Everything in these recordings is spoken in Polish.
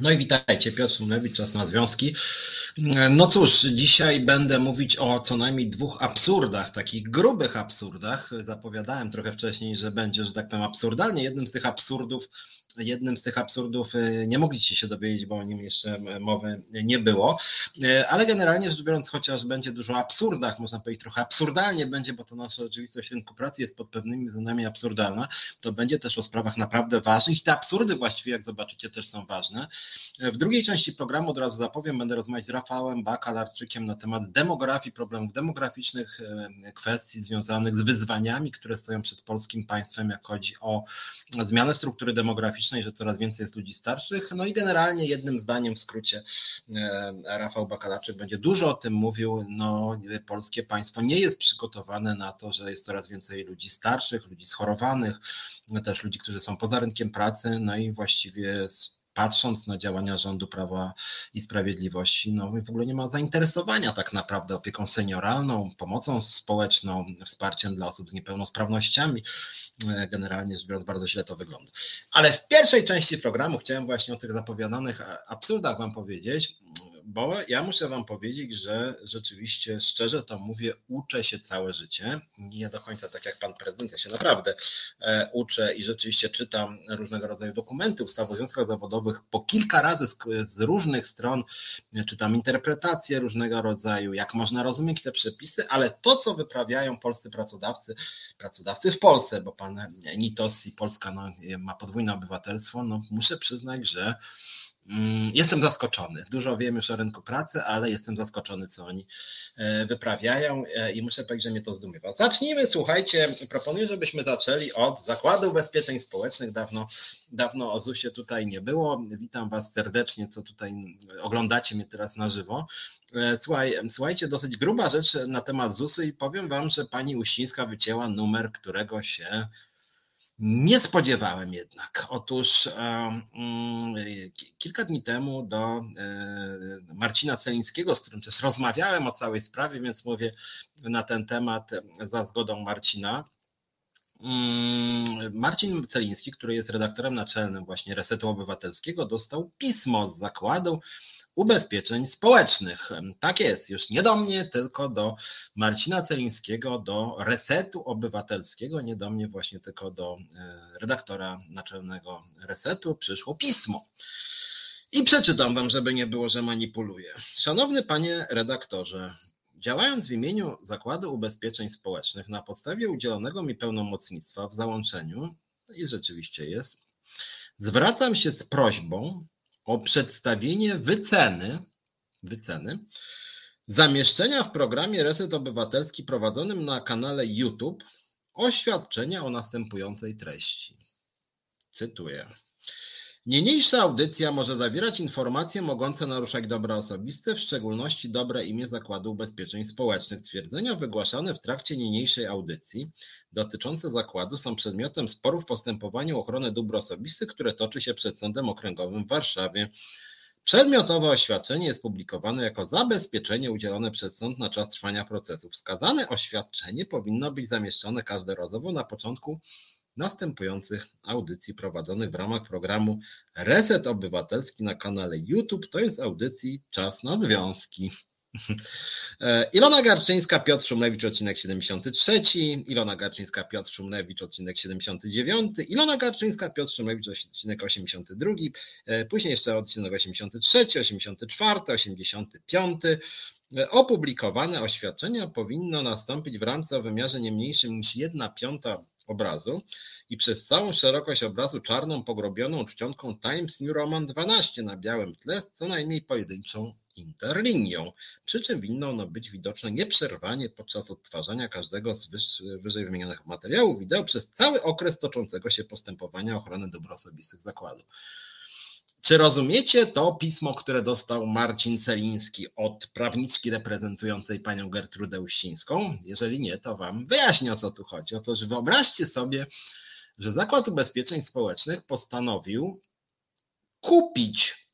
No i witajcie, Piotr Szumlewicz, czas na związki. No cóż, dzisiaj będę mówić o co najmniej dwóch absurdach, takich grubych absurdach. Zapowiadałem trochę wcześniej, że będzie, że tak powiem, absurdalnie. Jednym z tych absurdów, jednym z tych absurdów y, nie mogliście się dowiedzieć, bo o nim jeszcze mowy nie było. Y, ale generalnie rzecz biorąc, chociaż będzie dużo absurdach, można powiedzieć trochę absurdalnie będzie, bo to nasza rzeczywistość rynku pracy jest pod pewnymi względami absurdalna, to będzie też o sprawach naprawdę ważnych i te absurdy właściwie, jak zobaczycie, też są ważne. W drugiej części programu od razu zapowiem, będę rozmawiać z Rafałem Bakalarczykiem na temat demografii, problemów demograficznych, e, kwestii związanych z wyzwaniami, które stoją przed polskim państwem, jak chodzi o zmianę struktury demograficznej, że coraz więcej jest ludzi starszych. No i generalnie jednym zdaniem w skrócie e, Rafał Bakalarczyk będzie dużo o tym mówił. No, polskie państwo nie jest przygotowane na to, że jest coraz więcej ludzi starszych, ludzi schorowanych, też ludzi, którzy są poza rynkiem pracy, no i właściwie patrząc na działania rządu Prawa i Sprawiedliwości, no w ogóle nie ma zainteresowania tak naprawdę opieką senioralną, pomocą społeczną, wsparciem dla osób z niepełnosprawnościami. E, generalnie rzecz biorąc, bardzo źle to wygląda. Ale w pierwszej części programu chciałem właśnie o tych zapowiadanych absurdach Wam powiedzieć bo ja muszę Wam powiedzieć, że rzeczywiście, szczerze to mówię, uczę się całe życie. Nie do końca tak jak Pan Prezydent, ja się naprawdę e, uczę i rzeczywiście czytam różnego rodzaju dokumenty, ustawy o związkach zawodowych po kilka razy z, z różnych stron, czytam interpretacje różnego rodzaju, jak można rozumieć te przepisy, ale to, co wyprawiają polscy pracodawcy, pracodawcy w Polsce, bo Pan Nitos i Polska no, ma podwójne obywatelstwo, no muszę przyznać, że jestem zaskoczony. Dużo wiem już o rynku pracy, ale jestem zaskoczony, co oni e, wyprawiają e, i muszę powiedzieć, że mnie to zdumiewa. Zacznijmy, słuchajcie, proponuję, żebyśmy zaczęli od Zakładu Ubezpieczeń Społecznych. Dawno, dawno o ZUS-ie tutaj nie było. Witam Was serdecznie, co tutaj oglądacie mnie teraz na żywo. E, słuchaj, słuchajcie, dosyć gruba rzecz na temat ZUS-u i powiem Wam, że pani Uścińska wycięła numer, którego się nie spodziewałem jednak. Otóż mm, kilka dni temu do e, Marcina Celińskiego, z którym też rozmawiałem o całej sprawie, więc mówię na ten temat za zgodą Marcina. Mm, Marcin Celiński, który jest redaktorem naczelnym właśnie Resetu Obywatelskiego, dostał pismo z zakładu, ubezpieczeń społecznych. Tak jest, już nie do mnie, tylko do Marcina Celińskiego, do Resetu Obywatelskiego, nie do mnie właśnie, tylko do e, redaktora naczelnego Resetu przyszło pismo. I przeczytam wam, żeby nie było, że manipuluję. Szanowny panie redaktorze, Działając w imieniu Zakładu Ubezpieczeń Społecznych na podstawie udzielonego mi pełnomocnictwa w załączeniu, i rzeczywiście jest, zwracam się z prośbą o przedstawienie wyceny, wyceny zamieszczenia w programie Reset Obywatelski prowadzonym na kanale YouTube oświadczenia o następującej treści. Cytuję. Niniejsza audycja może zawierać informacje mogące naruszać dobra osobiste, w szczególności dobre imię Zakładu Ubezpieczeń Społecznych. Twierdzenia wygłaszane w trakcie niniejszej audycji dotyczące zakładu są przedmiotem sporu w postępowaniu ochrony dóbr osobistych, które toczy się przed Sądem Okręgowym w Warszawie. Przedmiotowe oświadczenie jest publikowane jako zabezpieczenie udzielone przez sąd na czas trwania procesu. Wskazane oświadczenie powinno być zamieszczone każdorazowo na początku następujących audycji prowadzonych w ramach programu Reset Obywatelski na kanale YouTube. To jest audycji Czas na Związki. E, Ilona Garczyńska, Piotr Szumlewicz, odcinek 73. Ilona Garczyńska, Piotr Szumlewicz, odcinek 79. Ilona Garczyńska, Piotr Szumlewicz, odcinek 82. E, później jeszcze odcinek 83, 84, 85. Opublikowane oświadczenia powinno nastąpić w ramce o wymiarze nie mniejszym niż 1 piąta obrazu i przez całą szerokość obrazu czarną pogrobioną czcionką Times New Roman 12 na białym tle z co najmniej pojedynczą interlinią, przy czym winno ono być widoczne nieprzerwanie podczas odtwarzania każdego z wyżej wymienionych materiałów wideo przez cały okres toczącego się postępowania ochrony dóbr osobistych zakładu. Czy rozumiecie to pismo, które dostał Marcin Celiński od prawniczki reprezentującej panią Gertrudę Uścińską? Jeżeli nie, to wam wyjaśnię o co tu chodzi. Otóż wyobraźcie sobie, że Zakład Ubezpieczeń Społecznych postanowił kupić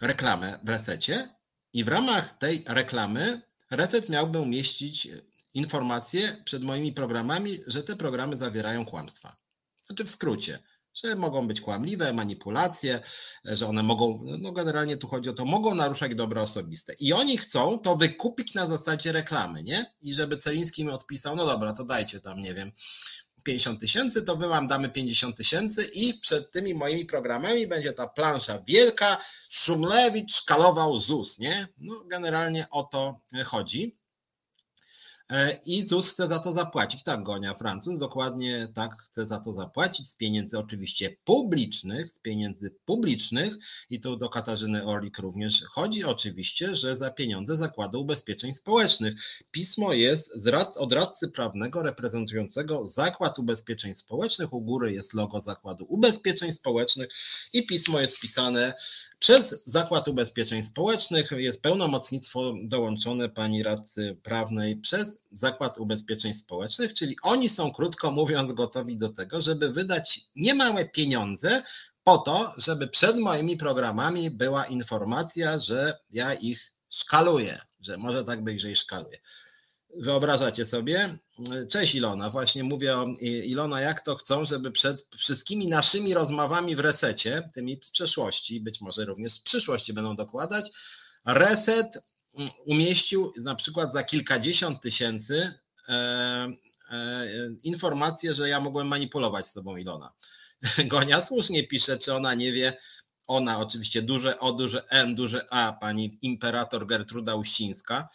reklamę w resecie i w ramach tej reklamy reset miałby umieścić informacje przed moimi programami, że te programy zawierają kłamstwa. Znaczy w skrócie, że mogą być kłamliwe, manipulacje, że one mogą, no generalnie tu chodzi o to, mogą naruszać dobro osobiste. I oni chcą to wykupić na zasadzie reklamy, nie? I żeby Celiński mi odpisał, no dobra, to dajcie tam, nie wiem, 50 tysięcy, to wy wam damy 50 tysięcy i przed tymi moimi programami będzie ta plansza wielka, Szumlewicz szkalował ZUS, nie? No generalnie o to chodzi. E, I ZUS chce za to zapłacić. Tak, Gonia Francuz, dokładnie tak chce za to zapłacić z pieniędzy oczywiście publicznych, z pieniędzy publicznych i tu do Katarzyny Orlik również chodzi oczywiście, że za pieniądze Zakładu Ubezpieczeń Społecznych. Pismo jest od radcy prawnego reprezentującego Zakład Ubezpieczeń Społecznych. U góry jest logo Zakładu Ubezpieczeń Społecznych i pismo jest pisane przez Zakład Ubezpieczeń Społecznych jest pełnomocnictwo dołączone pani radcy prawnej przez Zakład Ubezpieczeń Społecznych, czyli oni są, krótko mówiąc, gotowi do tego, żeby wydać niemałe pieniądze po to, żeby przed moimi programami była informacja, że ja ich szkaluję, że może tak być, że ich szkaluję. Wyobrażacie sobie? Cześć Ilona, właśnie mówię o Ilona, jak to chcą, żeby przed wszystkimi naszymi rozmowami w resecie, tymi z przeszłości, być może również z przyszłości będą dokładać, reset umieścił na przykład za kilkadziesiąt tysięcy e, e, informację, że ja mogłem manipulować z tobą Ilona. Gonia słusznie pisze, czy ona nie wie, ona oczywiście duże O, duże N, duże A, pani imperator Gertruda Uścińska,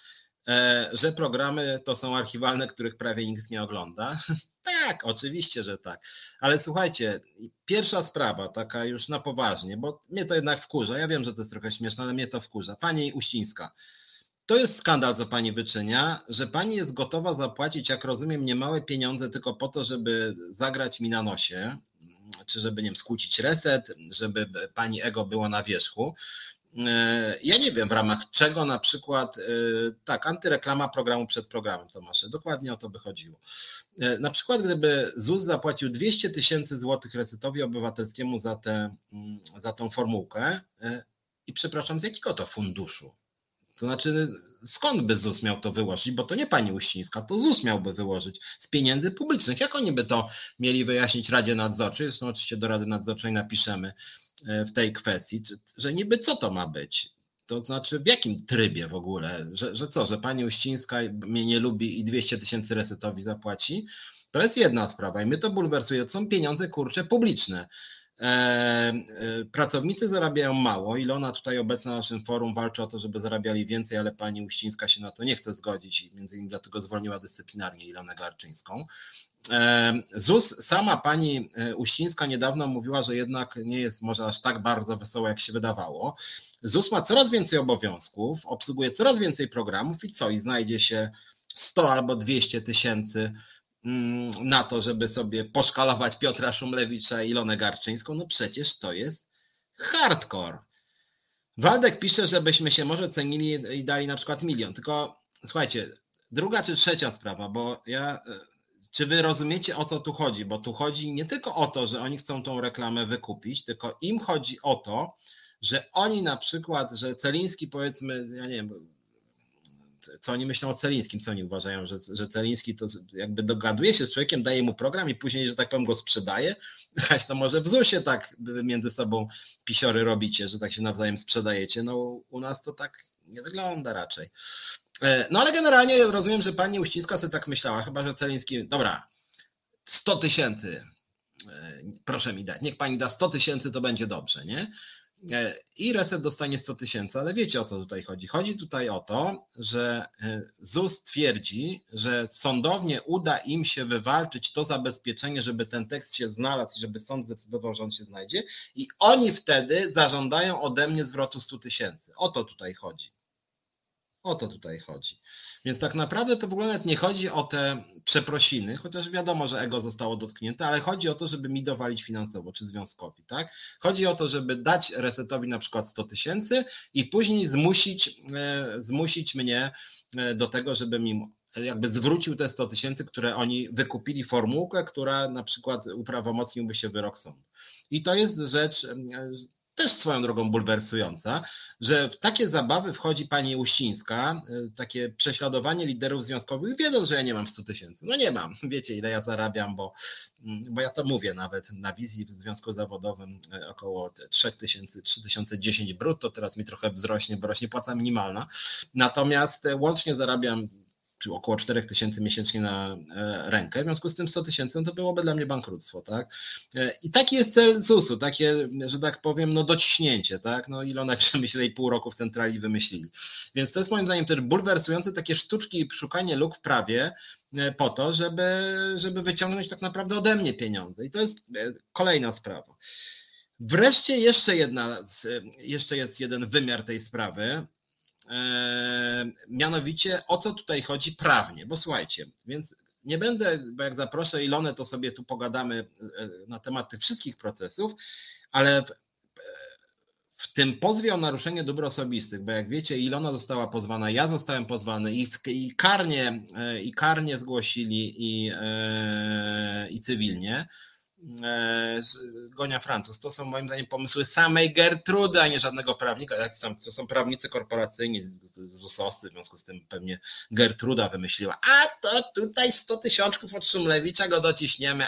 że programy to są archiwalne, których prawie nikt nie ogląda. tak, oczywiście, że tak. Ale słuchajcie, pierwsza sprawa, taka już na poważnie, bo mnie to jednak wkurza. Ja wiem, że to jest trochę śmieszne, ale mnie to wkurza. Pani Uścińska. To jest skandal, co pani wyczynia, że pani jest gotowa zapłacić, jak rozumiem, niemałe pieniądze tylko po to, żeby zagrać mi na nosie, czy żeby nie wiem, skłócić reset, żeby pani ego było na wierzchu. E, ja nie wiem w ramach czego na przykład, e, tak, antyreklama programu przed programem, Tomasze, dokładnie o to by chodziło. E, na przykład gdyby ZUS zapłacił 200 tysięcy złotych resetowi obywatelskiemu za, tę mm, za tą formułkę i przepraszam, z jakiego to funduszu? To znaczy, skąd by ZUS miał to wyłożyć? Bo to nie pani Uścińska, to ZUS miałby wyłożyć z pieniędzy publicznych. Jak oni by to mieli wyjaśnić Radzie Nadzorczej? Zresztą oczywiście do Rady Nadzorczej napiszemy w tej kwestii, że niby co to ma być? To znaczy w jakim trybie w ogóle? Że, że co, że pani Uścińska mnie nie lubi i 200 tysięcy resetowi zapłaci? To jest jedna sprawa i my to bulwersuje. To są pieniądze kurcze publiczne. E, e, pracownicy zarabiają mało. Ilona tutaj obecna na naszym forum walczy o to, żeby zarabiali więcej, ale pani Uścińska się na to nie chce zgodzić i między innymi dlatego zwolniła dyscyplinarnie Ilonę Garczyńską. E, ZUS, sama pani Uścińska niedawno mówiła, że jednak nie jest może aż tak bardzo wesoło, jak się wydawało. ZUS ma coraz więcej obowiązków, obsługuje coraz więcej programów i co? I znajdzie się 100 albo 200 tysięcy na to, żeby sobie poszkalować Piotra Szumlewicza i Ilonę Garczyńską, no przecież to jest hardcore. Waldek pisze, żebyśmy się może cenili i dali na przykład milion. Tylko słuchajcie, druga czy trzecia sprawa, bo ja. E, czy wy rozumiecie o co tu chodzi? Bo tu chodzi nie tylko o to, że oni chcą tą reklamę wykupić, tylko im chodzi o to, że oni na przykład, że Celiński powiedzmy, ja nie wiem, co oni myślą o Celińskim, co oni uważają, że, że Celiński to jakby dogaduje się z człowiekiem, daje mu program i później, że tak powiem, go sprzedaje. Choć to może w ZUS-ie tak między sobą pisiory robicie, że tak się nawzajem sprzedajecie. No u nas to tak nie wygląda raczej. E, no ale generalnie rozumiem, że pani Uścińska sobie tak myślała, chyba że Celiński, dobra, 100 tysięcy, e, proszę mi dać, niech pani da 100 tysięcy, to będzie dobrze, nie? E, i reset dostanie 100 tysięcy, ale wiecie o co tutaj chodzi. Chodzi tutaj o to, że e, ZUS twierdzi, że sądownie uda im się wywalczyć to zabezpieczenie, żeby ten tekst się znalazł i żeby sąd zdecydował, że on się znajdzie i oni wtedy zażądają ode mnie zwrotu 100 tysięcy. O to tutaj chodzi. O to tutaj chodzi. Więc tak naprawdę to w ogóle nie chodzi o te przeprosiny, chociaż wiadomo, że ego zostało dotknięte, ale chodzi o to, żeby mi dowalić finansowo, czy związkowi, tak? Chodzi o to, żeby dać resetowi na przykład 100 tysięcy i później zmusić, e, zmusić mnie e, do tego, żeby mi jakby zwrócił te 100 tysięcy, które oni wykupili formułkę, która na przykład uprawomocniłby się wyrok sądu. I to jest rzecz, też swoją drogą bulwersująca, że w takie zabawy wchodzi pani Uścińska, y, takie prześladowanie liderów związkowych, wiedząc, że ja nie mam 100 tysięcy. No nie mam, wiecie ile ja zarabiam, bo, mm, bo ja to mówię nawet na wizji w związku zawodowym y, około 3 tysięcy, 3010 brutto, teraz mi trochę wzrośnie, bo rośnie płaca minimalna. Natomiast y, łącznie zarabiam około 4 tysięcy miesięcznie na e, rękę, w związku z tym 100 tysięcy no to byłoby dla mnie bankructwo, tak? E, I taki jest cel ZUS-u, takie, że tak powiem, no dociśnięcie, tak? No Ilona przemyśleli pół roku w centrali wymyślili. Więc to jest moim zdaniem też bulwersujące takie sztuczki i szukanie luk w prawie e, po to, żeby, żeby wyciągnąć tak naprawdę ode mnie pieniądze. I to jest kolejna sprawa. Wreszcie jeszcze jedna, jeszcze jest jeden wymiar tej sprawy, mianowicie o co tutaj chodzi prawnie, bo słuchajcie, więc nie będę, bo jak zaproszę Ilonę, to sobie tu pogadamy e, na temat tych wszystkich procesów, ale w, w tym pozwie o naruszenie dóbr osobistych, bo jak wiecie, Ilona została pozwana, ja zostałem pozwany i, i karnie, e, i karnie zgłosili i, i cywilnie, E, Gonia Francuz. To są moim zdaniem pomysły samej Gertrudy, a nie żadnego prawnika. To są prawnicy korporacyjni z USOSy, w związku z tym pewnie Gertruda wymyśliła, a to tutaj 100 tysiączków od Szumlewicza go dociśniemy.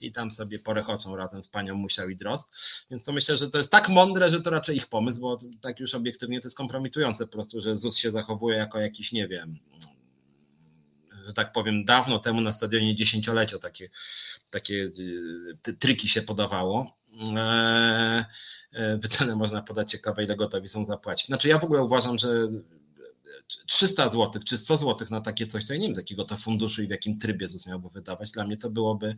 I tam sobie porechoczą razem z panią Musiał i Drost. Więc to myślę, że to jest tak mądre, że to raczej ich pomysł, bo tak już obiektywnie to jest kompromitujące po prostu, że ZUS się zachowuje jako jakiś, nie wiem, że tak powiem, dawno temu na stadionie dziesięciolecia takie, takie y, triki się podawało. E, e, wycenę można podać ciekawe, ile gotowi są zapłacić. Znaczy ja w ogóle uważam, że 300 zł czy 100 zł na takie coś, to ja nie wiem, takiego to funduszu i w jakim trybie ZUS miałby wydawać. Dla mnie to byłoby,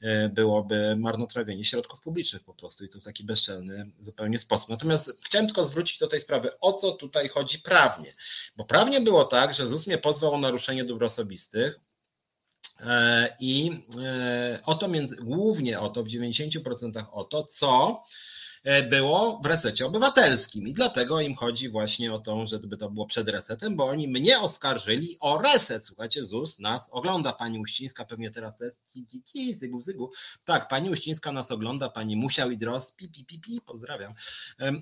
e, byłoby marnotrawienie środków publicznych po prostu i to w taki bezczelny zupełnie sposób. Natomiast chciałem tylko zwrócić do tej sprawy, o co tutaj chodzi prawnie. Bo prawnie było tak, że ZUS mnie pozwał o naruszenie dóbr osobistych, i e, o to między, głównie o to, w 90% o to, co E, było w resecie obywatelskim i dlatego im chodzi właśnie o to, żeby to było przed resetem, bo oni mnie oskarżyli o reset. Słuchajcie, ZUS nas ogląda, pani Uścińska pewnie teraz to jest ki, zygu, zygu. Tak, pani Uścińska nas ogląda, pani Musiał i Dros, pi, pi, pi, pi, pozdrawiam,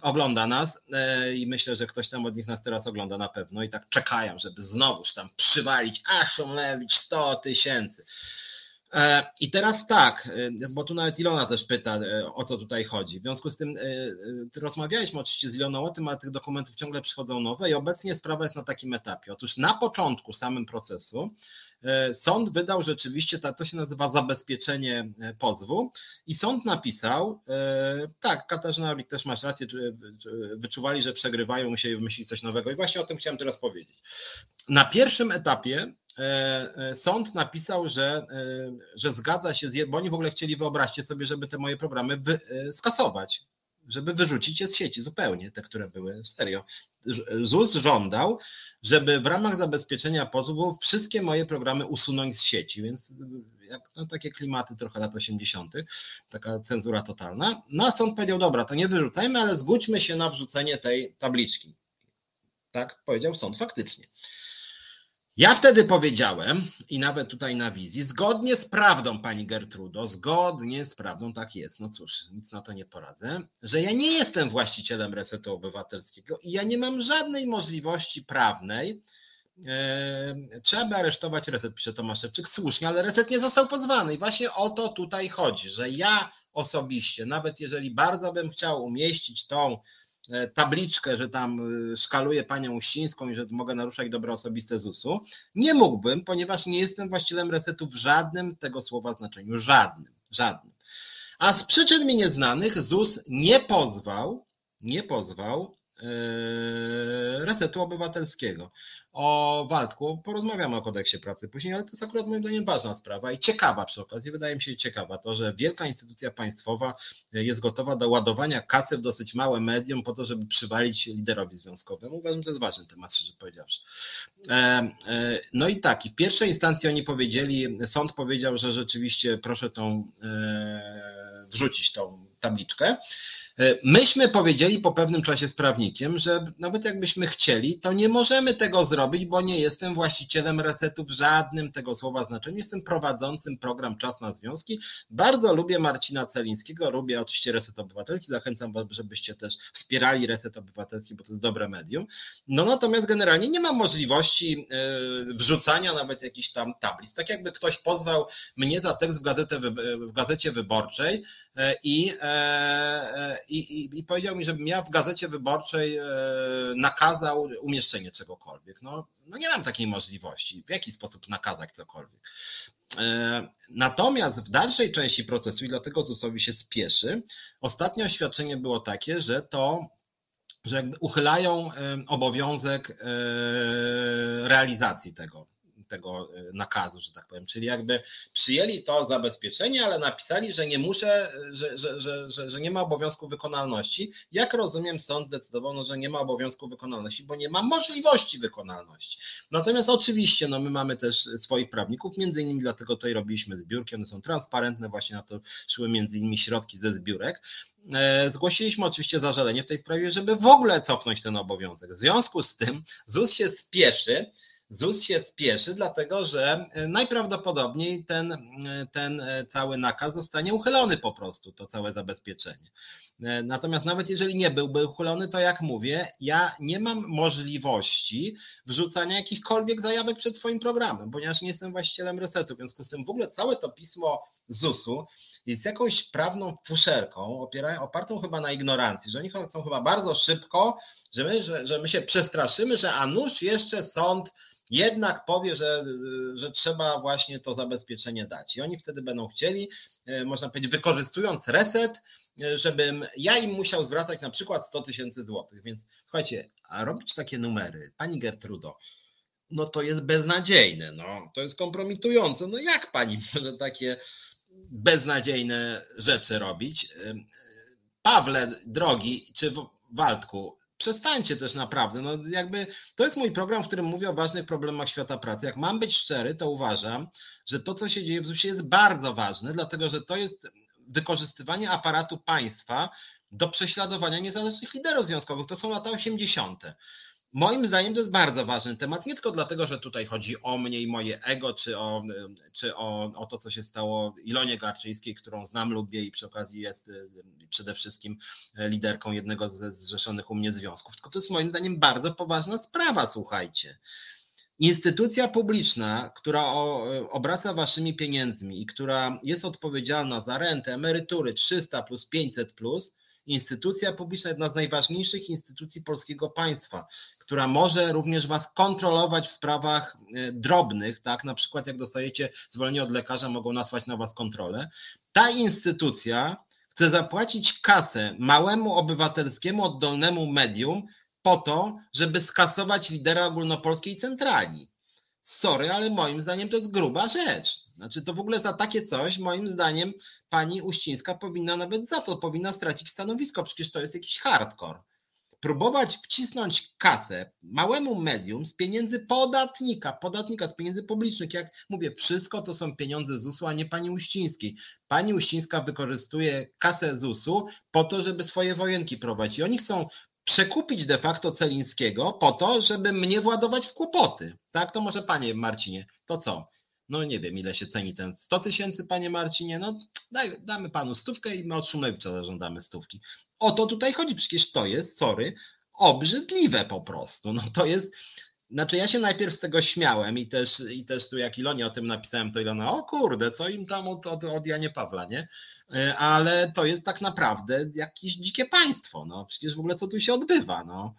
ogląda nas e, i myślę, że ktoś tam od nich nas teraz ogląda na pewno i tak czekają, żeby znowuż tam przywalić, a Szumlewicz 100 tysięcy. E, I teraz tak, e, bo tu nawet Ilona też pyta, e, o co tutaj chodzi. W związku z tym rozmawialiśmy oczywiście z Iloną o tym, ale tych dokumentów ciągle przychodzą nowe i obecnie sprawa jest na takim etapie. Otóż na początku samym procesu sąd wydał rzeczywiście, to się nazywa zabezpieczenie pozwu i sąd napisał, tak, Katarzyna też masz rację, wyczuwali, że przegrywają, musieli wymyślić coś nowego i właśnie o tym chciałem teraz powiedzieć. Na pierwszym etapie sąd napisał, że, e, że zgadza się, z, bo oni w ogóle chcieli, wyobraźcie sobie, żeby te moje programy wy, skasować, żeby wyrzucić je z sieci zupełnie, te, które były serio. ZUS żądał, żeby w ramach zabezpieczenia pozwu wszystkie moje programy usunąć z sieci, więc jak, no, takie klimaty trochę lat 80., taka cenzura totalna. No a sąd powiedział, dobra, to nie wyrzucajmy, ale zgódźmy się na wrzucenie tej tabliczki. Tak powiedział sąd faktycznie. Ja wtedy powiedziałem, i nawet tutaj na wizji, zgodnie z prawdą, pani Gertrudo, zgodnie z prawdą, tak jest, no cóż, nic na to nie poradzę, że ja nie jestem właścicielem resetu obywatelskiego i ja nie mam żadnej możliwości prawnej. E, trzeba aresztować reset, pisze Tomaszewczyk, słusznie, ale reset nie został pozwany i właśnie o to tutaj chodzi, że ja osobiście, nawet jeżeli bardzo bym chciał umieścić tą tabliczkę, że tam e, szkaluję panią Uścińską i że mogę naruszać dobro osobiste ZUS-u. Nie mógłbym, ponieważ nie jestem właścicielem resetu w żadnym tego słowa znaczeniu. Żadnym, żadnym. A z przyczyn mi nieznanych ZUS nie pozwał, nie pozwał resetu obywatelskiego. O Waldku porozmawiamy o kodeksie pracy później, ale to jest akurat moim zdaniem ważna sprawa i ciekawa przy okazji, wydaje mi się ciekawa to, że wielka instytucja państwowa jest gotowa do ładowania kasy w dosyć małe medium po to, żeby przywalić liderowi związkowemu. Uważam, że to jest ważny temat, szczerze powiedziawszy. E, e, no i tak, i w pierwszej instancji oni powiedzieli, sąd powiedział, że rzeczywiście proszę tą e, wrzucić tą tabliczkę. E, myśmy powiedzieli po pewnym czasie z prawnikiem, że nawet jakbyśmy chcieli, to nie możemy tego zrobić, bo nie jestem właścicielem resetu w żadnym tego słowa znaczeniu. Jestem prowadzącym program Czas na Związki. Bardzo lubię Marcina Celińskiego, lubię oczywiście Reset Obywatelski. Zachęcam Was, żebyście też wspierali Reset Obywatelski, bo to jest dobre medium. No natomiast generalnie nie ma możliwości e, wrzucania nawet jakichś tam tablic. Tak jakby ktoś pozwał mnie za tekst w, gazetę, w gazecie wyborczej e, i i, i, i powiedział mi, żebym ja w gazecie wyborczej e, nakazał umieszczenie czegokolwiek. No, no nie mam takiej możliwości. W jaki sposób nakazać cokolwiek? E, natomiast w dalszej części procesu, i dlatego ZUS-owi się spieszy, ostatnie oświadczenie było takie, że to że jakby uchylają e, obowiązek realizacji tego tego e, nakazu, że tak powiem. Czyli jakby przyjęli to zabezpieczenie, ale napisali, że nie muszę, że, że, że, że, że nie ma obowiązku wykonalności. Jak rozumiem, sąd zdecydował, no, że nie ma obowiązku wykonalności, bo nie ma możliwości wykonalności. Natomiast oczywiście no, my mamy też swoich prawników, między innymi dlatego tutaj robiliśmy zbiórki, one są transparentne, właśnie na to szły między innymi środki ze zbiórek. E, zgłosiliśmy oczywiście zażalenie w tej sprawie, żeby w ogóle cofnąć ten obowiązek. W związku z tym ZUS się spieszy, ZUS się spieszy, dlatego że e, najprawdopodobniej ten, e, ten e, cały nakaz zostanie uchylony po prostu, to całe zabezpieczenie. Natomiast nawet jeżeli nie byłby uchylony, to jak mówię, ja nie mam możliwości wrzucania jakichkolwiek zajawek przed swoim programem, ponieważ nie jestem właścicielem resetu. W związku z tym w ogóle całe to pismo ZUS-u jest jakąś prawną fuszerką, opartą chyba na ignorancji, że oni chcą chyba bardzo szybko, że my, że, że my się przestraszymy, że a nuż jeszcze sąd jednak powie, że, że trzeba właśnie to zabezpieczenie dać. I oni wtedy będą chcieli, e, można powiedzieć, wykorzystując reset, e, żebym ja im musiał zwracać na przykład 100 tysięcy złotych. Więc słuchajcie, a robić takie numery, pani Gertrudo, no to jest beznadziejne, no, to jest kompromitujące. No jak pani może takie beznadziejne rzeczy robić? E, Pawle, drogi, czy Waldku, przestańcie też naprawdę. No jakby to jest mój program, w którym mówię o ważnych problemach świata pracy. Jak mam być szczery, to uważam, że to, co się dzieje w ZUS-ie jest bardzo ważne, dlatego że to jest wykorzystywanie aparatu państwa do prześladowania niezależnych liderów związkowych. To są lata 80. Moim zdaniem to jest bardzo ważny temat, nie tylko dlatego, że tutaj chodzi o mnie i moje ego, czy o, czy o, o to, co się stało Ilonie Garczyńskiej, którą znam, lubię i przy okazji jest y, przede wszystkim liderką jednego ze zrzeszonych u mnie związków, tylko to jest moim zdaniem bardzo poważna sprawa, słuchajcie. Instytucja publiczna, która obraca waszymi pieniędzmi i która jest odpowiedzialna za rentę, emerytury 300 plus 500 plus, instytucja publiczna, jedna z najważniejszych instytucji polskiego państwa, która może również was kontrolować w sprawach e, drobnych, tak? Na przykład jak dostajecie zwolnienie od lekarza, mogą nasłać na was kontrolę. Ta instytucja chce zapłacić kasę małemu obywatelskiemu oddolnemu medium po to, żeby skasować lidera ogólnopolskiej centrali. Sorry, ale moim zdaniem to jest gruba rzecz. Znaczy, to w ogóle za takie coś, moim zdaniem, pani Uścińska powinna nawet za to powinna stracić stanowisko. Przecież to jest jakiś hardcore. Próbować wcisnąć kasę małemu medium z pieniędzy podatnika, podatnika z pieniędzy publicznych. Jak mówię, wszystko to są pieniądze ZUS-u, a nie pani Uścińskiej. Pani Uścińska wykorzystuje kasę ZUS-u po to, żeby swoje wojenki prowadzić. I oni chcą przekupić de facto Celińskiego po to, żeby mnie władować w kłopoty. Tak, to może panie Marcinie, to co? No nie wiem, ile się ceni ten 100 tysięcy, panie Marcinie, no daj, damy panu stówkę i my od Szumlewicza zażądamy stówki. O to tutaj chodzi, przecież to jest, sorry, obrzydliwe po prostu. No to jest, znaczy ja się najpierw z tego śmiałem i też, i też tu jak Ilonie o tym napisałem, to Ilona, o kurde, co im tam od, od, od Janie Pawła, nie? E, ale to jest tak naprawdę jakieś dzikie państwo, no przecież w ogóle co tu się odbywa, no.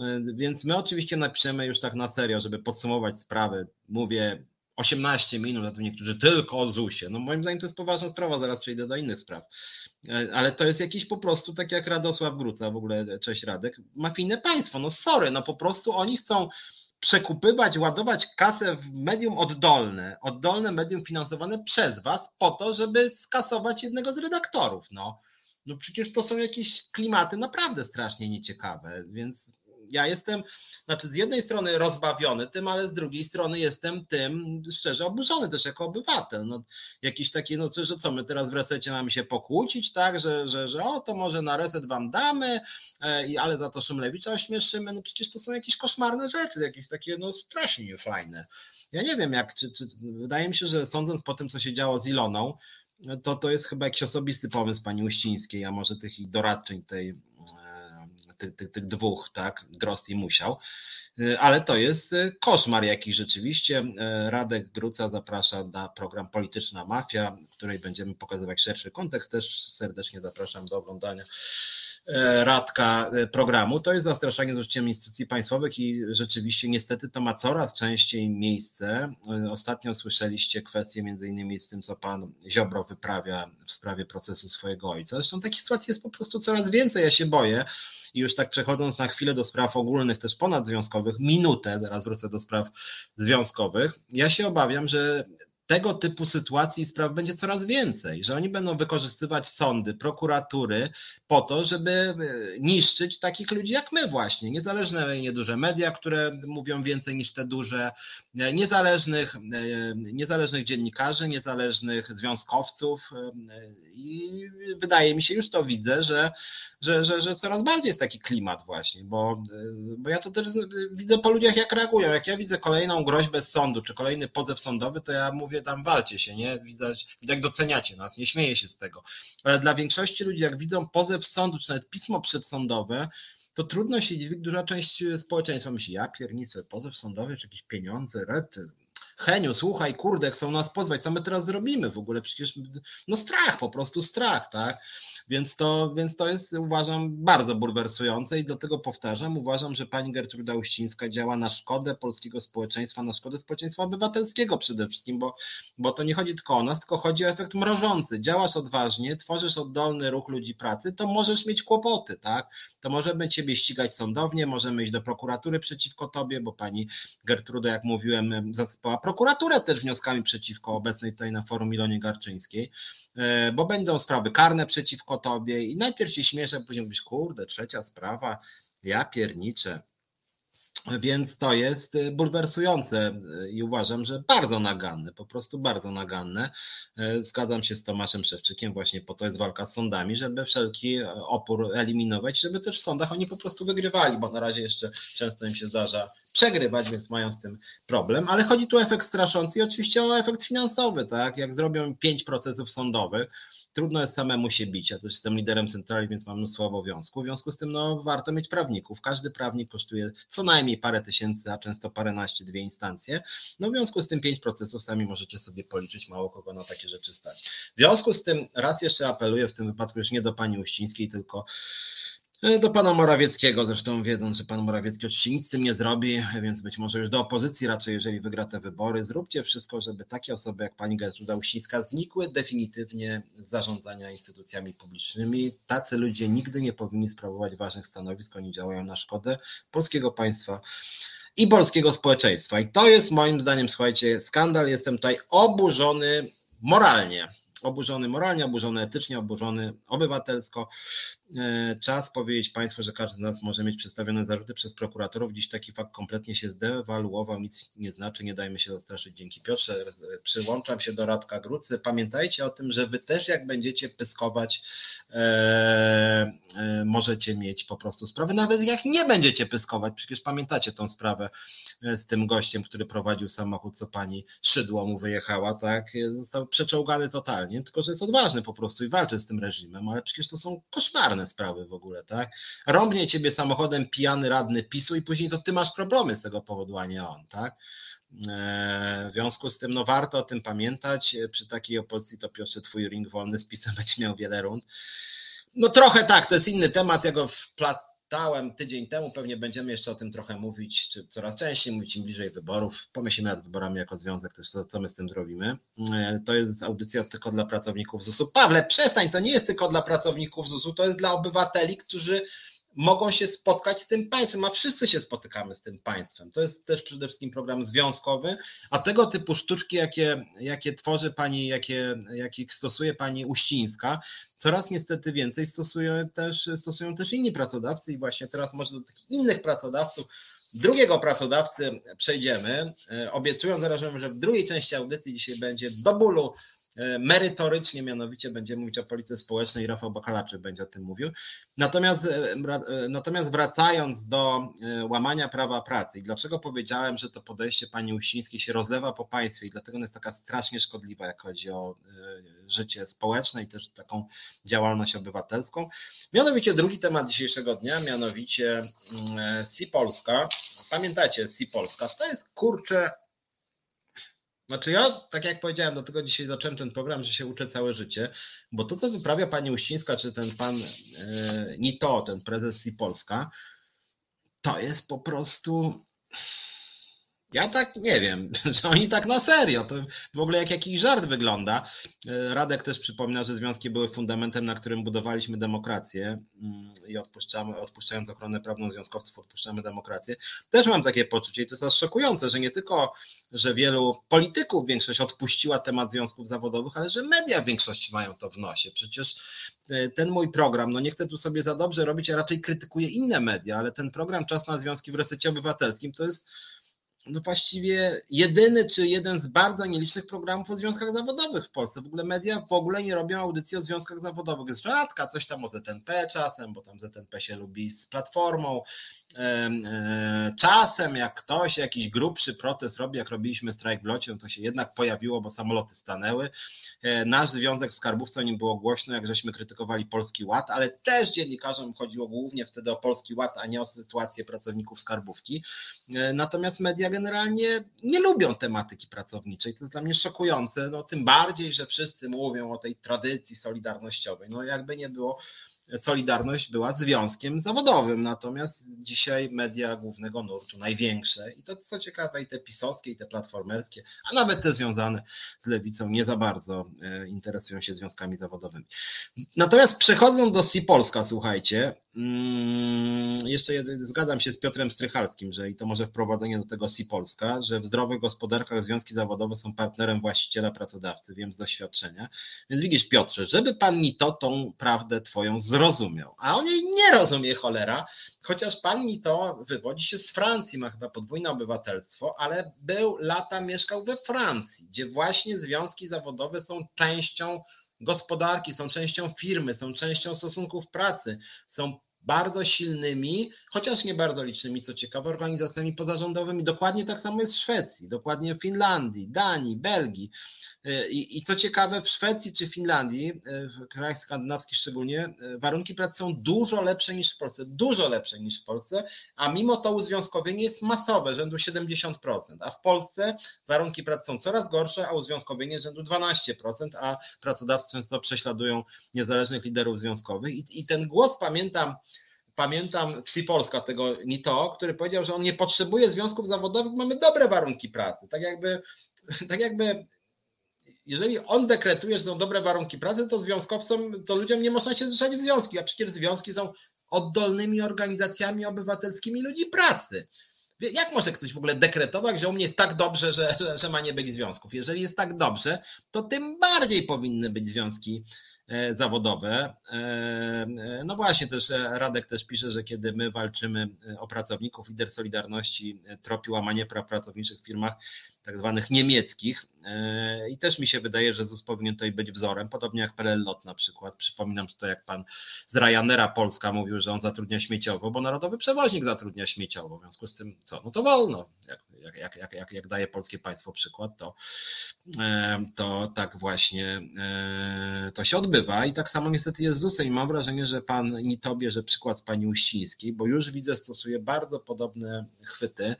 E, więc my oczywiście napiszemy już tak na serio, żeby podsumować sprawę. Mówię 18 minut, a tu niektórzy tylko o ZUS-ie. No moim zdaniem to jest poważna sprawa, zaraz przejdę do innych spraw. E, ale to jest jakiś po prostu, tak jak Radosław Gruca, w ogóle cześć Radek, mafijne państwo. No sorry, no po prostu oni chcą przekupywać, ładować kasę w medium oddolne, oddolne medium finansowane przez was po to, żeby skasować jednego z redaktorów. No, no przecież to są jakieś klimaty naprawdę strasznie nieciekawe, więc ja jestem, znaczy z jednej strony rozbawiony tym, ale z drugiej strony jestem tym szczerze oburzony też jako obywatel. No, jakieś takie, no że co, my teraz w resecie mamy się pokłócić, tak, że, że, że o, to może na reset wam damy, e, ale za to Szymlewicza ośmieszymy, no przecież to są jakieś koszmarne rzeczy, jakieś takie no strasznie niefajne. Ja nie wiem jak, czy, czy wydaje mi się, że sądząc po tym, co się działo z Iloną, to to jest chyba jakiś osobisty pomysł pani Uścińskiej, a może tych doradczyń tej, tych, tych, tych dwóch, tak, Drost i Musiał, e, ale to jest e, koszmar jakiś rzeczywiście. Radek Gruca zaprasza na program Polityczna Mafia, w której będziemy pokazywać szerszy kontekst, też serdecznie zapraszam do oglądania. E, radka e, programu, to jest zastraszanie z użyciem instytucji państwowych i rzeczywiście niestety to ma coraz częściej miejsce. E, ostatnio słyszeliście kwestie między innymi z tym, co pan Ziobro wyprawia w sprawie procesu swojego ojca. Zresztą takich sytuacji jest po prostu coraz więcej, ja się boję. I już tak przechodząc na chwilę do spraw ogólnych, też ponadzwiązkowych, minutę, zaraz wrócę do spraw związkowych, ja się obawiam, że tego typu sytuacji i spraw będzie coraz więcej, że oni będą wykorzystywać sądy, prokuratury po to, żeby e, niszczyć takich ludzi jak my właśnie, niezależne nieduże media, które mówią więcej niż te duże, e, niezależnych, e, niezależnych dziennikarzy, niezależnych związkowców i wydaje mi się, już to widzę, że, że, że, że coraz bardziej jest taki klimat właśnie, bo, bo ja to też widzę po ludziach jak reagują, jak ja widzę kolejną groźbę z sądu, czy kolejny pozew sądowy, to ja mówię tam walcie się, nie? Widać, widać doceniacie nas, nie śmieję się z tego. Ale dla większości ludzi, jak widzą pozew sądu, czy nawet pismo przedsądowe, to trudno się dziwić, duża część społeczeństwa myśli, ja pierniczę, pozew sądowy, czy jakieś pieniądze, rety, Heniu, słuchaj, kurde, chcą nas pozwać, co my teraz zrobimy w ogóle? Przecież no strach, po prostu strach, tak? Więc to, więc to jest, uważam, bardzo bulwersujące i do tego powtarzam, uważam, że pani Gertruda Uścińska działa na szkodę polskiego społeczeństwa, na szkodę społeczeństwa obywatelskiego przede wszystkim, bo, bo to nie chodzi tylko o nas, tylko chodzi o efekt mrożący. Działasz odważnie, tworzysz oddolny ruch ludzi pracy, to możesz mieć kłopoty, tak? To możemy ciebie ścigać sądownie, możemy iść do prokuratury przeciwko tobie, bo pani Gertruda, jak mówiłem, zasypała prokuraturę też wnioskami przeciwko obecnej tutaj na forum Ilonie Garczyńskiej, e, bo będą sprawy karne przeciwko tobie i najpierw się śmieszę, a później mówisz, kurde, trzecia sprawa, ja pierniczę. Więc to jest y, bulwersujące y, i uważam, że bardzo naganne, po prostu bardzo naganne. Y, zgadzam się z Tomaszem Szewczykiem, właśnie po to jest walka z sądami, żeby wszelki opór eliminować, żeby też w sądach oni po prostu wygrywali, bo na razie jeszcze często im się zdarza przegrywać, więc mają z tym problem, ale chodzi tu o efekt straszący i oczywiście o efekt finansowy, tak? Jak zrobią pięć procesów sądowych, trudno jest samemu się bić. Ja też jestem liderem centrali, więc mam mnóstwo obowiązków. W związku z tym no, warto mieć prawników. Każdy prawnik kosztuje co najmniej parę tysięcy, a często paręnaście, dwie instancje. No w związku z tym pięć procesów sami możecie sobie policzyć, mało kogo na takie rzeczy stać. W związku z tym raz jeszcze apeluję w tym wypadku już nie do pani Uścińskiej, tylko do pana Morawieckiego, zresztą wiedząc, że pan Morawiecki oczywiście nic z tym nie zrobi, więc być może już do opozycji raczej, jeżeli wygra te wybory, zróbcie wszystko, żeby takie osoby jak pani Gertruda Uścińska znikły definitywnie z zarządzania instytucjami publicznymi. Tacy ludzie nigdy nie powinni sprawować ważnych stanowisk, oni działają na szkodę polskiego państwa i polskiego społeczeństwa. I to jest moim zdaniem, słuchajcie, skandal. Jestem tutaj oburzony moralnie oburzony moralnie, oburzony etycznie, oburzony obywatelsko. E, czas powiedzieć Państwu, że każdy z nas może mieć przedstawione zarzuty przez prokuratorów. Dziś taki fakt kompletnie się zdewaluował, nic nie znaczy, nie dajmy się zastraszyć. Dzięki Piotrze, przyłączam się do Radka Grucy. Pamiętajcie o tym, że Wy też jak będziecie pyskować, e, e, możecie mieć po prostu sprawę, nawet jak nie będziecie pyskować, przecież pamiętacie tą sprawę e, z tym gościem, który prowadził samochód, co pani Szydło mu wyjechała, tak, został przeczołgany totalnie, tylko że jest odważny po prostu i walczy z tym reżimem, ale przecież to są koszmarne sprawy w ogóle, tak? Rąbnie ciebie samochodem pijany radny PiSu i później to ty masz problemy z tego powodu, a nie on, tak? E, w związku z tym no warto o tym pamiętać. Przy takiej opozycji to Piotrze twój ring wolny z PiSem będzie miał wiele rund. No trochę tak, to jest inny temat, ja go wplat, Dałem tydzień temu, pewnie będziemy jeszcze o tym trochę mówić, czy coraz częściej mówić im bliżej wyborów. Pomyślimy nad wyborami jako związek też, co, co my z tym zrobimy. E, to jest audycja tylko dla pracowników ZUS-u. Pawle, przestań, to nie jest tylko dla pracowników ZUS-u, to jest dla obywateli, którzy mogą się spotkać z tym państwem, a wszyscy się spotykamy z tym państwem. To jest też przede wszystkim program związkowy, a tego typu sztuczki, jakie, jakie tworzy pani, jakie, stosuje pani Uścińska, coraz niestety więcej stosują też, stosują też inni pracodawcy i właśnie teraz może do tych innych pracodawców drugiego pracodawcy przejdziemy, e, obiecując zarazem, że w drugiej części audycji dzisiaj będzie do bólu merytorycznie, mianowicie będziemy mówić o polityce społecznej, Rafał Bakalaczyk będzie o tym mówił. Natomiast, e, e, natomiast wracając do łamania prawa pracy i dlaczego powiedziałem, że to podejście pani Uścińskiej się rozlewa po państwie i dlatego jest taka strasznie szkodliwa, jak chodzi o życie społeczne i też taką działalność obywatelską. Mianowicie drugi temat dzisiejszego dnia, mianowicie mm, Si Polska. Pamiętacie Si Polska, to jest kurczę znaczy ja, tak jak powiedziałem, do tego dzisiaj zacząłem ten program, że się uczę całe życie, bo to, co wyprawia pani Uścińska, czy ten pan e, Nito, ten prezes i Polska, to jest po prostu ja tak nie wiem, że oni tak na serio, to w ogóle jak jakiś żart wygląda. E, Radek też przypomina, że związki były fundamentem, na którym budowaliśmy demokrację mm, i odpuszczamy, odpuszczając ochronę prawną związkowców, odpuszczamy demokrację. Też mam takie poczucie i to jest szokujące, że nie tylko, że wielu polityków większość odpuściła temat związków zawodowych, ale że media w większości mają to w nosie. Przecież e, ten mój program, no nie chcę tu sobie za dobrze robić, a raczej krytykuję inne media, ale ten program Czas na Związki w Resecie Obywatelskim to jest no właściwie jedyny czy jeden z bardzo nielicznych programów o związkach zawodowych w Polsce. W ogóle media w ogóle nie robią audycji o związkach zawodowych. Jest rzadka, coś tam o ZNP czasem, bo tam ZNP się lubi z platformą. E, czasem jak ktoś jakiś grubszy protest robi, jak robiliśmy strajk w locie, no to się jednak pojawiło, bo samoloty stanęły. E, nasz związek w skarbówce o nim było głośno, jak żeśmy krytykowali Polski Ład, ale też dziennikarzom chodziło głównie wtedy o Polski Ład, a nie o sytuację pracowników skarbówki. E, natomiast generalnie nie lubią tematyki pracowniczej, to jest dla mnie szokujące, no tym bardziej, że wszyscy mówią o tej tradycji solidarnościowej. No jakby nie było, Solidarność była związkiem zawodowym, natomiast dzisiaj media głównego nurtu, największe i to co ciekawe i te pisowskie i te platformerskie, a nawet te związane z lewicą nie za bardzo e, interesują się związkami zawodowymi. Natomiast przechodząc do Si Polska, słuchajcie, Mm, jeszcze zgadzam się z Piotrem Strychalskim, że i to może wprowadzenie do tego Si Polska, że w zdrowych gospodarkach związki zawodowe są partnerem właściciela pracodawcy, wiem z doświadczenia. Więc widzisz Piotrze, żeby pan Nito tą prawdę twoją zrozumiał, a on jej nie rozumie cholera, chociaż pan Nito wywodzi się z Francji, ma chyba podwójne obywatelstwo, ale był lata mieszkał we Francji, gdzie właśnie związki zawodowe są częścią gospodarki, są częścią firmy, są częścią stosunków pracy, są bardzo silnymi, chociaż nie bardzo licznymi, co ciekawe, organizacjami pozarządowymi. Dokładnie tak samo jest w Szwecji, dokładnie w Finlandii, Danii, Belgii. Y, I, I, co ciekawe, w Szwecji czy Finlandii, y, w krajach skandynawskich szczególnie, y, warunki pracy są dużo lepsze niż w Polsce, dużo lepsze niż w Polsce, a mimo to uzwiązkowienie jest masowe, rzędu 70%, a w Polsce warunki pracy są coraz gorsze, a uzwiązkowienie rzędu 12%, a pracodawcy często prześladują niezależnych liderów związkowych. I, i ten głos pamiętam, pamiętam Twi Polska, tego to, który powiedział, że on nie potrzebuje związków zawodowych, mamy dobre warunki pracy. Tak jakby, tak jakby jeżeli on dekretuje, że są dobre warunki pracy, to związkowcom, to ludziom nie można się zrzeszać w związki, a przecież związki są oddolnymi organizacjami obywatelskimi ludzi pracy. Jak może ktoś w ogóle dekretować, że u mnie jest tak dobrze, że, że ma nie być związków? Jeżeli jest tak dobrze, to tym bardziej powinny być związki zawodowe. E, e, no właśnie, też Radek też pisze, że kiedy my walczymy o pracowników, lider Solidarności tropi łamanie praw pracowniczych w firmach tak zwanych niemieckich i też mi się wydaje, że ZUS powinien tutaj być wzorem, podobnie jak PLL Lot na przykład. Przypominam tutaj, jak pan z Ryanaira Polska mówił, że on zatrudnia śmieciowo, bo narodowy przewoźnik zatrudnia śmieciowo, w związku z tym co? No to wolno. Jak, jak, jak, jak, jak daje polskie państwo przykład, to, to tak właśnie to się odbywa bywa i tak samo niestety jest z ZUS-em i mam wrażenie, że pan nie to bierze przykład z pani Uścińskiej, bo już widzę, stosuje bardzo podobne chwyty.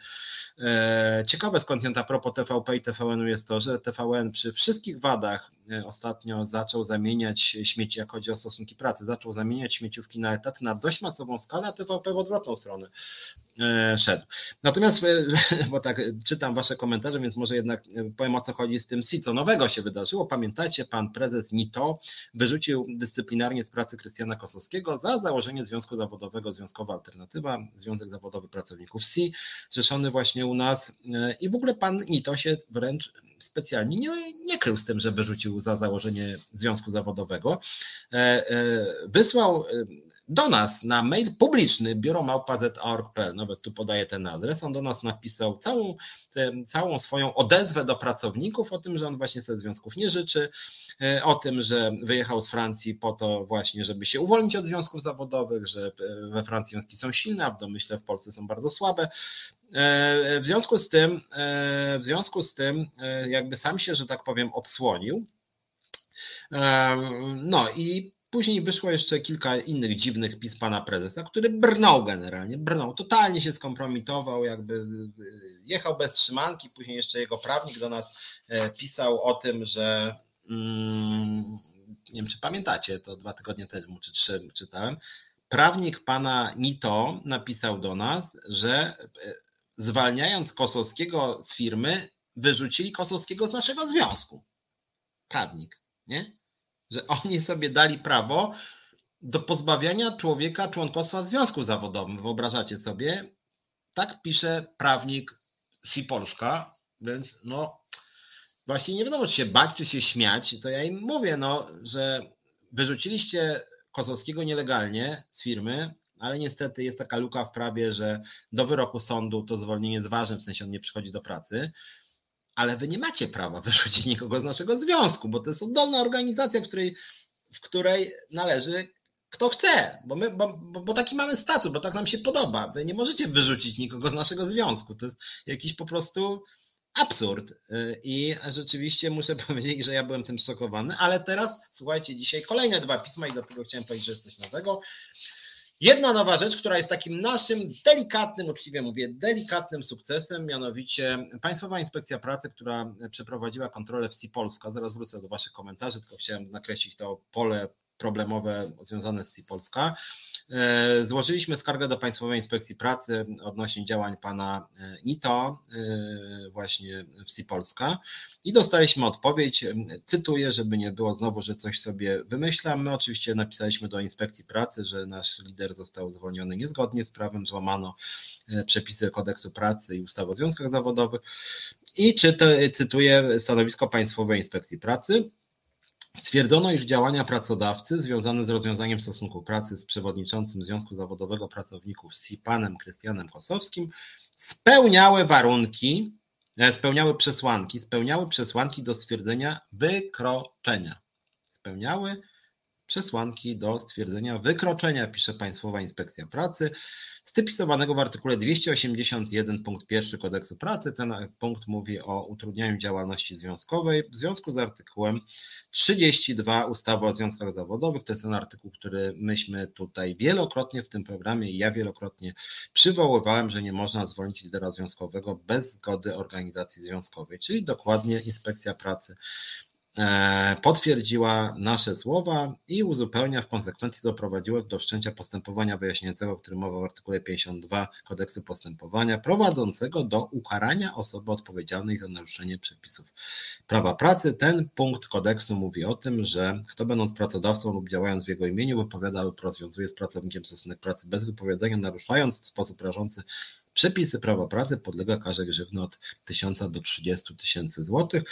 E, ciekawe skąd a TVP i TVN-u jest to, że TVN przy wszystkich wadach ostatnio zaczął zamieniać śmieci, jak chodzi o stosunki pracy, zaczął zamieniać śmieciówki na etat na dość masową skalę, a TVP w odwrotną stronę szedł. Natomiast, bo tak czytam wasze komentarze, więc może jednak powiem o co chodzi z tym SI, co nowego się wydarzyło. Pamiętacie, pan prezes NITO wyrzucił dyscyplinarnie z pracy Krystiana Kosowskiego za założenie Związku Zawodowego Związkowa Alternatywa, Związek Zawodowy Pracowników SI, zrzeszony właśnie u nas i w ogóle pan NITO się wręcz specjalnie nie, nie krył z tym, że wyrzucił za założenie związku zawodowego. E, e, wysłał e, do nas na mail publiczny biuromałpa.org.pl, nawet tu podaję ten adres, on do nas napisał całą, całą swoją odezwę do pracowników o tym, że on właśnie sobie związków nie życzy, o tym, że wyjechał z Francji po to właśnie, żeby się uwolnić od związków zawodowych, że we Francji związki są silne, a w domyśle w Polsce są bardzo słabe, w związku z tym, e, w związku z tym, e, jakby sam się, że tak powiem, odsłonił. No i Później wyszło jeszcze kilka innych dziwnych pism pana prezesa, który brnął generalnie, brnął, totalnie się skompromitował, jakby jechał bez trzymanki. Później jeszcze jego prawnik do nas pisał o tym, że mm, nie wiem, czy pamiętacie, to dwa tygodnie temu czy trzy czytałem. Prawnik pana Nito napisał do nas, że zwalniając Kosowskiego z firmy, wyrzucili Kosowskiego z naszego związku. Prawnik, nie? Że oni sobie dali prawo do pozbawiania człowieka członkostwa w związku zawodowym. Wyobrażacie sobie? Tak pisze prawnik Si Polska, więc no właśnie nie wiadomo, czy się bać, czy się śmiać. To ja im mówię, no, że wyrzuciliście Kosowskiego nielegalnie z firmy, ale niestety jest taka luka w prawie, że do wyroku sądu to zwolnienie jest ważne, w sensie on nie przychodzi do pracy, ale wy nie macie prawa wyrzucić nikogo z naszego związku, bo to jest oddolna organizacja, w której, w której należy kto chce, bo, my, bo, bo, bo, taki mamy statut, bo tak nam się podoba. Wy nie możecie wyrzucić nikogo z naszego związku. To jest jakiś po prostu absurd. I rzeczywiście muszę powiedzieć, że ja byłem tym szokowany, ale teraz słuchajcie, dzisiaj kolejne dwa pisma i dlatego chciałem powiedzieć, że jest coś nowego. Jedna nowa rzecz, która jest takim naszym delikatnym, uczciwie mówię, delikatnym sukcesem, mianowicie Państwowa Inspekcja Pracy, która przeprowadziła kontrolę w SI Polska. Zaraz wrócę do Waszych komentarzy, tylko chciałem nakreślić to pole problemowe związane z Polska. E, złożyliśmy skargę do Państwowej Inspekcji Pracy odnośnie działań pana e, Nito e, właśnie w Polska i dostaliśmy odpowiedź, cytuję, żeby nie było znowu, że coś sobie wymyślam. My oczywiście napisaliśmy do Inspekcji Pracy, że nasz lider został zwolniony niezgodnie z prawem, złamano przepisy kodeksu pracy i ustawy o związkach zawodowych i czytę, cytuję stanowisko Państwowej Inspekcji Pracy. Stwierdzono, iż działania pracodawcy związane z rozwiązaniem stosunku pracy z przewodniczącym Związku Zawodowego Pracowników SI panem Krystianem Kosowskim spełniały warunki, e, spełniały przesłanki, spełniały przesłanki do stwierdzenia wykroczenia. Spełniały przesłanki do stwierdzenia wykroczenia, pisze Państwowa Inspekcja Pracy, stypizowanego w artykule 281 punkt 1 kodeksu pracy. Ten punkt mówi o utrudnianiu działalności związkowej w związku z artykułem 32 ustawy o związkach zawodowych. To jest ten artykuł, który myśmy tutaj wielokrotnie w tym programie i ja wielokrotnie przywoływałem, że nie można zwolnić lidera związkowego bez zgody organizacji związkowej, czyli dokładnie Inspekcja Pracy potwierdziła nasze słowa i uzupełnia w konsekwencji doprowadziło do wszczęcia postępowania wyjaśniającego, o którym mowa w artykule 52 kodeksu postępowania, prowadzącego do ukarania osoby odpowiedzialnej za naruszenie przepisów prawa pracy. Ten punkt kodeksu mówi o tym, że kto będąc pracodawcą lub działając w jego imieniu wypowiada lub rozwiązuje z pracownikiem stosunek pracy bez wypowiedzenia, naruszając w sposób rażący przepisy prawa pracy, podlega karze grzywny od 1000 do 30 tysięcy złotych.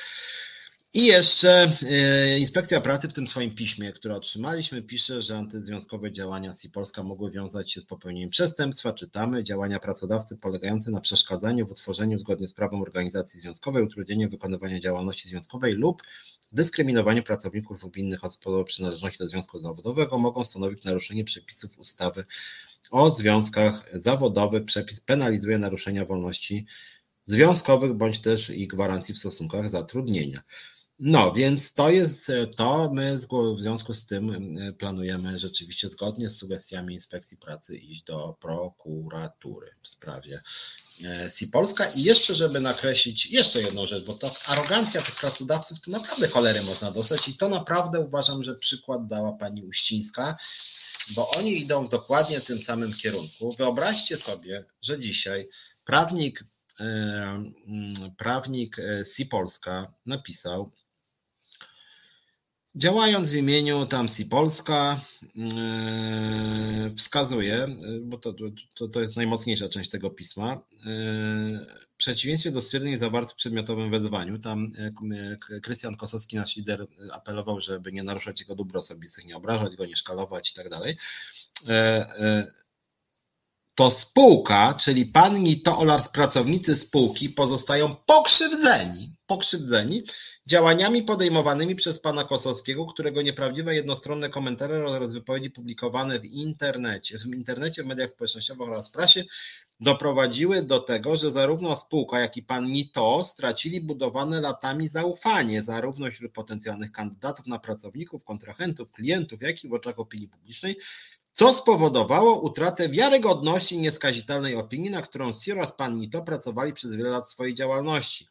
I jeszcze e, Inspekcja Pracy w tym swoim piśmie, które otrzymaliśmy, pisze, że antyzwiązkowe działania SI Polska mogły wiązać się z popełnieniem przestępstwa. Czytamy działania pracodawcy polegające na przeszkadzaniu w utworzeniu zgodnie z prawem organizacji związkowej, utrudnieniu wykonywania działalności związkowej lub dyskryminowaniu pracowników lub innych osób o przynależności do związku zawodowego mogą stanowić naruszenie przepisów ustawy o związkach zawodowych. Przepis penalizuje naruszenia wolności związkowych bądź też i gwarancji w stosunkach zatrudnienia. No, więc to jest to. My w związku z tym planujemy rzeczywiście zgodnie z sugestiami inspekcji pracy iść do prokuratury w sprawie e, Si Polska. I jeszcze, żeby nakreślić jeszcze jedną rzecz, bo ta arogancja tych pracodawców to naprawdę cholery można dostać i to naprawdę uważam, że przykład dała pani Uścińska, bo oni idą w dokładnie tym samym kierunku. Wyobraźcie sobie, że dzisiaj prawnik, e, prawnik e, Si Polska napisał, Działając w imieniu Tamsi Polska, yy, wskazuje, bo to, to, to jest najmocniejsza część tego pisma, yy, w przeciwieństwie do stwierdzeń zawartych w przedmiotowym wezwaniu, tam yy, Krystian Kosowski, nasz lider, apelował, żeby nie naruszać jego dóbr osobistych, nie obrażać go, nie szkalować i tak dalej. To spółka, czyli pan to oraz pracownicy spółki pozostają pokrzywdzeni, pokrzywdzeni działaniami podejmowanymi przez pana Kosowskiego, którego nieprawdziwe jednostronne komentarze oraz wypowiedzi publikowane w internecie, w internecie, w mediach społecznościowych oraz w prasie doprowadziły do tego, że zarówno spółka, jak i pan Nito stracili budowane latami zaufanie zarówno wśród potencjalnych kandydatów na pracowników, kontrahentów, klientów, jak i w oczach opinii publicznej, co spowodowało utratę wiarygodności i nieskazitelnej opinii, na którą Sir oraz pan Nito pracowali przez wiele lat swojej działalności.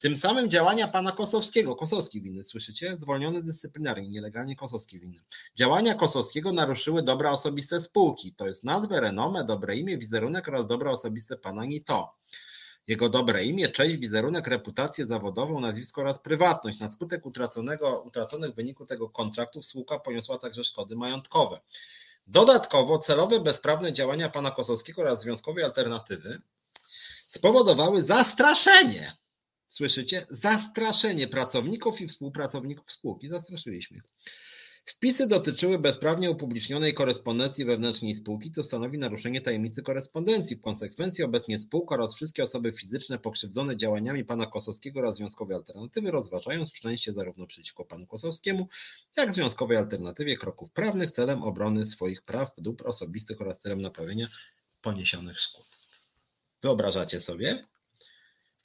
Tym samym działania pana Kosowskiego, Kosowski winny, słyszycie? Zwolniony dyscyplinarnie, nielegalnie Kosowski winny. Działania Kosowskiego naruszyły dobra osobiste spółki, to jest nazwę, renomę, dobre imię, wizerunek oraz dobra osobiste pana Nito. Jego dobre imię, cześć, wizerunek, reputację zawodową, nazwisko oraz prywatność. Na skutek utraconego, utraconych w wyniku tego kontraktu spółka poniosła także szkody majątkowe. Dodatkowo celowe bezprawne działania pana Kosowskiego oraz związkowej alternatywy spowodowały zastraszenie Słyszycie? Zastraszenie pracowników i współpracowników spółki. Zastraszyliśmy. Wpisy dotyczyły bezprawnie upublicznionej korespondencji wewnętrznej spółki, co stanowi naruszenie tajemnicy korespondencji. W konsekwencji obecnie spółka oraz wszystkie osoby fizyczne pokrzywdzone działaniami pana Kosowskiego oraz Związkowej Alternatywy rozważają szczęście zarówno przeciwko panu Kosowskiemu, jak Związkowej Alternatywie kroków prawnych celem obrony swoich praw, dóbr osobistych oraz celem naprawienia poniesionych szkód. Wyobrażacie sobie?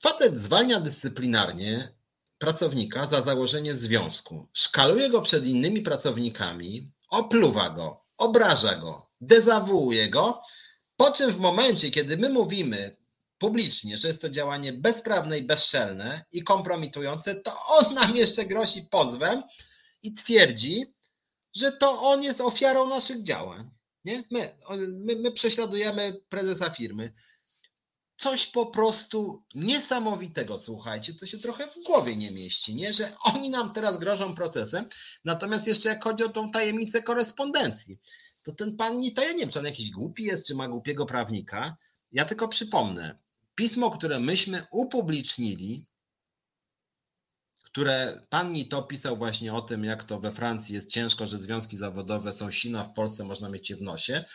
Facet zwalnia dyscyplinarnie pracownika za założenie związku, szkaluje go przed innymi pracownikami, opluwa go, obraża go, dezawuuje go, po czym w momencie, kiedy my mówimy publicznie, że jest to działanie bezprawne i bezczelne i kompromitujące, to on nam jeszcze grozi pozwem i twierdzi, że to on jest ofiarą naszych działań. Nie? My, my, my prześladujemy prezesa firmy coś po prostu niesamowitego, słuchajcie, co się trochę w głowie nie mieści, nie? Że oni nam teraz grożą procesem, natomiast jeszcze jak chodzi o tą tajemnicę korespondencji, to ten pan nie, to ja nie wiem, czy on jakiś głupi jest, czy ma głupiego prawnika. Ja tylko przypomnę, pismo, które myśmy upublicznili, które pan Nito pisał właśnie o tym, jak to we Francji jest ciężko, że związki zawodowe są silne, a w Polsce można mieć je w nosie.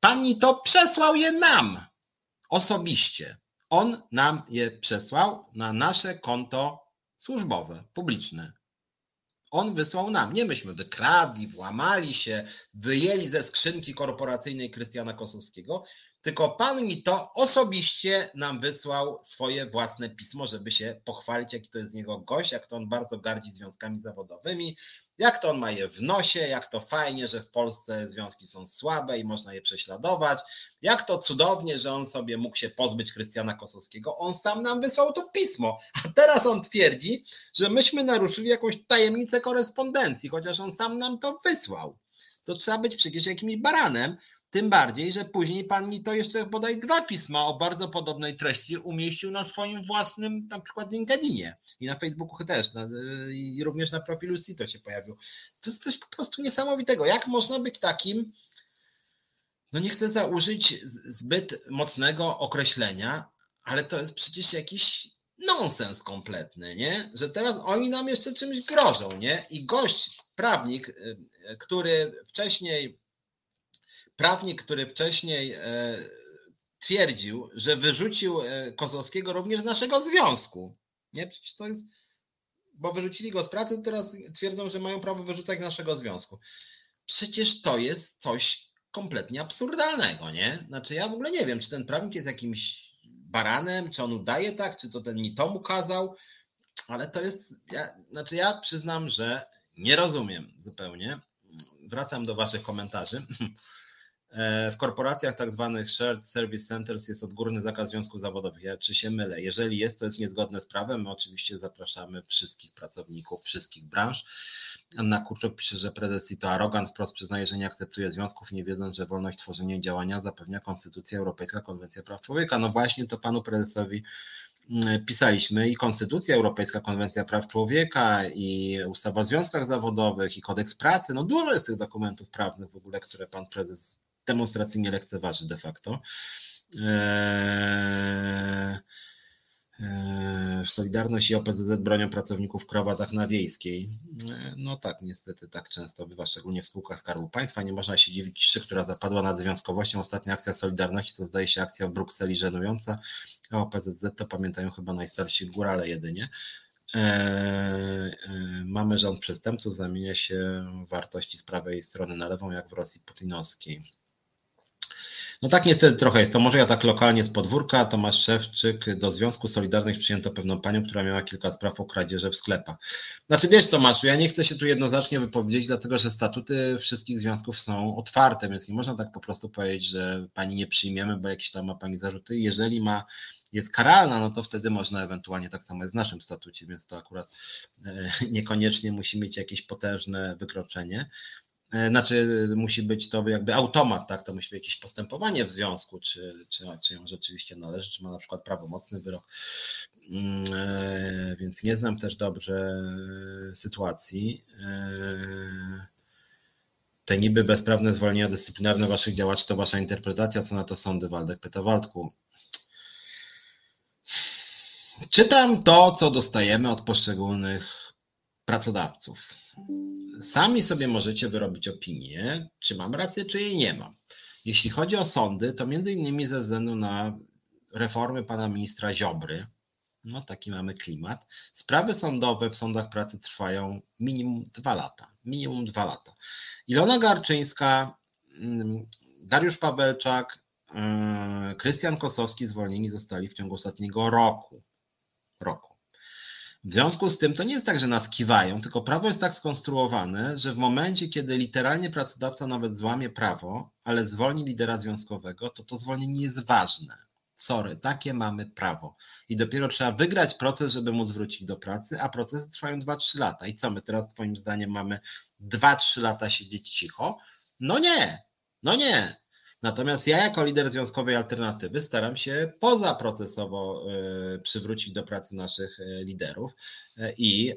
Pan Nito przesłał je nam osobiście. On nam je przesłał na nasze konto służbowe, publiczne. On wysłał nam. Nie myśmy wykradli, włamali się, wyjęli ze skrzynki korporacyjnej Krystiana Kosowskiego, tylko pan mi to osobiście nam wysłał swoje własne pismo, żeby się pochwalić, jaki to jest z niego gość, jak to on bardzo gardzi związkami zawodowymi, jak to on ma je w nosie, jak to fajnie, że w Polsce związki są słabe i można je prześladować, jak to cudownie, że on sobie mógł się pozbyć Krystiana Kosowskiego. On sam nam wysłał to pismo, a teraz on twierdzi, że myśmy naruszyli jakąś tajemnicę korespondencji, chociaż on sam nam to wysłał. To trzeba być przecież jakimś baranem, tym bardziej, że później pan mi to jeszcze bodaj dwa pisma o bardzo podobnej treści umieścił na swoim własnym na przykład LinkedInie i na Facebooku też na, i również na profilu Sito się pojawił. To jest coś po prostu niesamowitego. Jak można być takim, no nie chcę założyć zbyt mocnego określenia, ale to jest przecież jakiś nonsens kompletny, nie? Że teraz oni nam jeszcze czymś grożą, nie? I gość, prawnik, y, który wcześniej prawnik, który wcześniej e, twierdził, że wyrzucił e, Kozłowskiego również z naszego związku. Nie, przecież to jest. Bo wyrzucili go z pracy, teraz twierdzą, że mają prawo wyrzucać z naszego związku. Przecież to jest coś kompletnie absurdalnego, nie? Znaczy, ja w ogóle nie wiem, czy ten prawnik jest jakimś baranem, czy on udaje tak, czy to ten mi to mu kazał, ale to jest, ja, znaczy ja przyznam, że nie rozumiem zupełnie. Wracam do Waszych komentarzy. E, w korporacjach tak zwanych shared service centers jest odgórny zakaz związków zawodowych. Ja czy się mylę? Jeżeli jest, to jest niezgodne z prawem. My oczywiście zapraszamy wszystkich pracowników, wszystkich branż. Anna Kurczok pisze, że prezes i to arogant wprost przyznaje, że nie akceptuje związków, nie wiedząc, że wolność tworzenia i działania zapewnia Konstytucja Europejska, Konwencja Praw Człowieka. No właśnie to panu prezesowi mm, pisaliśmy i Konstytucja Europejska, Konwencja Praw Człowieka, i ustawa o związkach zawodowych, i kodeks pracy. No dużo jest tych dokumentów prawnych w ogóle, które pan prezes demonstracyjnie lekceważy de facto. Eee, eee, Solidarność i OPZZ bronią pracowników w krowatach na wiejskiej. Eee, no tak, niestety tak często bywa, szczególnie w spółkach Skarbu Państwa. Nie można się dziwić ciszy, która zapadła nad związkowością. Ostatnia akcja Solidarności to zdaje się akcja w Brukseli żenująca, a OPZZ to pamiętają chyba najstarsi górale jedynie. Mamy rząd przestępców, zamienia się wartości z prawej strony na lewą, jak w Rosji putinowskiej. No tak niestety trochę jest. To może ja tak lokalnie z podwórka. Tomasz Szewczyk do Związku Solidarność przyjęto pewną panią, która miała kilka spraw o kradzieże w sklepach. Znaczy wiesz Tomaszu, ja nie chcę się tu jednoznacznie wypowiedzieć, dlatego że statuty wszystkich związków są otwarte, więc nie można tak po prostu powiedzieć, że pani nie przyjmiemy, bo jakieś tam ma pani zarzuty. Jeżeli ma jest karalna, no to wtedy można ewentualnie tak samo jest w naszym statucie, więc to akurat e, niekoniecznie musi mieć jakieś potężne wykroczenie. E, znaczy musi być to jakby automat, tak? To musi być jakieś postępowanie w związku, czy, czy, czy ją rzeczywiście należy, czy ma na przykład prawomocny wyrok. Mm, e, więc nie znam też dobrze sytuacji. E, te niby bezprawne zwolnienia dyscyplinarne waszych działaczy to wasza interpretacja, co na to sądy, Waldek pyta Waldku. Czytam to, co dostajemy od poszczególnych pracodawców Sami sobie możecie wyrobić opinię, czy mam rację, czy jej nie mam. Jeśli chodzi o sądy, to między innymi ze względu na reformy pana ministra Ziobry, no taki mamy klimat, sprawy sądowe w sądach pracy trwają minimum dwa lata. Minimum dwa lata. Ilona Garczyńska, mm, Dariusz Pawelczak, yy, Krystian Kosowski zwolnieni zostali w ciągu ostatniego roku. Roku. W związku z tym to nie jest tak, że nas kiwają, tylko prawo jest tak skonstruowane, że w momencie, kiedy literalnie pracodawca nawet złamie prawo, ale zwolni lidera związkowego, to to zwolnienie jest ważne. Sorry, takie mamy prawo. I dopiero trzeba wygrać proces, żeby móc wrócić do pracy, a procesy trwają 2-3 lata. I co my teraz, Twoim zdaniem, mamy 2-3 lata siedzieć cicho? No nie, no nie. Natomiast ja jako lider związkowej alternatywy staram się pozaprocesowo e, przywrócić do pracy naszych e, liderów e, i,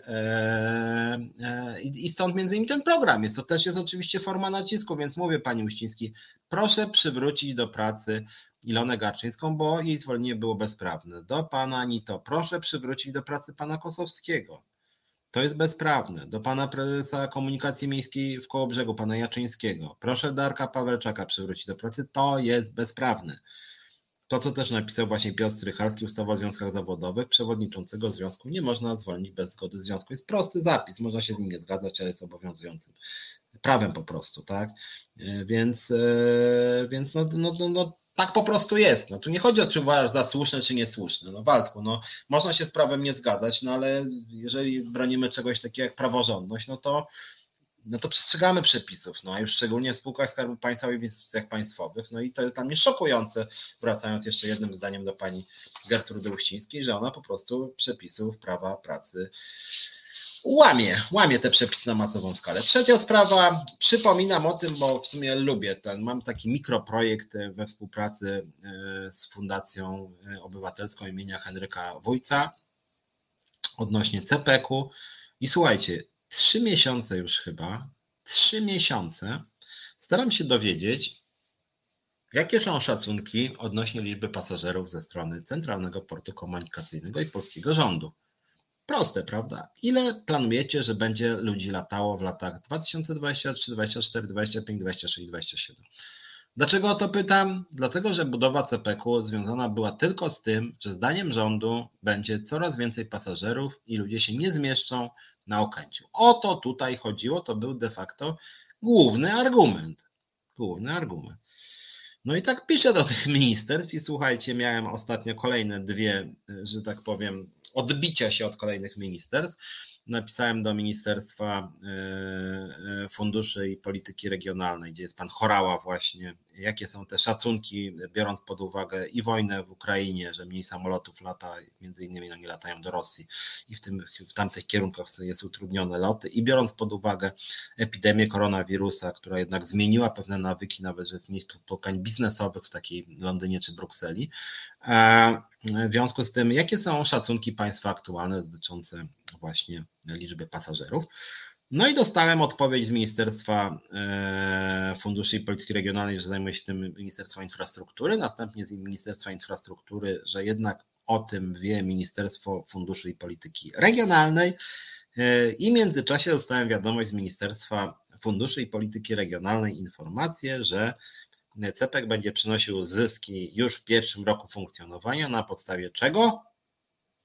i stąd między innymi ten program jest. To też jest oczywiście forma nacisku, więc mówię Pani Uściński, proszę przywrócić do pracy Ilonę Garczyńską, bo jej zwolnienie było bezprawne. Do Pana Anito, proszę przywrócić do pracy Pana Kosowskiego. To jest bezprawne. Do pana prezesa komunikacji miejskiej w Kołobrzegu, pana Jaczyńskiego. Proszę Darka Pawelczaka przywrócić do pracy. To jest bezprawne. To, co też napisał właśnie Piotr Strychalski, ustawa o związkach zawodowych, przewodniczącego związku nie można zwolnić bez zgody związku. Jest prosty zapis, można się z nim nie zgadzać, ale jest obowiązującym prawem po prostu, tak? E, więc, e, więc no, no, no, no tak po prostu jest. No tu nie chodzi o czy uważasz za słuszne, czy niesłuszne. No Waldku, no można się z prawem nie zgadzać, no ale jeżeli bronimy czegoś takiego jak praworządność, no to no to przestrzegamy przepisów, no a już szczególnie w spółkach Skarbu Państwa i w instytucjach państwowych, no i to jest dla mnie szokujące, wracając jeszcze jednym zdaniem do pani Gertrudy Uścińskiej, że ona po prostu przepisów prawa pracy łamie, łamie te przepisy na masową skalę. Trzecia sprawa, przypominam o tym, bo w sumie lubię ten, mam taki mikroprojekt we współpracy e, z Fundacją e, Obywatelską imienia Henryka Wójca odnośnie CPK-u i słuchajcie, trzy miesiące już chyba, trzy miesiące staram się dowiedzieć, jakie są szacunki odnośnie liczby pasażerów ze strony Centralnego Portu Komunikacyjnego i polskiego rządu. Proste, prawda? Ile planujecie, że będzie ludzi latało w latach 2023, 2024, 2025, 2026, 2027? Dlaczego o to pytam? Dlatego, że budowa CPK związana była tylko z tym, że zdaniem rządu będzie coraz więcej pasażerów i ludzie się nie zmieszczą na Okęciu. O to tutaj chodziło, to był de facto główny argument. Główny argument. No i tak piszę do tych ministerstw i słuchajcie, miałem ostatnio kolejne dwie, że tak powiem, odbicia się od kolejnych ministerstw. Napisałem do Ministerstwa e, e, Funduszy i Polityki Regionalnej, gdzie jest pan Chorała właśnie, jakie są te szacunki, biorąc pod uwagę i wojnę w Ukrainie, że mniej samolotów lata, między innymi no nie latają do Rosji i w, tym, w tamtych kierunkach jest utrudnione loty i biorąc pod uwagę epidemię koronawirusa, która jednak zmieniła pewne nawyki, nawet że jest mniej spotkań biznesowych w takiej Londynie czy Brukseli, w związku z tym, jakie są szacunki państwa aktualne dotyczące właśnie liczby pasażerów? No i dostałem odpowiedź z Ministerstwa e, Funduszy i Polityki Regionalnej, że zajmuje się tym Ministerstwo Infrastruktury, następnie z Ministerstwa Infrastruktury, że jednak o tym wie Ministerstwo Funduszy i Polityki Regionalnej. E, I w międzyczasie dostałem wiadomość z Ministerstwa Funduszy i Polityki Regionalnej informację, że CEPEK będzie przynosił zyski już w pierwszym roku funkcjonowania, na podstawie czego?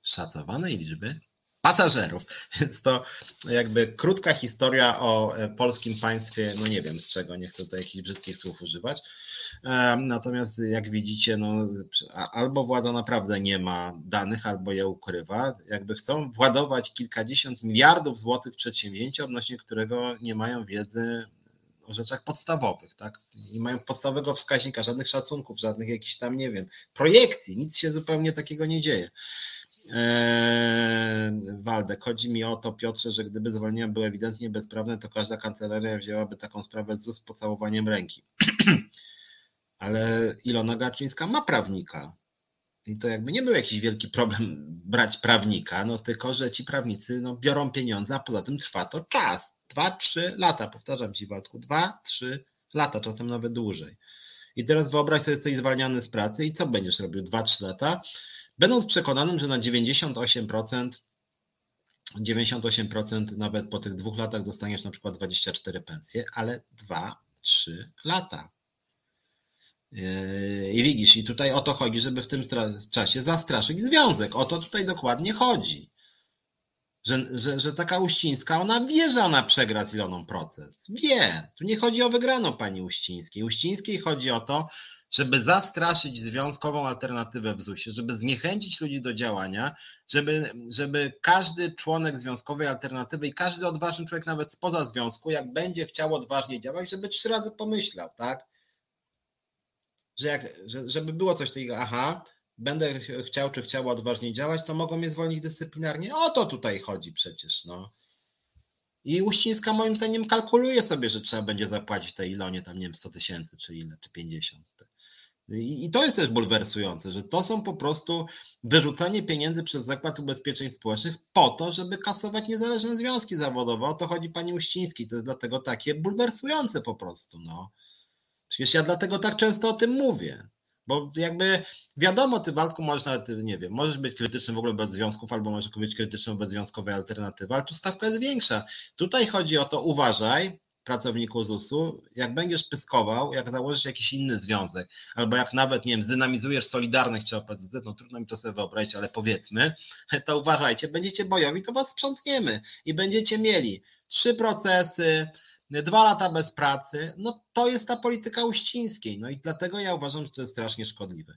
Szacowanej liczby pasażerów. Więc to jakby krótka historia o e, polskim państwie, no nie wiem z czego, nie chcę tu jakichś brzydkich słów używać. Natomiast jak widzicie, no, albo władza naprawdę nie ma danych, albo je ukrywa. Jakby chcą władować kilkadziesiąt miliardów złotych w odnośnie którego nie mają wiedzy o rzeczach podstawowych, tak? Nie mają podstawowego wskaźnika, żadnych szacunków, żadnych jakichś tam, nie wiem, projekcji, nic się zupełnie takiego nie dzieje. Eee, Waldek, chodzi mi o to, Piotrze, że gdyby zwolnienia były ewidentnie bezprawne, to każda kancelaria wzięłaby taką sprawę z pocałowaniem ręki. Ale Ilona Garczyńska ma prawnika. I to jakby nie był jakiś wielki problem brać prawnika, no tylko, że ci prawnicy no, biorą pieniądze, a poza tym trwa to czas. Dwa, trzy lata, powtarzam Ci Waldku, dwa, trzy lata, czasem nawet dłużej. I teraz wyobraź sobie, jesteś zwalniany z pracy i co będziesz robił dwa, trzy lata, będąc przekonanym, że na 98%, 98% nawet po tych dwóch latach dostaniesz na przykład 24 pensje, ale dwa, trzy lata. Yy, I widzisz, i tutaj o to chodzi, żeby w tym czasie zastraszyć związek. O to tutaj dokładnie chodzi że, że, że taka Uścińska, ona wie, że ona przegra z Iloną proces. Wie. Tu nie chodzi o wygraną pani Uścińskiej. Uścińskiej chodzi o to, żeby zastraszyć związkową alternatywę w ZUS-ie, żeby zniechęcić ludzi do działania, żeby, żeby każdy członek związkowej alternatywy i każdy odważny człowiek nawet spoza związku, jak będzie chciał odważnie działać, żeby trzy razy pomyślał, tak? Że jak, że, żeby było coś takiego, aha, będę chciał czy chciała odważnie działać, to mogą mnie zwolnić dyscyplinarnie. O to tutaj chodzi przecież. No. I Uścińska moim zdaniem kalkuluje sobie, że trzeba będzie zapłacić tej Ilonie tam, nie wiem, 100 tysięcy czy ile, czy 50. I, I to jest też bulwersujące, że to są po prostu wyrzucanie pieniędzy przez Zakład Ubezpieczeń Społecznych po to, żeby kasować niezależne związki zawodowe. O to chodzi pani Uściński. To jest dlatego takie bulwersujące po prostu. No. Przecież ja dlatego tak często o tym mówię. Bo jakby wiadomo, ty Waldku możesz nawet, nie wiem, możesz być krytyczny w ogóle bez związków, albo możesz być krytyczny wobec związkowej alternatywy, ale tu stawka jest większa. Tutaj chodzi o to, uważaj, pracowniku ZUS-u, jak będziesz pyskował, jak założysz jakiś inny związek, albo jak nawet, nie wiem, zdynamizujesz Solidarność czy OPZZ, no trudno mi to sobie wyobrazić, ale powiedzmy, to uważajcie, będziecie bojowi, to was sprzątniemy i będziecie mieli trzy procesy, dwa lata bez pracy, no to jest ta polityka Uścińskiej. No i dlatego ja uważam, że to jest strasznie szkodliwe.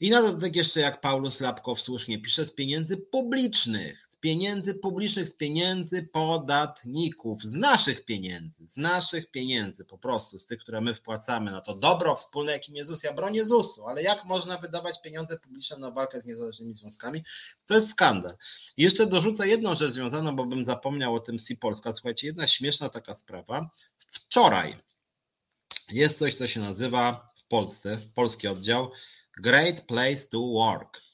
I na dodatek jeszcze, jak Paulus Lapkow słusznie pisze, z pieniędzy publicznych pieniędzy publicznych, z pieniędzy podatników, z naszych pieniędzy, z naszych pieniędzy po prostu, z tych, które my wpłacamy na to dobro wspólne, jakim Jezus. Ja bronię ZUS-u, ale jak można wydawać pieniądze publiczne na walkę z niezależnymi związkami? To jest skandal. I jeszcze dorzucę jedną rzecz związaną, bo bym zapomniał o tym Si Polska. Słuchajcie, jedna śmieszna taka sprawa. Wczoraj jest coś, co się nazywa w Polsce, w polski oddział Great Place to Work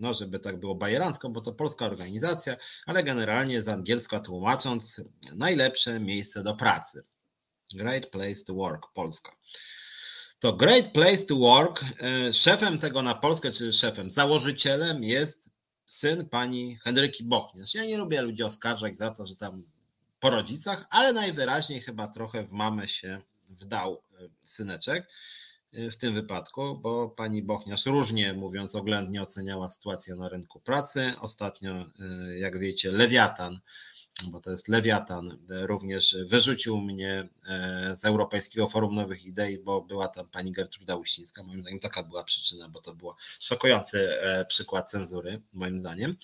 no żeby tak było bajerancko, bo to polska organizacja, ale generalnie z angielska tłumacząc, najlepsze miejsce do pracy. Great Place to Work, Polska. To Great Place to Work, e, szefem tego na Polskę, czy szefem, założycielem jest syn pani Henryki Bochniarz. Ja nie lubię ludzi oskarżać za to, że tam po rodzicach, ale najwyraźniej chyba trochę w mamę się wdał e, syneczek w tym wypadku, bo pani Bochniarz różnie mówiąc oględnie oceniała sytuację na rynku pracy. Ostatnio, y, jak wiecie, Lewiatan bo to jest Lewiatan, również wyrzucił mnie e, z Europejskiego Forum Nowych Idei, bo była tam pani Gertruda Uścińska. Moim zdaniem taka była przyczyna, bo to był szokujący przykład cenzury, moim zdaniem.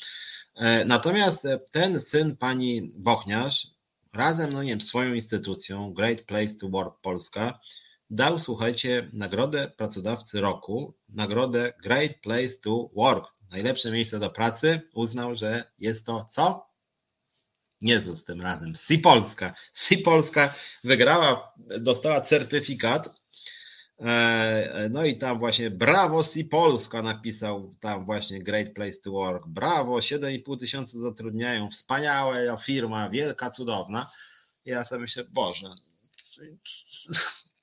Natomiast ten syn pani Bochniarz, razem, no nie wiem, swoją instytucją, Great Place to Work Polska, dał, słuchajcie, nagrodę pracodawcy roku, nagrodę Great Place to Work, najlepsze miejsce do pracy, uznał, że jest to co? Jezus tym razem. Si Polska. Si Polska wygrała, dostała certyfikat. E, no i tam właśnie brawo Si Polska napisał tam właśnie Great Place to Work. Brawo, 7,5 tysiąca zatrudniają, wspaniała firma, wielka, cudowna. I ja sobie myślę, Boże,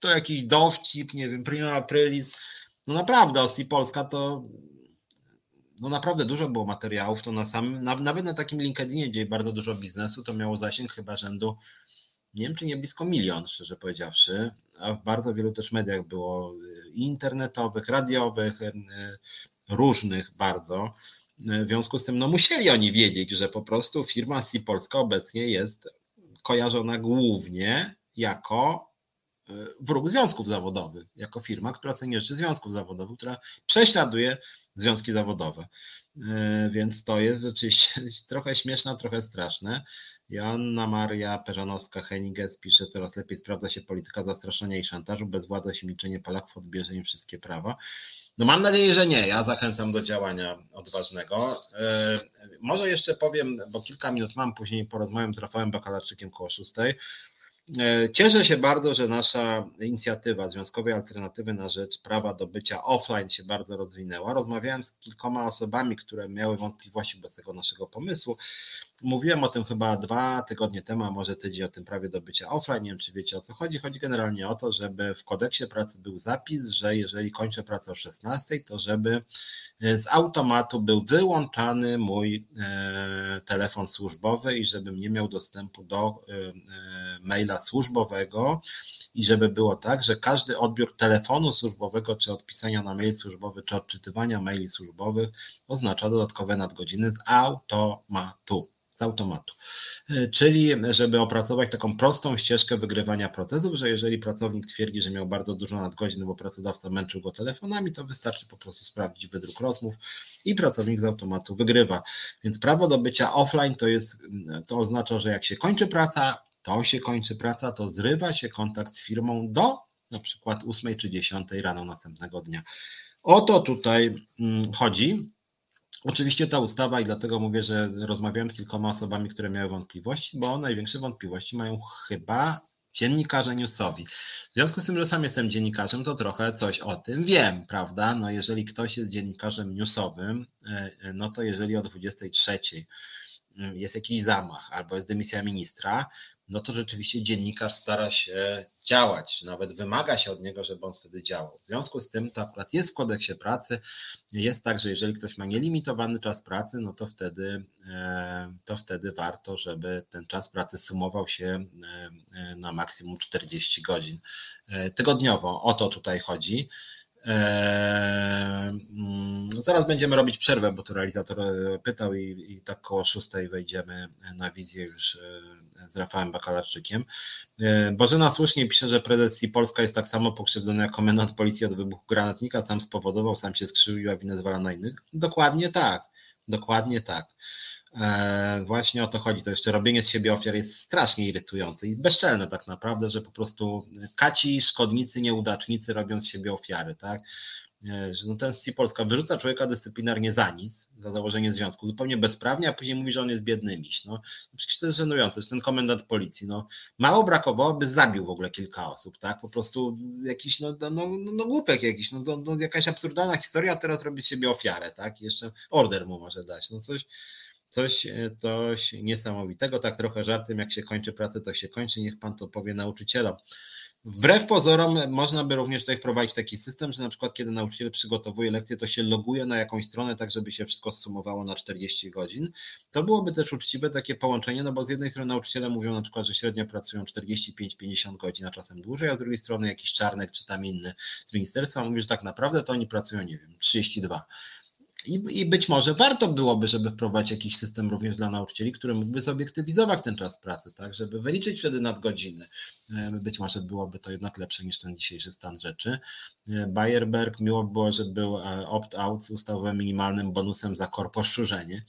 to jakiś dowcip, nie wiem, prima aprilis. No naprawdę, Osi Polska to no naprawdę dużo było materiałów, to na samym, nawet na takim LinkedInie, gdzie bardzo dużo biznesu, to miało zasięg chyba rzędu, nie wiem czy nie blisko milion, szczerze powiedziawszy, a w bardzo wielu też mediach było y, internetowych, radiowych, y, różnych bardzo. W związku z tym no musieli oni wiedzieć, że po prostu firma Si Polska obecnie jest kojarzona głównie jako y, wróg związków zawodowych, jako firma, która sobie związków zawodowych, która prześladuje związki zawodowe. E, więc to jest rzeczywiście trochę śmieszne, trochę straszne. Joanna Maria Peżanowska-Heniges pisze, coraz lepiej sprawdza się polityka zastraszania i szantażu, bezwładność i milczenie Polaków odbierze im wszystkie prawa. No mam nadzieję, że nie. Ja zachęcam do działania odważnego. E, może jeszcze powiem, bo kilka minut mam, później porozmawiam z Rafałem Bakalarczykiem koło szóstej. E, cieszę się bardzo, że nasza inicjatywa Związkowej Alternatywy na Rzecz Prawa do Bycia Offline się bardzo rozwinęła. Rozmawiałem z kilkoma osobami, które miały wątpliwości bez tego naszego pomysłu. Mówiłem o tym chyba dwa tygodnie temu, a może tydzień o tym prawie do bycia offline. Nie wiem, czy wiecie o co chodzi. Chodzi generalnie o to, żeby w kodeksie pracy był zapis, że jeżeli kończę pracę o 16, to żeby e, z automatu był wyłączany mój e, telefon służbowy i żebym nie miał dostępu do maila służbowego i żeby było tak, że każdy odbiór telefonu służbowego, czy odpisania na mail służbowy, czy odczytywania maili służbowych oznacza dodatkowe nadgodziny z automatu automatu. E, czyli, żeby opracować taką prostą ścieżkę wygrywania procesów, że jeżeli pracownik twierdzi, że miał bardzo dużo nadgodzin, bo pracodawca męczył go telefonami, to wystarczy po prostu sprawdzić wydruk rozmów i pracownik z automatu wygrywa. Więc prawo do bycia offline to jest, to oznacza, że jak się kończy praca, to się kończy praca, to zrywa się kontakt z firmą do na przykład 8 czy 10 rano następnego dnia. O to tutaj mm, chodzi. Oczywiście ta ustawa, i dlatego mówię, że rozmawiałem z kilkoma osobami, które miały wątpliwości, bo największe wątpliwości mają chyba dziennikarze newsowi. W związku z tym, że sam jestem dziennikarzem, to trochę coś o tym wiem, prawda? No jeżeli ktoś jest dziennikarzem newsowym, e, e, no to jeżeli o 23 mm, jest jakiś zamach albo jest dymisja ministra, no to rzeczywiście dziennikarz stara się działać, nawet wymaga się od niego, żeby on wtedy działał. W związku z tym to akurat jest w kodeksie pracy. Jest tak, że jeżeli ktoś ma nielimitowany czas pracy, no to wtedy, e, to wtedy warto, żeby ten czas pracy sumował się e, e, na maksimum 40 godzin tygodniowo. O to tutaj chodzi. Eee, mm, zaraz będziemy robić przerwę, bo tu realizator e, pytał i, i tak koło szóstej wejdziemy na wizję już e, z Rafałem Bakalarczykiem. E, Bożena słusznie pisze, że prezes i Polska jest tak samo pokrzywdzony jak komendant policji od wybuchu granatnika, sam spowodował, sam się skrzywił, a winę zwala na innych. Dokładnie tak, dokładnie tak. E, właśnie o to chodzi. To jeszcze robienie z siebie ofiar jest strasznie irytujące i bezczelne tak naprawdę, że po prostu kaci, szkodnicy, nieudacznicy robią z siebie ofiary, tak? E, no ten C Polska wyrzuca człowieka dyscyplinarnie za nic, za założenie związku, zupełnie bezprawnie, a później mówi, że on jest biedny miś. No, przecież to jest żenujące, że ten komendant policji, no, mało brakowało, by zabił w ogóle kilka osób, tak? Po prostu jakiś, no, no, no, no głupek jakiś, no, no, no jakaś absurdalna historia, a teraz robi z siebie ofiarę, tak? I jeszcze order mu może dać, no coś, Coś, e, coś niesamowitego, tak trochę żartem, jak się kończy pracę, to się kończy, niech pan to powie nauczycielom. Wbrew pozorom można by również tutaj wprowadzić taki system, że na przykład kiedy nauczyciel przygotowuje lekcję, to się loguje na jakąś stronę, tak żeby się wszystko sumowało na 40 godzin. To byłoby też uczciwe takie połączenie, no bo z jednej strony nauczyciele mówią na przykład, że średnio pracują 45-50 godzin, a czasem dłużej, a z drugiej strony jakiś czarnek czy tam inny z ministerstwa mówi, że tak naprawdę to oni pracują, nie wiem, 32 I, I być może warto byłoby, żeby wprowadzić jakiś system również dla nauczycieli, który mógłby zobiektywizować ten czas pracy, tak, żeby wyliczyć wtedy nadgodziny. E, być może byłoby to jednak lepsze niż ten dzisiejszy stan rzeczy. E, Bayerberg miło było, że był e, opt-out z ustawowym minimalnym bonusem za korposzczurzenie.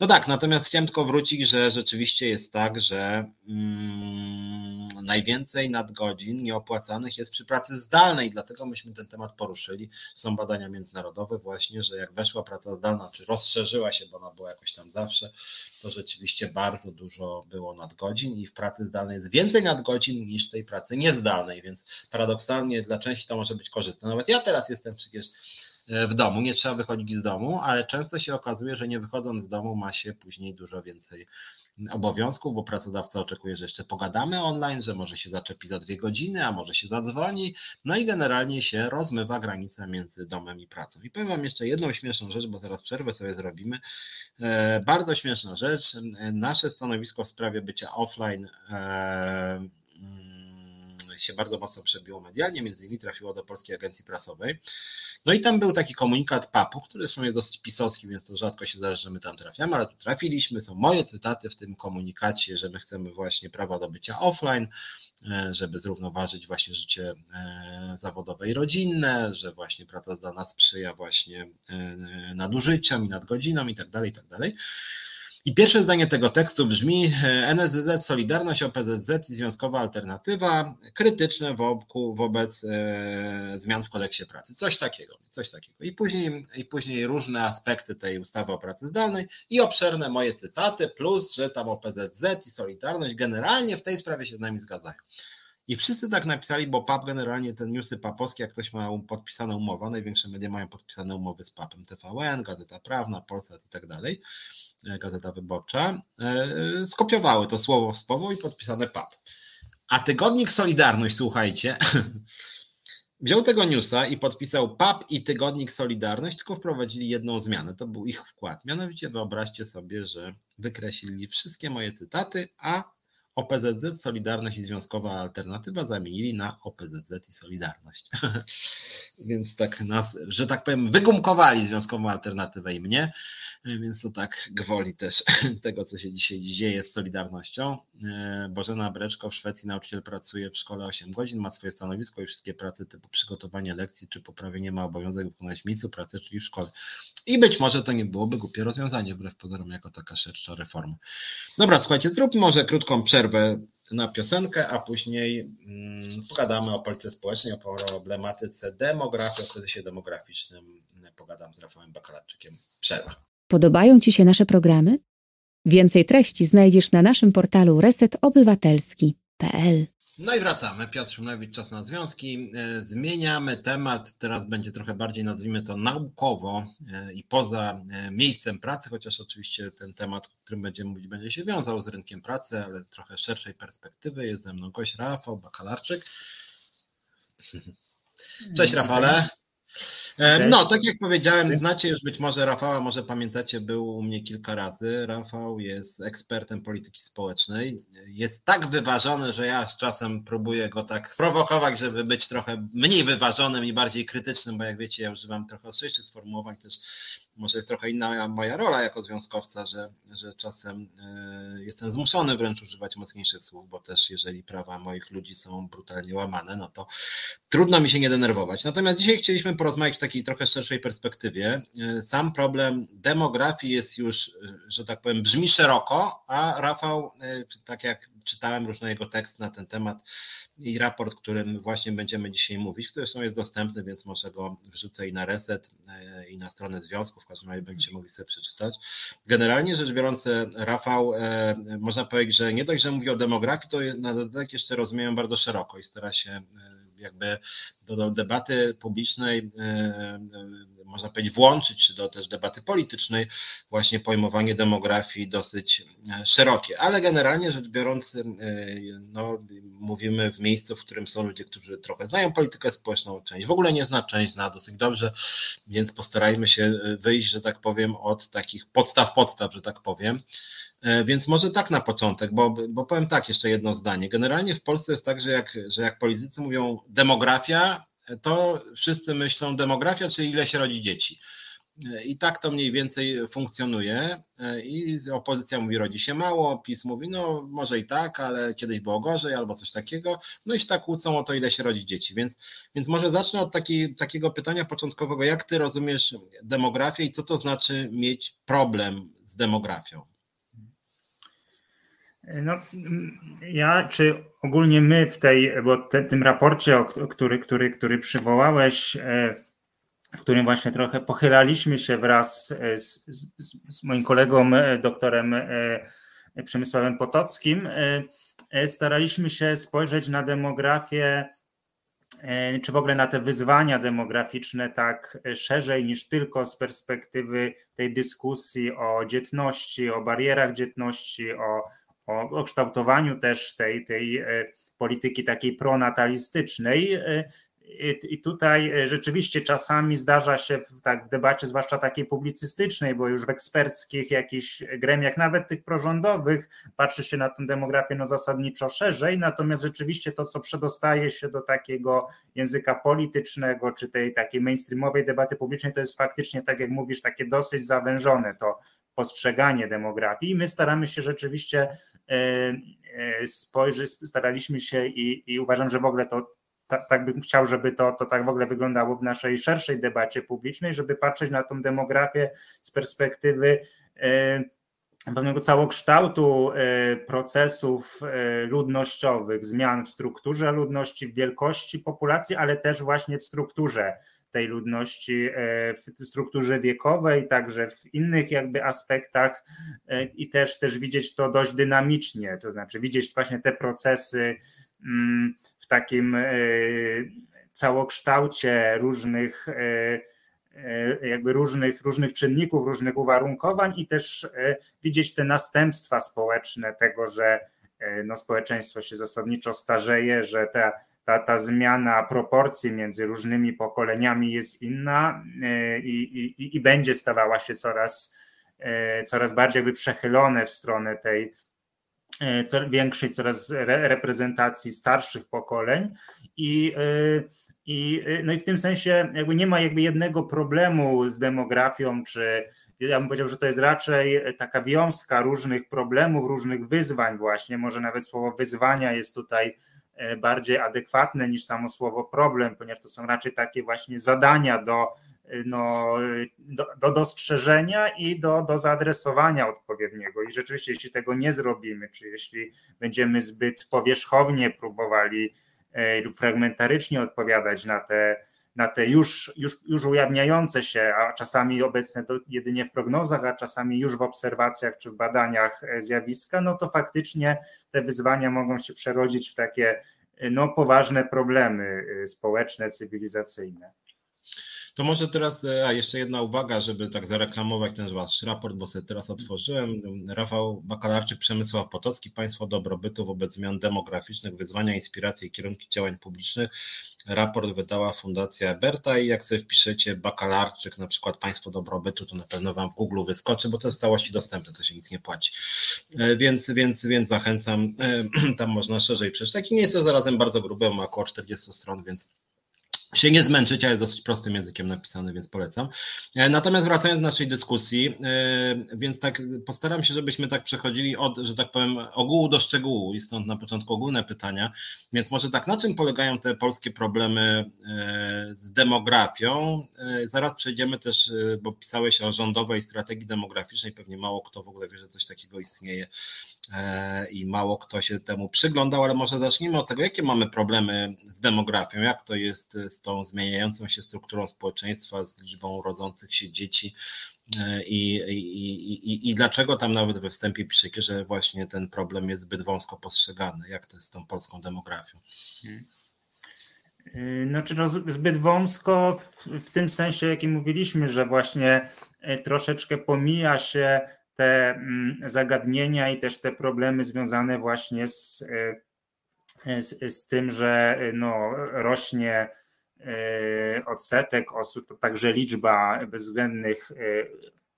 No tak, natomiast chciałem tylko wrócić, że rzeczywiście jest tak, że mm, najwięcej nadgodzin nieopłacanych jest przy pracy zdalnej, dlatego myśmy ten temat poruszyli. Są badania międzynarodowe właśnie, że jak weszła praca zdalna, czy rozszerzyła się, bo ona była jakoś tam zawsze, to rzeczywiście bardzo dużo było nadgodzin i w pracy zdalnej jest więcej nadgodzin niż tej pracy niezdalnej, więc paradoksalnie dla części to może być korzystne. Nawet ja teraz jestem przecież e, w domu, nie trzeba wychodzić z domu, ale często się okazuje, że nie wychodząc z domu ma się później dużo więcej obowiązków, bo pracodawca oczekuje, że jeszcze pogadamy online, że może się zaczepi za dwie godziny, a może się zadzwoni, no i generalnie się rozmywa granica między domem i pracą. I powiem Wam jeszcze jedną śmieszną rzecz, bo zaraz przerwę sobie zrobimy. E, bardzo śmieszna rzecz. Nasze stanowisko w sprawie bycia offline e, się bardzo mocno przebiło medialnie, między innymi trafiło do Polskiej Agencji Prasowej. No i tam był taki komunikat PAP-u, który zresztą jest dosyć pisowski, więc to rzadko się zdarza, że my tam trafiamy, ale tu trafiliśmy, są moje cytaty w tym komunikacie, że my chcemy właśnie prawa do bycia offline, e, żeby zrównoważyć właśnie życie e, zawodowe i rodzinne, że właśnie praca zdalna sprzyja właśnie e, nadużyciom i nadgodzinom i tak dalej, i tak dalej. I pierwsze zdanie tego tekstu brzmi NSZZ Solidarność, OPZZ i Związkowa Alternatywa krytyczne wobec e, zmian w kodeksie pracy. Coś takiego, coś takiego. I później, I później różne aspekty tej ustawy o pracy zdalnej i obszerne moje cytaty, plus, że tam OPZZ i Solidarność generalnie w tej sprawie się z nami zgadzają. I wszyscy tak napisali, bo PAP generalnie te newsy papowskie, jak ktoś ma podpisane umowy, największe media mają podpisane umowy z PAPem, TVN, Gazeta Prawna, Polsat i tak dalej, e, Gazeta Wyborcza, e, skopiowały to słowo w słowo i podpisane PAP. A tygodnik Solidarność, słuchajcie, wziął tego newsa i podpisał PAP i tygodnik Solidarność, tylko wprowadzili jedną zmianę. To był ich wkład. Mianowicie wyobraźcie sobie, że wykreślili wszystkie moje cytaty, a OPZZ, Solidarność i Związkowa Alternatywa zamienili na OPZZ i Solidarność. więc tak nas, że tak powiem, wygumkowali Związkową Alternatywę i mnie, więc to tak gwoli też tego, co się dzisiaj dzieje z Solidarnością. E, Bożena Breczko w Szwecji nauczyciel pracuje w szkole 8 godzin, ma swoje stanowisko i wszystkie prace typu przygotowanie lekcji czy poprawienie ma obowiązek wykonać w miejscu pracy, czyli w szkole. I być może to nie byłoby głupie rozwiązanie, wbrew pozorom, jako taka szersza reforma. Dobra, słuchajcie, zróbmy może krótką przerwę na piosenkę, a później mm, pogadamy o polityce społecznej, o problematyce demografii, o kryzysie demograficznym. Pogadam z Rafałem Bakalarczykiem. Przerwa. Podobają Ci się nasze programy? Więcej treści znajdziesz na naszym portalu resetobywatelski.pl. No i wracamy. Piotr Szymlewicz, czas na związki. E, zmieniamy temat. Teraz będzie trochę bardziej, nazwijmy to naukowo e, i poza e, miejscem pracy, chociaż oczywiście ten temat, o którym będziemy mówić, będzie się wiązał z rynkiem pracy, ale trochę szerszej perspektywy. Jest ze mną gość Rafał Bakalarczyk. Cześć Rafale. E, no, tak jak powiedziałem, znacie już być może Rafała, może pamiętacie, był u mnie kilka razy. Rafał jest ekspertem polityki społecznej. Jest tak wyważony, że ja z czasem próbuję go tak prowokować, żeby być trochę mniej wyważonym i bardziej krytycznym, bo jak wiecie, ja używam trochę ostrzejszych sformułowań też może jest trochę inna moja rola jako związkowca, że, że czasem e, jestem zmuszony wręcz używać mocniejszych słów, bo też jeżeli prawa moich ludzi są brutalnie łamane, no to trudno mi się nie denerwować. Natomiast dzisiaj chcieliśmy porozmawiać w takiej trochę szerszej perspektywie. E, sam problem demografii jest już, e, że tak powiem, brzmi szeroko, a Rafał, tak jak czytałem różne jego teksty na ten temat i raport, którym właśnie będziemy dzisiaj mówić, który zresztą jest dostępny, więc może go wrzucę i na reset, e, i na stronę związku, w każdym razie będziecie mogli sobie przeczytać. Generalnie rzecz biorąc, e, Rafał, e, można powiedzieć, że nie dość, że mówi o demografii, to na dodatek jeszcze rozumieją bardzo szeroko i stara się jakby do, debaty publicznej, można powiedzieć, włączyć, czy do też debaty politycznej, właśnie pojmowanie demografii dosyć e, szerokie. Ale generalnie rzecz biorąc, no, mówimy w miejscu, w którym są ludzie, którzy trochę znają politykę społeczną, część w ogóle nie zna, część zna dosyć dobrze, więc postarajmy się wyjść, że tak powiem, od takich podstaw, podstaw, że tak powiem. E, więc może tak na początek, bo, bo powiem tak, jeszcze jedno zdanie. Generalnie w Polsce jest tak, że jak, że jak politycy mówią demografia, to wszyscy myślą demografia, czyli ile się rodzi dzieci. I tak to mniej więcej funkcjonuje. I opozycja mówi, rodzi się mało, PiS mówi, no może i tak, ale kiedyś było gorzej albo coś takiego. No i się tak kłócą o to, ile się rodzi dzieci. Więc, więc może zacznę od taki, takiego pytania początkowego. Jak ty rozumiesz demografię i co to znaczy mieć problem z demografią? No, ja, czy ogólnie my w tej, bo te, tym raporcie, który, który, który przywołałeś, e, w którym właśnie trochę pochylaliśmy się wraz z, z, z moim kolegą, e, doktorem e, Przemysławem Potockim, staraliśmy się spojrzeć na demografię, czy w ogóle na te wyzwania demograficzne tak szerzej niż tylko z perspektywy tej dyskusji o dzietności, o barierach dzietności, o o, o kształtowaniu też tej, tej e, polityki takiej pronatalistycznej. I tutaj e, rzeczywiście czasami zdarza się w, tak, w debacie, zwłaszcza takiej publicystycznej, bo już w eksperckich jakichś gremiach, nawet tych prorządowych, patrzy się na tę demografię no, zasadniczo szerzej, natomiast rzeczywiście to, co przedostaje się do takiego języka politycznego, czy tej takiej mainstreamowej debaty publicznej, to jest faktycznie, tak jak mówisz, takie dosyć zawężone to postrzeganie demografii. I my staramy się rzeczywiście e, e, spojrzeć, staraliśmy się i, i uważam, że w ogóle to tak, tak bym chciał, żeby to, to tak w ogóle wyglądało w naszej szerszej debacie publicznej, żeby patrzeć na tą demografię z perspektywy e, pewnego całokształtu procesów ludnościowych, zmian w strukturze ludności, w wielkości populacji, ale też właśnie w strukturze tej ludności e, w strukturze wiekowej, także w innych jakby aspektach e, i też, też widzieć to dość dynamicznie, to znaczy widzieć właśnie te procesy w takim e, całokształcie różnych jakby różnych, różnych czynników, różnych uwarunkowań i też widzieć te następstwa społeczne tego, że no, społeczeństwo się zasadniczo starzeje, że ta ta, ta zmiana proporcji między różnymi pokoleniami jest inna e, i, i, i będzie stawała się coraz, e, coraz bardziej jakby przechylone w stronę tej e, większej coraz reprezentacji starszych pokoleń i, i, no i w tym sensie jakby nie ma jakby jednego problemu z demografią, czy ja bym powiedział, że to jest raczej taka wiązka różnych problemów, różnych wyzwań właśnie, może nawet słowo wyzwania jest tutaj E, bardziej adekwatne niż samo słowo problem, ponieważ to są raczej takie właśnie zadania do, e, no, do, do dostrzeżenia i do, do zaadresowania odpowiedniego. I rzeczywiście, jeśli tego nie zrobimy, czy jeśli będziemy zbyt powierzchownie próbowali e, lub fragmentarycznie odpowiadać na te na te już, już, już ujawniające się, a czasami obecne to jedynie w prognozach, a czasami już w obserwacjach czy w badaniach zjawiska, no to faktycznie te wyzwania mogą się przerodzić w takie no, poważne problemy społeczne, cywilizacyjne. To może teraz, e, a jeszcze jedna uwaga, żeby tak zareklamować ten wasz raport, bo sobie teraz otworzyłem. Rafał Bakalarczyk, Przemysław Potocki, Państwo dobrobytu wobec zmian demograficznych, wyzwania, inspiracje i kierunki działań publicznych. Raport wydała Fundacja Berta i jak sobie wpiszecie Bakalarczyk, na przykład Państwo dobrobytu, to na pewno Wam w Google wyskoczy, bo to jest w całości dostępne, to się nic nie płaci. E, więc, więc, więc zachęcam, e, tam można szerzej przeczytać. I nie jest to zarazem bardzo grube, ma około 40 stron, więc się nie zmęczyć, ale jest dosyć prostym językiem napisany, więc polecam. E, natomiast wracając do naszej dyskusji, e, więc tak postaram się, żebyśmy tak przechodzili od, że tak powiem, ogółu do szczegółu i stąd na początku ogólne pytania. Więc może tak, na czym polegają te polskie problemy e, z demografią? Zaraz przejdziemy też, bo pisałeś o rządowej strategii demograficznej, pewnie mało kto w ogóle wie, że coś takiego istnieje i mało kto się temu przyglądał, ale może zacznijmy od tego, jakie mamy problemy z demografią, jak to jest z tą zmieniającą się strukturą społeczeństwa, z liczbą rodzących się dzieci. I, i, i, I dlaczego tam nawet we wstępie piszecie, że właśnie ten problem jest zbyt wąsko postrzegany? Jak to jest z tą polską demografią? Hmm. Znaczy no, zbyt wąsko w, w tym sensie, jakim mówiliśmy, że właśnie e, troszeczkę pomija się te mm, zagadnienia i też te problemy związane właśnie z, e, z, z tym, że no, rośnie e, odsetek osób, to także liczba bezwzględnych,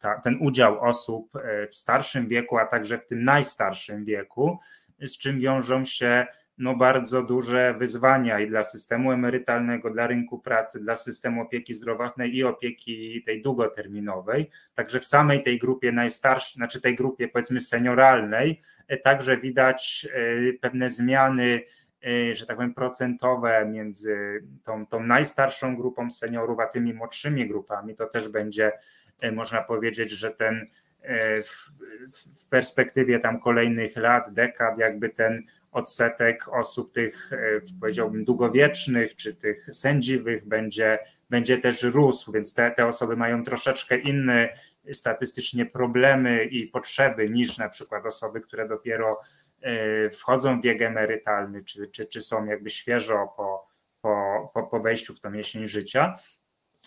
e, ten udział osób w starszym wieku, a także w tym najstarszym wieku, z czym wiążą się no bardzo duże wyzwania i dla systemu emerytalnego, dla rynku pracy, dla systemu opieki zdrowotnej i opieki tej długoterminowej. Także w samej tej grupie najstarszej, znaczy tej grupie powiedzmy senioralnej, także widać pewne zmiany E, że tak powiem, procentowe między tą, tą najstarszą grupą seniorów, a tymi młodszymi grupami, to też będzie, e, można powiedzieć, że ten e, w, w perspektywie tam kolejnych lat, dekad, jakby ten odsetek osób tych, powiedziałbym, długowiecznych czy tych sędziwych będzie, będzie też rósł, więc te, te osoby mają troszeczkę inne statystycznie problemy i potrzeby niż na przykład osoby, które dopiero E, wchodzą w wiek emerytalny, czy, czy, czy są jakby świeżo po, po, po wejściu w tą jesień życia.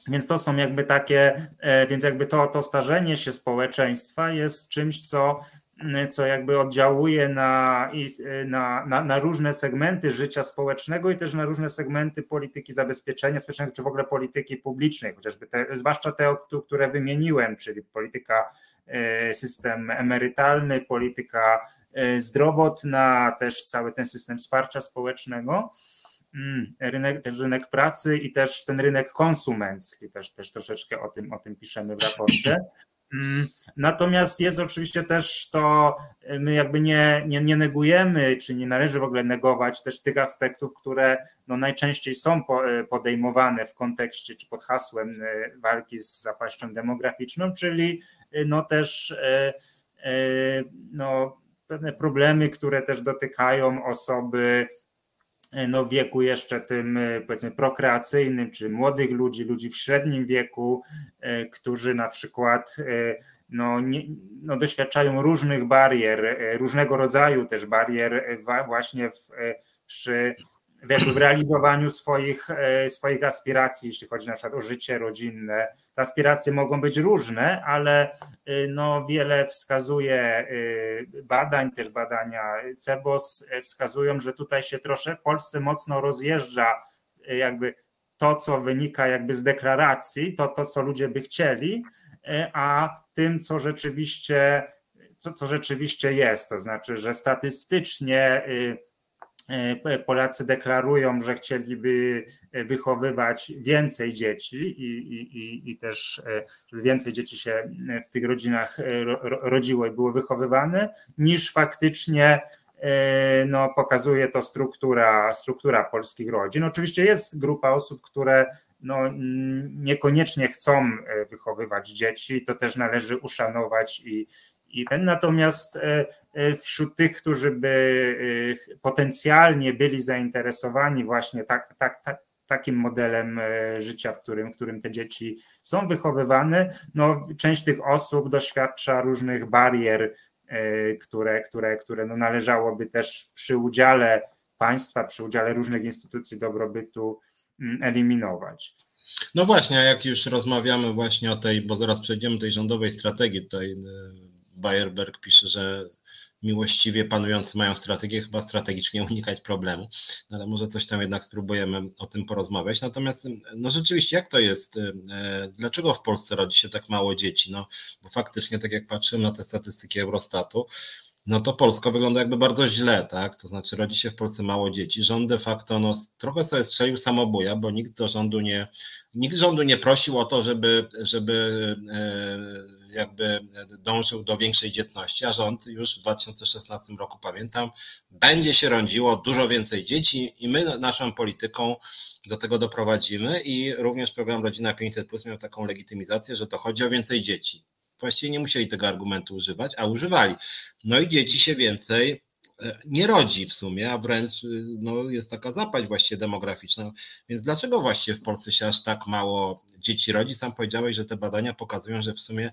Więc to są jakby takie, e, więc jakby to, to starzenie się społeczeństwa jest czymś, co, co jakby oddziałuje na, na, na, na, różne segmenty życia społecznego i też na różne segmenty polityki zabezpieczenia społecznego, czy w ogóle polityki publicznej, chociażby te, zwłaszcza te, które wymieniłem, czyli polityka, e, system emerytalny, polityka E, zdrowotna, też cały ten system wsparcia społecznego, mm, rynek, rynek pracy i też ten rynek konsumencki, też, też troszeczkę o tym, o tym piszemy w raporcie. Mm, natomiast jest oczywiście też to, e, my jakby nie, nie, nie negujemy, czy nie należy w ogóle negować też tych aspektów, które no najczęściej są e, podejmowane w kontekście czy pod hasłem walki z zapaścią demograficzną, czyli no też no, pewne problemy, które też dotykają osoby no, wieku jeszcze tym powiedzmy prokreacyjnym, czy młodych ludzi, ludzi w średnim wieku, którzy na przykład no, nie, no, doświadczają różnych barier, różnego rodzaju też barier właśnie w, przy w realizowaniu swoich, e, swoich aspiracji, jeśli chodzi na przykład o życie rodzinne. Te aspiracje mogą być różne, ale e, no, wiele wskazuje e, badań, też badania CEBOS wskazują, że tutaj się troszkę w Polsce mocno rozjeżdża jakby to, co wynika jakby z deklaracji, to, to co ludzie by chcieli, a tym, co rzeczywiście, co, co rzeczywiście jest. To znaczy, że statystycznie E, Polacy deklarują, że chcieliby e, wychowywać więcej dzieci i, i, i też e, więcej dzieci się w tych rodzinach rodziło i było wychowywane, niż faktycznie no, pokazuje to struktura, struktura polskich rodzin. Oczywiście jest grupa osób, które no, niekoniecznie chcą wychowywać dzieci, to też należy uszanować i, ten natomiast e, e, wśród tych, którzy by e, potencjalnie byli zainteresowani właśnie tak, tak, tak, takim modelem życia, w którym, którym te dzieci są wychowywane, no, część tych osób doświadcza różnych barier, które, które, które no należałoby też przy udziale państwa, przy udziale różnych instytucji dobrobytu mm, eliminować. No właśnie, jak już rozmawiamy właśnie o tej, bo zaraz przejdziemy do tej rządowej strategii, tutaj Bayerberg pisze, że miłościwie panujący mają strategię, chyba strategicznie unikać problemu, no ale może coś tam jednak spróbujemy o tym porozmawiać. Natomiast no rzeczywiście, jak to jest? E, dlaczego w Polsce rodzi się tak mało dzieci? No, bo faktycznie, tak jak patrzymy na te statystyki Eurostatu, no to Polska wygląda jakby bardzo źle, tak? To znaczy rodzi się w Polsce mało dzieci. Rząd de facto no, trochę sobie strzelił samobuja, bo nikt do rządu nie, nikt rządu nie prosił o to, żeby, żeby e, jakby dążył do większej dzietności, a rząd już w 2016 roku, pamiętam, będzie się rodziło dużo więcej dzieci i my naszą polityką do tego doprowadzimy i również program Rodzina 500 Plus miał taką legitymizację, że to chodzi o więcej dzieci. Właściwie nie musieli tego argumentu używać, a używali. No i dzieci się więcej e, nie rodzi w sumie, a wręcz no, jest taka zapaść właściwie demograficzna. Więc dlaczego właściwie w Polsce się aż tak mało dzieci rodzi? Sam powiedziałeś, że te badania pokazują, że w sumie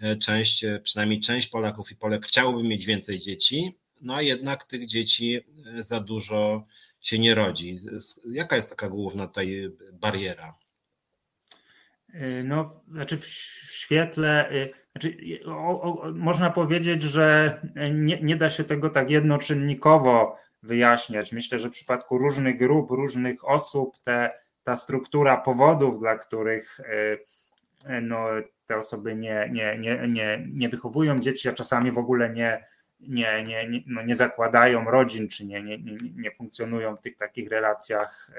e, część, e, przynajmniej część Polaków i Polek chciałoby mieć więcej dzieci, no a jednak tych dzieci za dużo się nie rodzi. Jaka jest taka główna tutaj bariera? No, znaczy w świetle, znaczy, o, o, można powiedzieć, że nie, nie da się tego tak jednoczynnikowo wyjaśniać. Myślę, że w przypadku różnych grup, różnych osób, te, ta struktura powodów, dla których no, te osoby nie, nie, nie, nie, nie wychowują dzieci, a czasami w ogóle nie, nie, nie, nie, no nie zakładają rodzin, czy nie, nie, nie, nie funkcjonują w tych takich relacjach,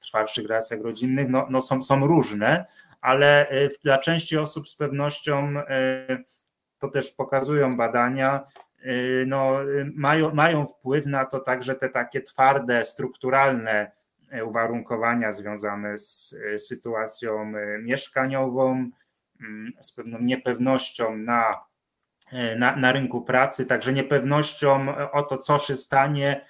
trwalszych relacjach rodzinnych, no, no są, są różne, ale dla części osób z pewnością to też pokazują badania, no, mają, mają wpływ na to także te takie twarde, strukturalne uwarunkowania związane z sytuacją mieszkaniową, mm, z pewną niepewnością na, na, na rynku pracy, także niepewnością o to, co się stanie,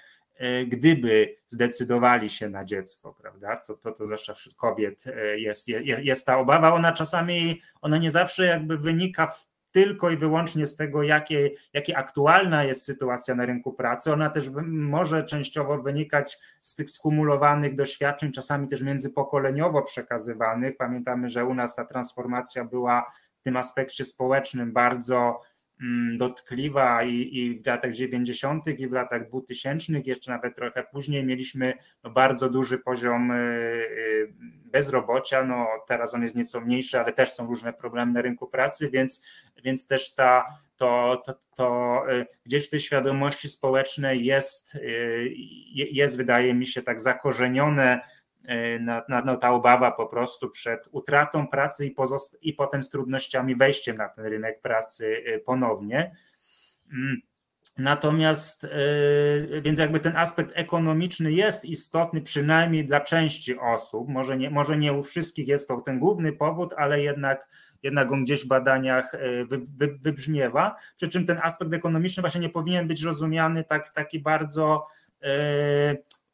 gdyby zdecydowali się na dziecko, prawda? To, to, to zwłaszcza wśród kobiet jest, jest, jest ta obawa. Ona czasami, ona nie zawsze jakby wynika w tylko i wyłącznie z tego, jakie, jakie aktualna jest sytuacja na rynku pracy. Ona też może częściowo wynikać z tych skumulowanych doświadczeń, czasami też międzypokoleniowo przekazywanych. Pamiętamy, że u nas ta transformacja była w tym aspekcie społecznym bardzo dotkliwa i, i w latach 90. i w latach 2000, jeszcze nawet trochę później mieliśmy no bardzo duży poziom y, y, bezrobocia. No, teraz on jest nieco mniejszy, ale też są różne problemy na rynku pracy, więc, więc też ta, to, to, to y, gdzieś w tej świadomości społecznej jest, jest, wydaje mi się, tak zakorzenione na, na, na ta obawa po prostu przed utratą pracy i, pozost- i potem z trudnościami wejściem na ten rynek pracy e, ponownie. Mm. Natomiast, e, więc jakby ten aspekt ekonomiczny jest istotny, przynajmniej dla części osób. Może nie, może nie u wszystkich jest to ten główny powód, ale jednak, jednak on gdzieś w badaniach wy, wy, wybrzmiewa. Przy czym ten aspekt ekonomiczny właśnie nie powinien być rozumiany tak, taki bardzo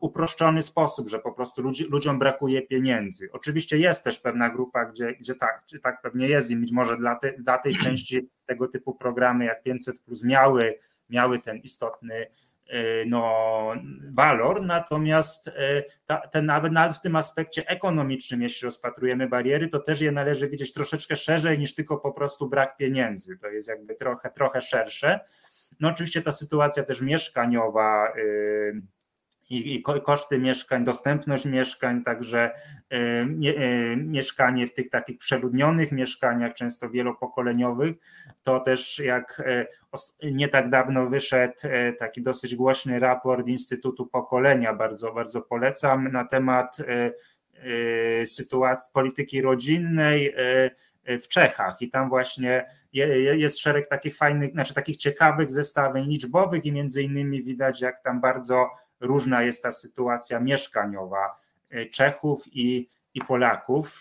uproszczony sposób, że po prostu ludzi, ludziom brakuje pieniędzy. Oczywiście jest też pewna grupa, gdzie, gdzie tak, gdzie tak pewnie jest i być może dla, te, dla tej części tego typu programy jak 500 plus miały, miały ten istotny y, no, walor, natomiast y, ta, ten, nawet, nawet w tym aspekcie ekonomicznym, jeśli rozpatrujemy bariery, to też je należy widzieć troszeczkę szerzej niż tylko po prostu brak pieniędzy. To jest jakby trochę, trochę szersze. No oczywiście ta sytuacja też mieszkaniowa, yy, i, koszty mieszkań, dostępność mieszkań, także y, y, mieszkanie w tych takich przeludnionych mieszkaniach, często wielopokoleniowych, to też jak y, nie tak dawno wyszedł taki dosyć głośny raport Instytutu Pokolenia, bardzo, bardzo polecam, na temat sytuacji polityki rodzinnej w Czechach. I tam właśnie jest szereg takich fajnych, znaczy takich ciekawych zestawień liczbowych i między innymi widać jak tam bardzo różna jest ta sytuacja mieszkaniowa e, Czechów i, i Polaków.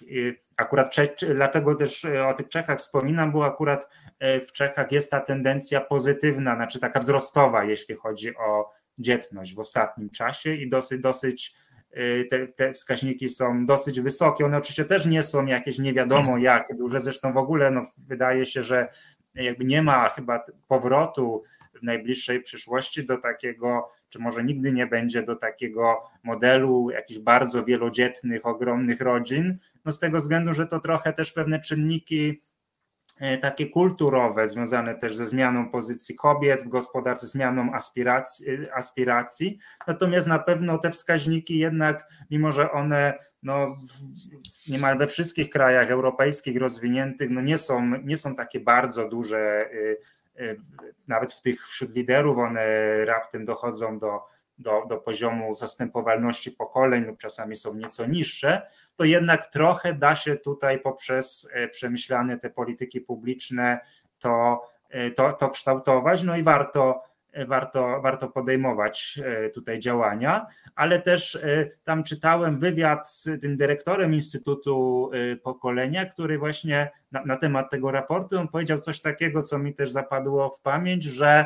Akurat Cze dlatego też e, o tych Czechach wspominam, bo akurat w Czechach jest ta tendencja pozytywna, znaczy taka wzrostowa, jeśli chodzi o dzietność w ostatnim czasie i dosyć, dosyć te, te, wskaźniki są dosyć wysokie. One oczywiście też nie są jakieś nie wiadomo jak duże, zresztą w ogóle no, wydaje się, że jakby nie ma chyba powrotu w najbliższej przyszłości do takiego, czy może nigdy nie będzie do takiego modelu jakichś bardzo wielodzietnych, ogromnych rodzin, no z tego względu, że to trochę też pewne czynniki e, takie kulturowe, związane też ze zmianą pozycji kobiet w gospodarce, zmianą aspiracji, aspiracji. Natomiast na pewno te wskaźniki jednak, mimo że one no, w, niemal we wszystkich krajach europejskich rozwiniętych no nie, są, nie są takie bardzo duże Y, nawet w tych wśród liderów one raptem dochodzą do, do, do poziomu zastępowalności pokoleń lub czasami są nieco niższe, to jednak trochę da się tutaj poprzez e, przemyślane te polityki publiczne to, e, to, to kształtować. No i warto warto, warto podejmować e, tutaj działania, ale też e, tam czytałem wywiad z tym dyrektorem Instytutu e, Pokolenia, który właśnie na, na temat tego raportu on powiedział coś takiego, co mi też zapadło w pamięć, że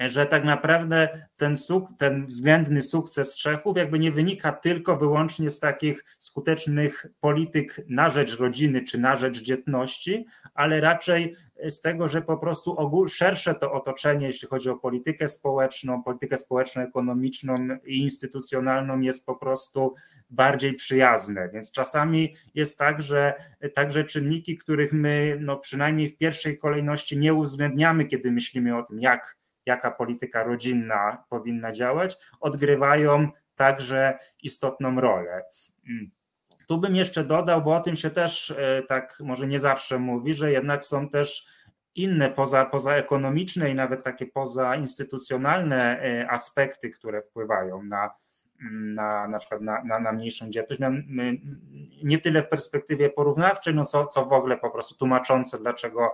że tak naprawdę ten, suk, ten względny sukces Czechów jakby nie wynika tylko wyłącznie z takich skutecznych polityk na rzecz rodziny czy na rzecz dzietności, ale raczej z tego, że po prostu ogól, szersze to otoczenie, jeśli chodzi o politykę społeczną, politykę społeczno-ekonomiczną i instytucjonalną jest po prostu bardziej przyjazne. Więc czasami jest tak, że także czynniki, których my no przynajmniej w pierwszej kolejności nie uwzględniamy, kiedy myślimy o tym, jak jaka polityka rodzinna powinna działać, odgrywają także istotną rolę. Mm. Tu bym jeszcze dodał, bo o tym się też e, tak może nie zawsze mówi, że jednak są też inne poza, pozaekonomiczne i nawet takie pozainstytucjonalne aspekty, które wpływają na, na, na przykład na, na, na mniejszą dzietność, nie tyle w perspektywie porównawczej, no co, co w ogóle po prostu tłumaczące, dlaczego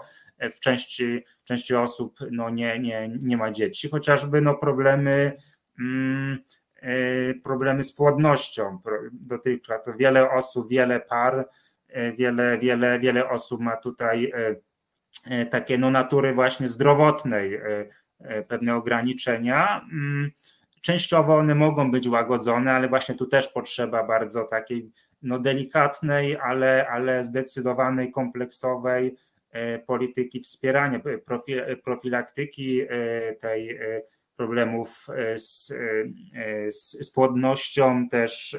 w części, części osób no nie, nie, nie ma dzieci, chociażby no problemy mm, e, problemy z płodnością. Dotychczas wiele osób, wiele par, e, wiele, wiele, wiele osób ma tutaj e, takie no natury właśnie zdrowotnej, pewne ograniczenia. Częściowo one mogą być łagodzone, ale właśnie tu też potrzeba bardzo takiej no delikatnej, ale, ale zdecydowanej, kompleksowej e, polityki wspierania, e, profilaktyki e, tej problemów z, z, z płodnością też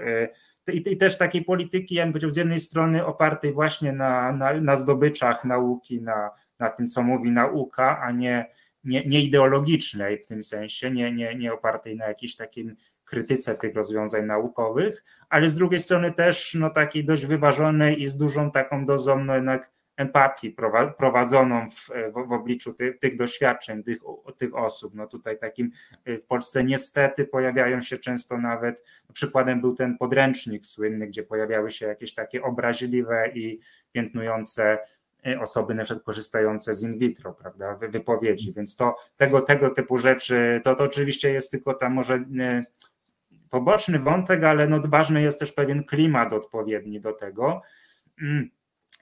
i, i, też takiej polityki, ja bym powiedział, z jednej strony opartej właśnie na, na, na zdobyczach nauki, na, na tym, co mówi nauka, a nie nie, nie ideologicznej w tym sensie, nie, nie, nie opartej na jakiejś takim krytyce tych rozwiązań naukowych, ale z drugiej strony też no, takiej dość wyważonej i z dużą taką dozą no, jednak empatii prowadzoną w, w, obliczu tych, tych, doświadczeń, tych, tych osób. No tutaj takim w Polsce niestety pojawiają się często nawet, przykładem był ten podręcznik słynny, gdzie pojawiały się jakieś takie obraźliwe i piętnujące Y, osoby na przykład korzystające z in vitro, prawda, wypowiedzi, więc to tego, tego typu rzeczy, to, to oczywiście jest tylko tam może y, poboczny wątek, ale no ważny jest też pewien klimat odpowiedni do tego. Mm.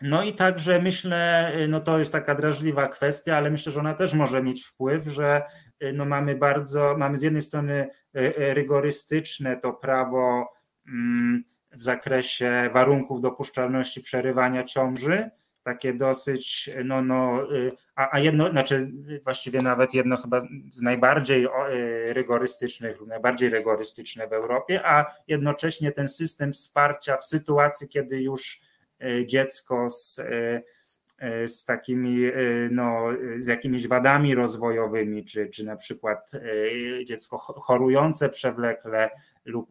No i także myślę, y, no to jest taka drażliwa kwestia, ale myślę, że ona też może mieć wpływ, że no mamy bardzo, mamy z jednej strony rygorystyczne to prawo mm, w zakresie warunków dopuszczalności przerywania ciąży, takie dosyć, no, no y, a, a jedno, znaczy właściwie nawet jedno chyba z najbardziej y, rygorystycznych, najbardziej rygorystyczne w Europie, a jednocześnie ten system wsparcia w sytuacji, kiedy już y, dziecko z, z takimi, no, z jakimiś wadami rozwojowymi, czy, czy na przykład dziecko chorujące przewlekle, lub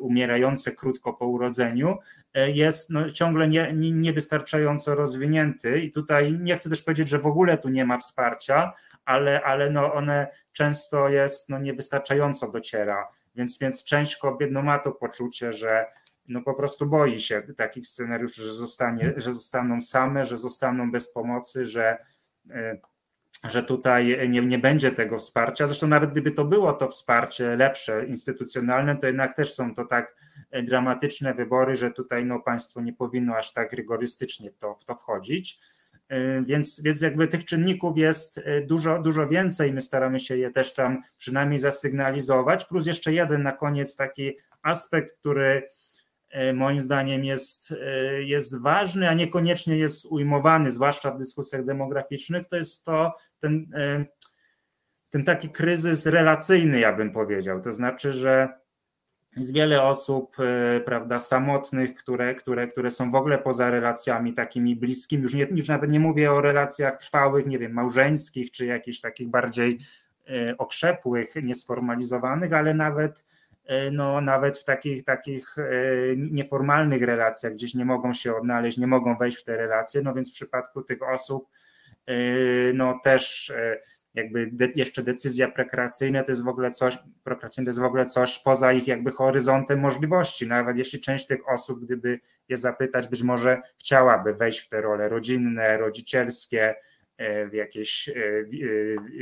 umierające krótko po urodzeniu, jest no, ciągle nie, nie, niewystarczająco rozwinięty. I tutaj nie chcę też powiedzieć, że w ogóle tu nie ma wsparcia, ale, ale no one często jest no, niewystarczająco dociera. Więc, więc część kobiet no, ma to poczucie, że no po prostu boi się takich scenariuszy, że, zostanie, że zostaną same, że zostaną bez pomocy, że y, że tutaj nie, nie będzie tego wsparcia. Zresztą nawet gdyby to było to wsparcie lepsze, instytucjonalne, to jednak też są to tak dramatyczne wybory, że tutaj no, państwo nie powinno aż tak rygorystycznie w to, w to wchodzić. Y, więc, więc jakby tych czynników jest dużo, dużo więcej. My staramy się je też tam przynajmniej zasygnalizować. Plus jeszcze jeden na koniec taki aspekt, który E, moim zdaniem jest, e, jest ważny, a niekoniecznie jest ujmowany, zwłaszcza w dyskusjach demograficznych, to jest to ten, e, ten taki kryzys relacyjny, ja bym powiedział. To znaczy, że jest wiele osób, prawda, samotnych, które, które, które są w ogóle poza relacjami takimi bliskimi. Już, nie, już nawet nie mówię o relacjach trwałych, nie wiem, małżeńskich, czy jakichś takich bardziej okrzepłych, niesformalizowanych, ale nawet E, no nawet w takich, takich e, nieformalnych relacjach gdzieś nie mogą się odnaleźć, nie mogą wejść w te relacje, no więc w przypadku tych osób e, no też jakby de, jeszcze decyzja prekreacyjna to jest w ogóle coś, prokreacyjne to jest w ogóle coś poza ich jakby horyzontem możliwości, nawet jeśli część tych osób, gdyby je zapytać, być może chciałaby wejść w te role rodzinne, rodzicielskie, w jakieś,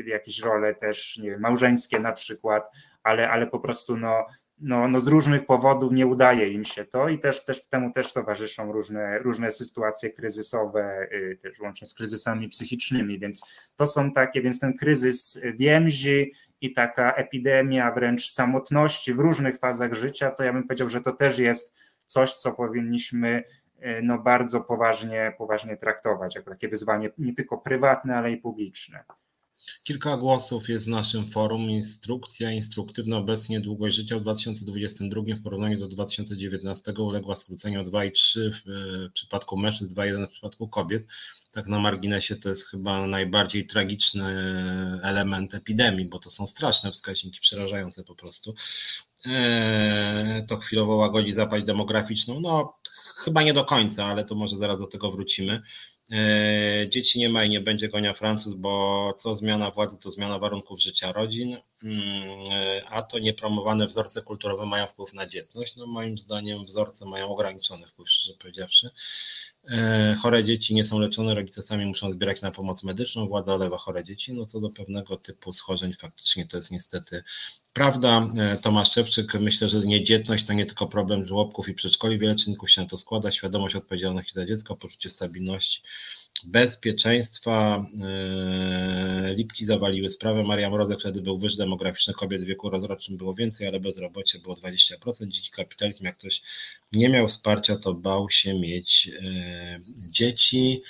w jakieś role też nie wiem, małżeńskie na przykład, ale, ale po prostu no, no, no z różnych powodów nie udaje im się to i też, też temu też towarzyszą różne, różne sytuacje kryzysowe, y, też łącznie z kryzysami psychicznymi, więc to są takie, więc ten kryzys więzi i taka epidemia wręcz samotności w różnych fazach życia, to ja bym powiedział, że to też jest coś, co powinniśmy no, bardzo poważnie, poważnie traktować jako takie wyzwanie nie tylko prywatne, ale i publiczne. Kilka głosów jest w naszym forum. Instrukcja instruktywna obecnie długość życia w 2022 w porównaniu do 2019 uległa skróceniu 2,3 w przypadku mężczyzn, 2,1 w przypadku kobiet. Tak na marginesie to jest chyba najbardziej tragiczny element epidemii, bo to są straszne wskaźniki, przerażające po prostu. Eee, to chwilowo łagodzi zapaść demograficzną. No, chyba nie do końca, ale to może zaraz do tego wrócimy. Dzieci nie ma i nie będzie konia Francuz, bo co zmiana władzy, to zmiana warunków życia rodzin, mm, a to niepromowane wzorce kulturowe mają wpływ na dzietność. No moim zdaniem wzorce mają ograniczony wpływ, szczerze powiedziawszy. E, chore dzieci nie są leczone, rodzice sami muszą zbierać na pomoc medyczną, władza olewa chore dzieci, no co do pewnego typu schorzeń faktycznie to jest niestety prawda. E, Tomasz Szewczyk, myślę, że niedzietność to nie tylko problem żłobków i przedszkoli, wiele czynników się na to składa, świadomość odpowiedzialności za dziecko, poczucie stabilności, bezpieczeństwa. E, Lipki zawaliły sprawę. Maria Mrozek wtedy był wyż demograficzny kobiet w wieku rozrodczym było więcej, ale bezrobocie było 20%. Dziki kapitalizm, jak ktoś nie miał wsparcia, to bał się mieć e, dzieci.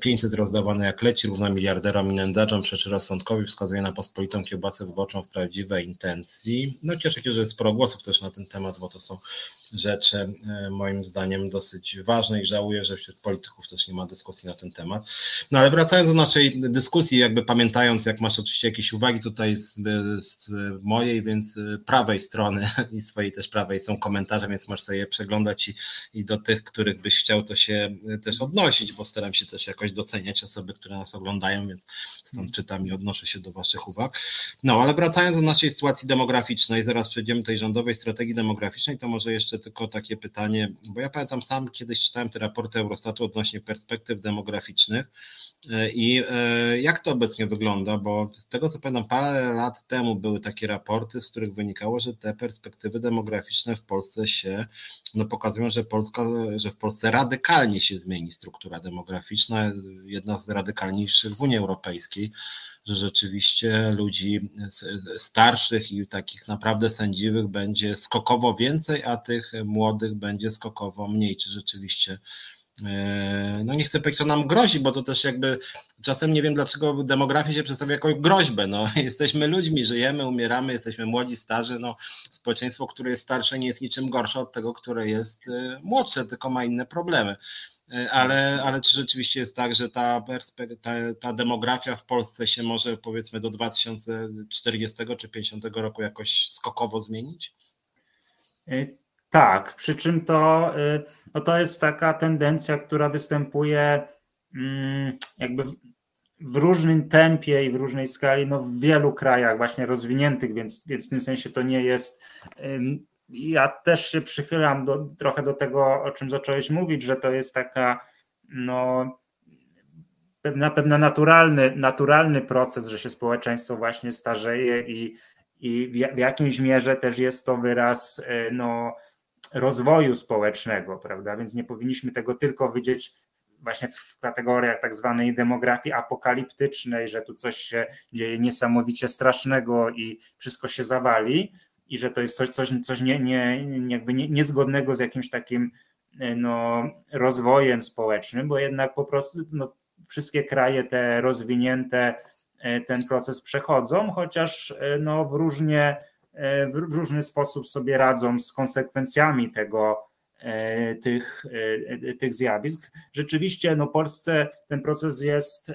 500 rozdawane jak leci, równa miliarderom i nędzarzom, przeczy rozsądkowi, wskazuje na pospolitą kiełbasę wyborczą w prawdziwej intencji. No cieszę się, że jest sporo głosów też na ten temat, bo to są rzeczy e, moim zdaniem dosyć ważne i żałuję, że wśród polityków też nie ma dyskusji na ten temat. No ale wracając do naszej dyskusji, jakby pamiętając, jak masz oczywiście jakieś uwagi tutaj z, z mojej, więc e, prawej strony i swojej też prawej są komentarze, więc możesz sobie je przeglądać i, i do tych, których byś chciał, to się e, też odnosić, bo staram się też jakoś doceniać osoby, które nas oglądają, więc stąd czytam i odnoszę się do Waszych uwag. No ale wracając do naszej sytuacji demograficznej, zaraz przejdziemy tej rządowej strategii demograficznej, to może jeszcze tylko takie pytanie, bo ja pamiętam sam kiedyś czytałem te raporty Eurostatu odnośnie perspektyw demograficznych e, i e, jak to obecnie wygląda, bo z tego co pamiętam parę lat temu były takie raporty, z których wynikało, że te perspektywy demograficzne w Polsce się, no pokazują, że Polska, że w Polsce radykalnie się zmieni struktura demograficzna, jedna z radykalniejszych w Unii Europejskiej że rzeczywiście ludzi starszych i takich naprawdę sędziwych będzie skokowo więcej, a tych młodych będzie skokowo mniej. Czy rzeczywiście e, no nie chcę powiedzieć, co nam grozi, bo to też jakby czasem nie wiem, dlaczego demografia się przedstawia jako groźbę. No, jesteśmy ludźmi, żyjemy, umieramy, jesteśmy młodzi, starzy. No, społeczeństwo, które jest starsze, nie jest niczym gorsze od tego, które jest e, młodsze, tylko ma inne problemy. E, ale, ale czy rzeczywiście jest tak, że ta, ta, ta demografia w Polsce się może powiedzmy do 2040 czy 50 roku jakoś skokowo zmienić? E, tak, przy czym to, e, no to jest taka tendencja, która występuje mm, jakby w różnym tempie i w różnej skali no w wielu krajach właśnie rozwiniętych, więc, więc w tym sensie to nie jest ja też się przychylam do, trochę do tego, o czym zacząłeś mówić, że to jest taka no, pewna, pewna naturalny, naturalny proces, że się społeczeństwo właśnie starzeje i, i w jakimś mierze też jest to wyraz e, no, rozwoju społecznego, prawda? Więc nie powinniśmy tego tylko widzieć właśnie w kategoriach tak zwanej demografii apokaliptycznej, że tu coś się dzieje niesamowicie strasznego i wszystko się zawali, i że to jest coś, coś, coś nie, nie, jakby nie, niezgodnego z jakimś takim e, no, rozwojem społecznym, bo jednak po prostu no, wszystkie kraje te rozwinięte e, ten proces przechodzą, chociaż e, no, w, różnie, w różny sposób sobie radzą z konsekwencjami tego, tych, tych zjawisk. Rzeczywiście no, Polsce ten proces jest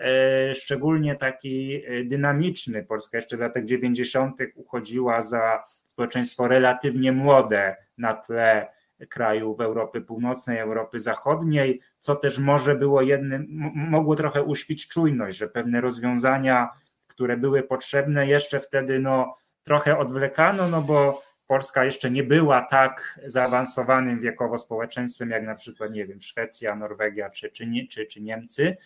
szczególnie taki dynamiczny. Polska jeszcze w latach 90. uchodziła za społeczeństwo relatywnie młode na tle krajów Europy Północnej, Europy Zachodniej, co też może było jednym, mogło trochę uśpić czujność, że pewne rozwiązania, które były potrzebne, jeszcze wtedy no, trochę odwlekano, no bo Polska jeszcze nie była tak zaawansowanym wiekowo społeczeństwem jak na przykład, nie wiem, Szwecja, Norwegia czy, czy, czy, czy Niemcy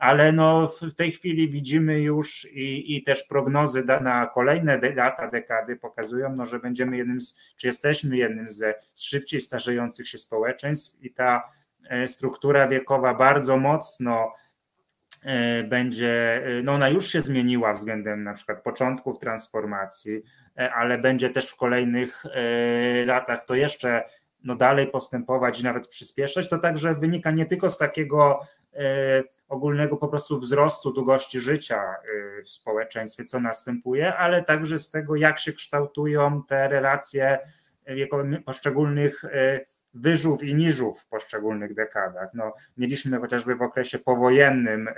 ale no w tej chwili widzimy już i, i też prognozy na kolejne lata, dekady pokazują, no, że będziemy jednym z, czy jesteśmy jednym ze z szybciej starzejących się społeczeństw i ta e, struktura wiekowa bardzo mocno e, będzie, e, no ona już się zmieniła względem na przykład początków transformacji, ale będzie też w kolejnych latach to jeszcze no dalej postępować i nawet przyspieszać, to także wynika nie tylko z takiego ogólnego po prostu wzrostu długości życia e, w społeczeństwie, co następuje, ale także z tego, jak się kształtują te relacje poszczególnych e, wyżów i niżów w poszczególnych dekadach. No, mieliśmy chociażby w okresie powojennym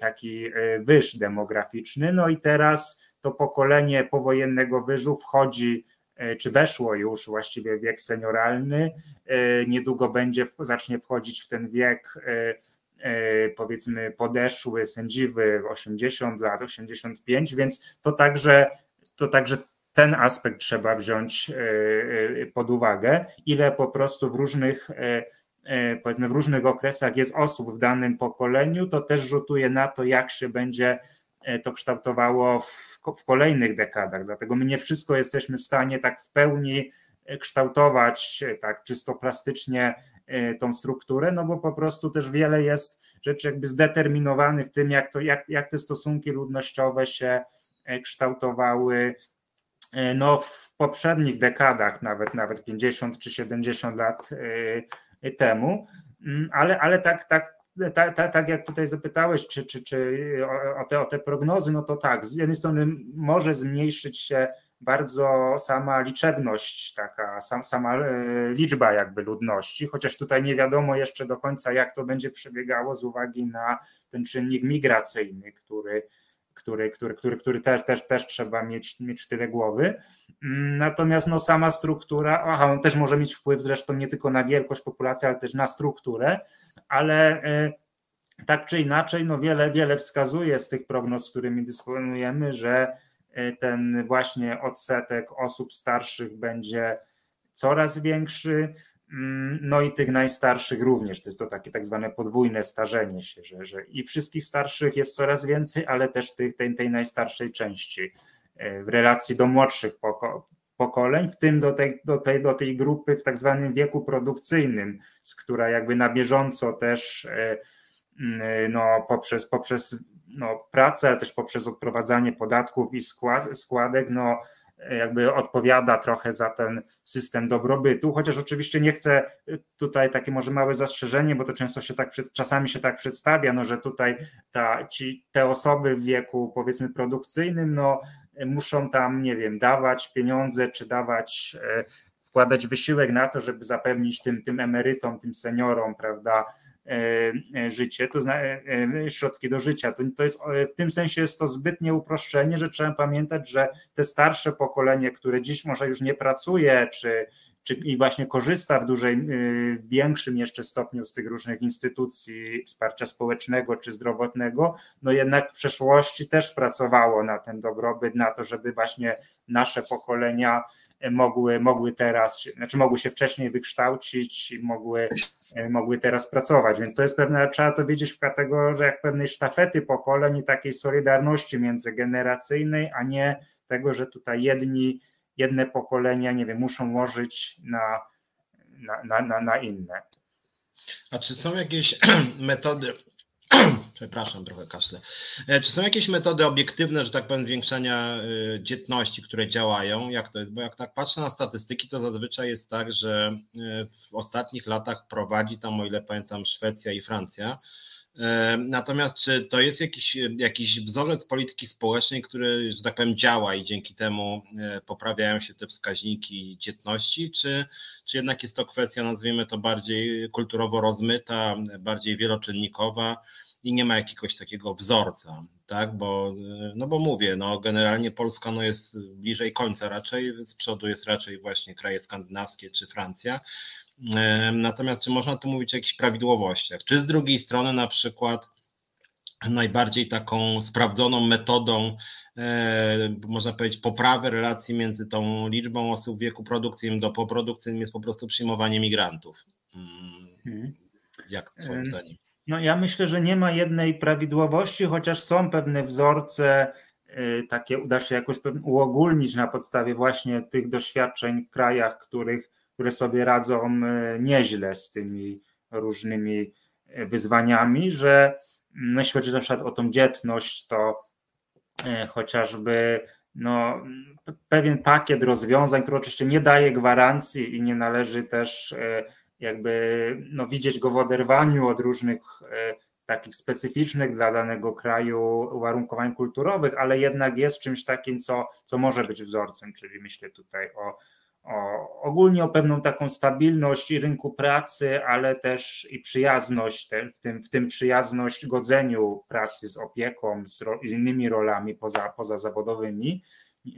taki wyż demograficzny, no i teraz to pokolenie powojennego wyżu wchodzi E, czy weszło już właściwie wiek senioralny, e, niedługo będzie, zacznie wchodzić w ten wiek, e, powiedzmy podeszły, sędziwy 80 lat, 85, więc to także, to także ten aspekt trzeba wziąć pod uwagę, ile po prostu w różnych powiedzmy w różnych okresach jest osób w danym pokoleniu, to też rzutuje na to, jak się będzie to kształtowało w, w kolejnych dekadach. Dlatego my nie wszystko jesteśmy w stanie tak w pełni kształtować tak czysto plastycznie e, tą strukturę, no bo po prostu też wiele jest rzeczy jakby zdeterminowanych tym, jak, to, jak, jak te stosunki ludnościowe się e, kształtowały e, no, w poprzednich dekadach, nawet, nawet 50 czy 70 lat temu, mm, ale, ale tak, tak, tak, tak, tak jak tutaj zapytałeś, czy, czy, czy o, te, o te prognozy, no to tak, z jednej strony może zmniejszyć się bardzo sama liczebność, taka sam, sama e, liczba jakby ludności, chociaż tutaj nie wiadomo jeszcze do końca, jak to będzie przebiegało z uwagi na ten czynnik migracyjny, który, który, który, który, który też, też, też trzeba mieć, mieć w tyle głowy. Natomiast no, sama struktura, aha, on też może mieć wpływ zresztą nie tylko na wielkość populacji, ale też na strukturę, ale e, tak czy inaczej, no wiele, wiele wskazuje z tych prognoz, którymi dysponujemy, że e, ten właśnie odsetek osób starszych będzie coraz większy. Mm, no i tych najstarszych również. To jest to takie tak zwane podwójne starzenie się, że, że i wszystkich starszych jest coraz więcej, ale też tych, tej, tej najstarszej części e, w relacji do młodszych poko pokoleń, w tym do tej, do, tej, do tej grupy w tak zwanym wieku produkcyjnym, z która jakby na bieżąco też e, mm, no, poprzez, poprzez no, pracę, ale też poprzez odprowadzanie podatków i skład, składek, no, jakby odpowiada trochę za ten system dobrobytu, chociaż oczywiście nie chcę tutaj takie może małe zastrzeżenie, bo to często się tak, czasami się tak przedstawia, no, że tutaj ta, ci, te osoby w wieku powiedzmy produkcyjnym, no muszą tam, nie wiem, dawać pieniądze, czy dawać, e, wkładać wysiłek na to, żeby zapewnić tym, tym emerytom, tym seniorom, prawda, życie, to e, środki do życia. To, to jest, w tym sensie jest to zbytnie uproszczenie, że trzeba pamiętać, że te starsze pokolenie, które dziś może już nie pracuje, czy, czy i właśnie korzysta w dużej, w większym jeszcze stopniu z tych różnych instytucji wsparcia społecznego czy zdrowotnego, no jednak w przeszłości też pracowało na ten dobrobyt, na to, żeby właśnie nasze pokolenia mogły, mogły teraz, znaczy mogły się wcześniej wykształcić i mogły, mogły teraz pracować. Więc to jest pewne, trzeba to wiedzieć w kategorii jak pewnej sztafety pokoleń i takiej solidarności międzygeneracyjnej, a nie tego, że tutaj jedni, jedne pokolenia, nie wiem, muszą łożyć na, na, na, na, inne. A czy są jakieś metody Przepraszam, trochę kaszle. E, czy są jakieś metody obiektywne, że tak powiem, zwiększania e, dzietności, które działają? Jak to jest? Bo jak tak patrzę na statystyki, to zazwyczaj jest tak, że e, w ostatnich latach prowadzi tam, o ile pamiętam, Szwecja i Francja. Natomiast czy to jest jakiś, jakiś wzorzec polityki społecznej, który, że tak powiem, działa i dzięki temu poprawiają się te wskaźniki dzietności, czy, czy jednak jest to kwestia, nazwijmy to bardziej kulturowo rozmyta, bardziej wieloczynnikowa? i nie ma jakiegoś takiego wzorca, tak? Bo, no bo mówię, no generalnie Polska no jest bliżej końca raczej, z przodu jest raczej właśnie kraje skandynawskie czy Francja. Natomiast czy można tu mówić o jakichś prawidłowościach? Czy z drugiej strony na przykład najbardziej taką sprawdzoną metodą, e, można powiedzieć, poprawy relacji między tą liczbą osób w wieku produkcyjnym do poprodukcyjnym jest po prostu przyjmowanie migrantów. Mm, hmm. Jak twoim zdaniem? No ja myślę, że nie ma jednej prawidłowości, chociaż są pewne wzorce, y, takie uda się jakoś uogólnić na podstawie właśnie tych doświadczeń w krajach, których, które sobie radzą y, nieźle z tymi różnymi y, wyzwaniami, że no, jeśli chodzi na przykład o tą dzietność, to chociażby no, pewien pakiet rozwiązań, który oczywiście nie daje gwarancji i nie należy też jakby no, widzieć go w oderwaniu od różnych e, takich specyficznych dla danego kraju uwarunkowań kulturowych, ale jednak jest czymś takim, co, co może być wzorcem, czyli myślę tutaj o, o, ogólnie o pewną taką stabilność rynku pracy, ale też i przyjazność, te, w, tym, w tym przyjazność godzeniu pracy z opieką, z, ro, z innymi rolami poza, pozazawodowymi.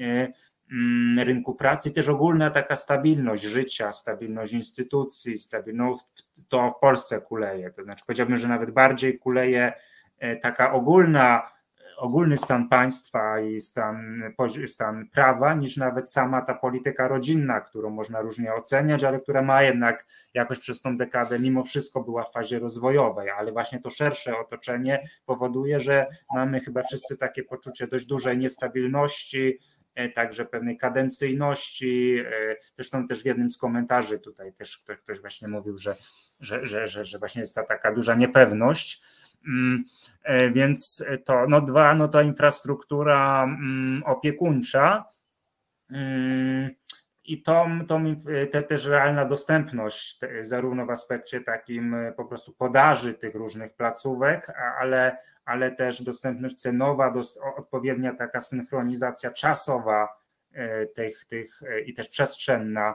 E, mm, rynku pracy, też ogólna taka stabilność życia, stabilność instytucji, stabilność to w Polsce kuleje. To znaczy powiedziałbym, że nawet bardziej kuleje e, taka ogólna ogólny stan państwa i stan, stan prawa, niż nawet sama ta polityka rodzinna, którą można różnie oceniać, ale która ma jednak jakoś przez tą dekadę mimo wszystko była w fazie rozwojowej, ale właśnie to szersze otoczenie powoduje, że mamy chyba wszyscy takie poczucie dość dużej niestabilności, e, także pewnej kadencyjności. E, zresztą też w jednym z komentarzy tutaj też ktoś, ktoś właśnie mówił, że, że, że, że, że właśnie jest ta taka duża niepewność. Mm, e, więc to, no dwa, no to infrastruktura mm, opiekuńcza. Mm, i to, to te, też realna dostępność, zarówno w aspekcie takim e, po prostu podaży tych różnych placówek, ale, ale też dostępność cenowa, odpowiednia taka synchronizacja czasowa e, tych, tych i też przestrzenna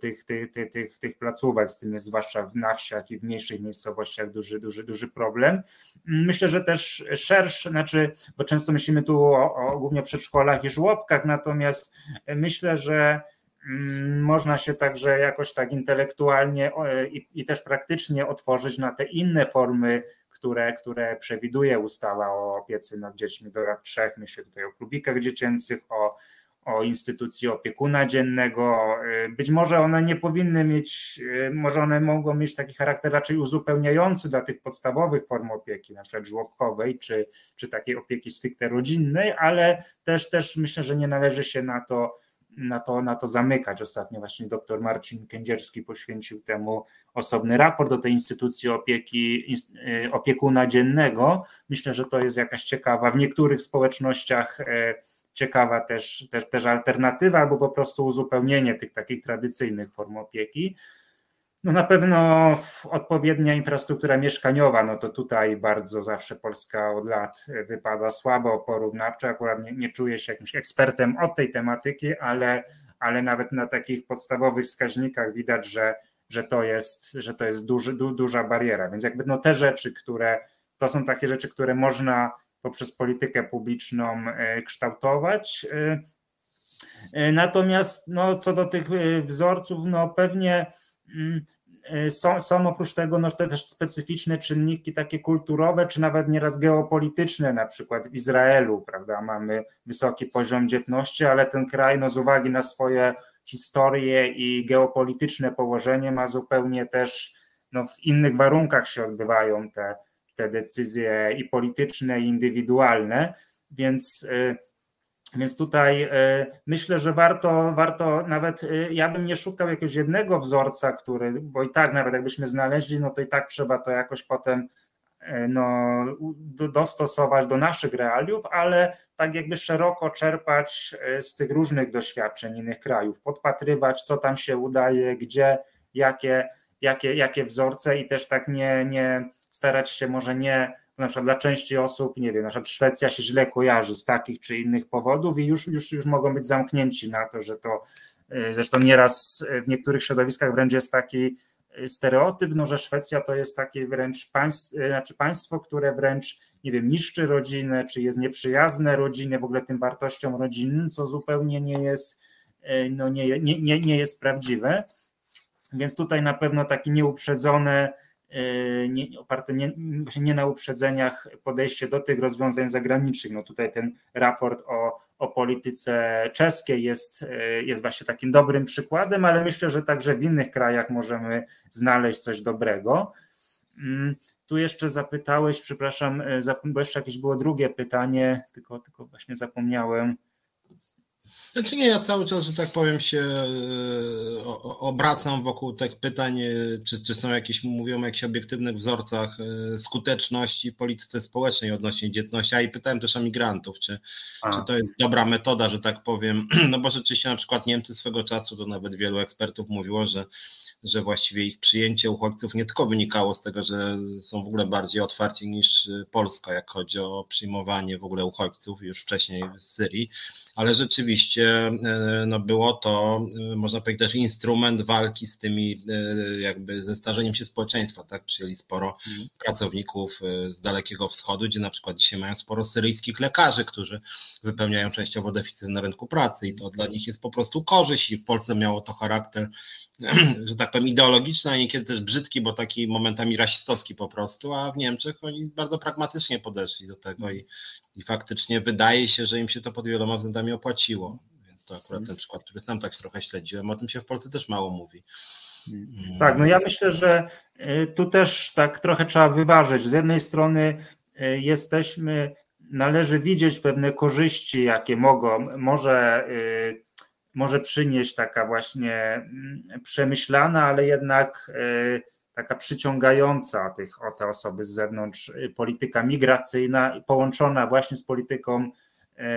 tych, tych, tych, tych, tych placówek, z tym jest zwłaszcza na wsiach i w mniejszych miejscowościach duży, duży, duży problem. Myślę, że też szerszy, znaczy, bo często myślimy tu o, o głównie przedszkolach i żłobkach, natomiast myślę, że mm, można się także jakoś tak intelektualnie i, i, też praktycznie otworzyć na te inne formy, które, które przewiduje ustawa o opiece nad dziećmi do lat trzech. Myślę tutaj o klubikach dziecięcych, o o instytucji opiekuna dziennego. Y, być może one nie powinny mieć, y, może one mogą mieć taki charakter raczej uzupełniający dla tych podstawowych form opieki, na przykład żłobkowej czy, czy takiej opieki stricte rodzinnej, ale też, też myślę, że nie należy się na to, na to, na to zamykać. Ostatnio właśnie dr Marcin Kędzierski poświęcił temu osobny raport do tej instytucji opieki, y, opiekuna dziennego. Myślę, że to jest jakaś ciekawa, w niektórych społecznościach ciekawa też, też, też alternatywa, albo po prostu uzupełnienie tych takich tradycyjnych form opieki. No na pewno odpowiednia infrastruktura mieszkaniowa, no to tutaj bardzo zawsze Polska od lat wypada słabo porównawczo. Akurat nie, nie czuję się jakimś ekspertem od tej tematyki, ale, ale nawet na takich podstawowych wskaźnikach widać, że, że to jest, że to jest duży, du, duża bariera. Więc jakby no te rzeczy, które to są takie rzeczy, które można poprzez politykę publiczną e, kształtować. E, e, natomiast no, co do tych wzorców, no pewnie mm, są, są oprócz tego no, te też specyficzne czynniki takie kulturowe, czy nawet nieraz geopolityczne, na przykład w Izraelu, prawda, mamy wysoki poziom dzietności, ale ten kraj no, z uwagi na swoje historie i geopolityczne położenie ma zupełnie też no, w innych warunkach się odbywają te, te decyzje i polityczne, i indywidualne, więc y, więc tutaj y, myślę, że warto, warto nawet, y, ja bym nie szukał jakiegoś jednego wzorca, który, bo i tak nawet jakbyśmy znaleźli, no to i tak trzeba to jakoś potem no, dostosować do naszych realiów, ale tak jakby szeroko czerpać z tych różnych doświadczeń innych krajów, podpatrywać, co tam się udaje, gdzie, jakie, jakie, jakie wzorce i też tak nie, nie starać się może nie, na przykład dla części osób, nie wiem, na przykład Szwecja się źle kojarzy z takich czy innych powodów i już, już, już mogą być zamknięci na to, że to y, zresztą nieraz w niektórych środowiskach wręcz jest taki y, stereotyp, no, że Szwecja to jest takie wręcz państw, y, znaczy państwo, które wręcz, nie wiem, niszczy rodzinę, czy jest nieprzyjazne rodzinie, w ogóle tym wartościom rodzinnym, co zupełnie nie jest, no, nie, nie, nie, nie jest prawdziwe. Więc tutaj na pewno takie nieuprzedzone, nie, oparte nie, nie na uprzedzeniach podejście do tych rozwiązań zagranicznych. No tutaj ten raport o, o polityce czeskiej jest, e, jest właśnie takim dobrym przykładem, ale myślę, że także w innych krajach możemy znaleźć coś dobrego. Mm, tu jeszcze zapytałeś, przepraszam, e, bo jeszcze jakieś było drugie pytanie, tylko, tylko właśnie zapomniałem. Znaczy nie, ja cały czas, że tak powiem, się e, obracam wokół tych pytań, e, czy, czy są jakieś, mówią o jakichś obiektywnych wzorcach e, skuteczności polityce społecznej odnośnie dzietności, a i pytałem też o migrantów, czy, czy to jest dobra metoda, że tak powiem, no bo rzeczywiście na przykład Niemcy swego czasu, to nawet wielu ekspertów mówiło, że że właściwie ich przyjęcie uchodźców nie tylko wynikało z tego, że są w ogóle bardziej otwarci niż Polska, jak chodzi o przyjmowanie w ogóle uchodźców już wcześniej z Syrii, ale rzeczywiście rzeczywiście no było to, można powiedzieć, też instrument walki z tymi, jakby ze starzeniem się społeczeństwa, tak? Przyjęli sporo mhm. pracowników z Dalekiego Wschodu, gdzie na przykład dzisiaj mają sporo syryjskich lekarzy, którzy wypełniają częściowo deficyt na rynku pracy i to dla nich jest po prostu korzyść i w Polsce miało to charakter, że tak powiem, ideologiczny, a niekiedy też brzydki, bo taki momentami rasistowski po prostu, a w Niemczech oni bardzo pragmatycznie podeszli do tego i, i faktycznie wydaje się, że im się to pod wieloma względami opłaciło. To akurat ten przykład, który sam tak trochę śledziłem, o tym się w Polsce też mało mówi. Tak, no ja myślę, że y, tu też tak trochę trzeba wyważyć. Z jednej strony y, jesteśmy, należy widzieć pewne korzyści, jakie mogą, może, y, może przynieść taka właśnie mm, przemyślana, ale jednak taka przyciągająca tych, o te osoby z zewnątrz polityka migracyjna połączona właśnie z polityką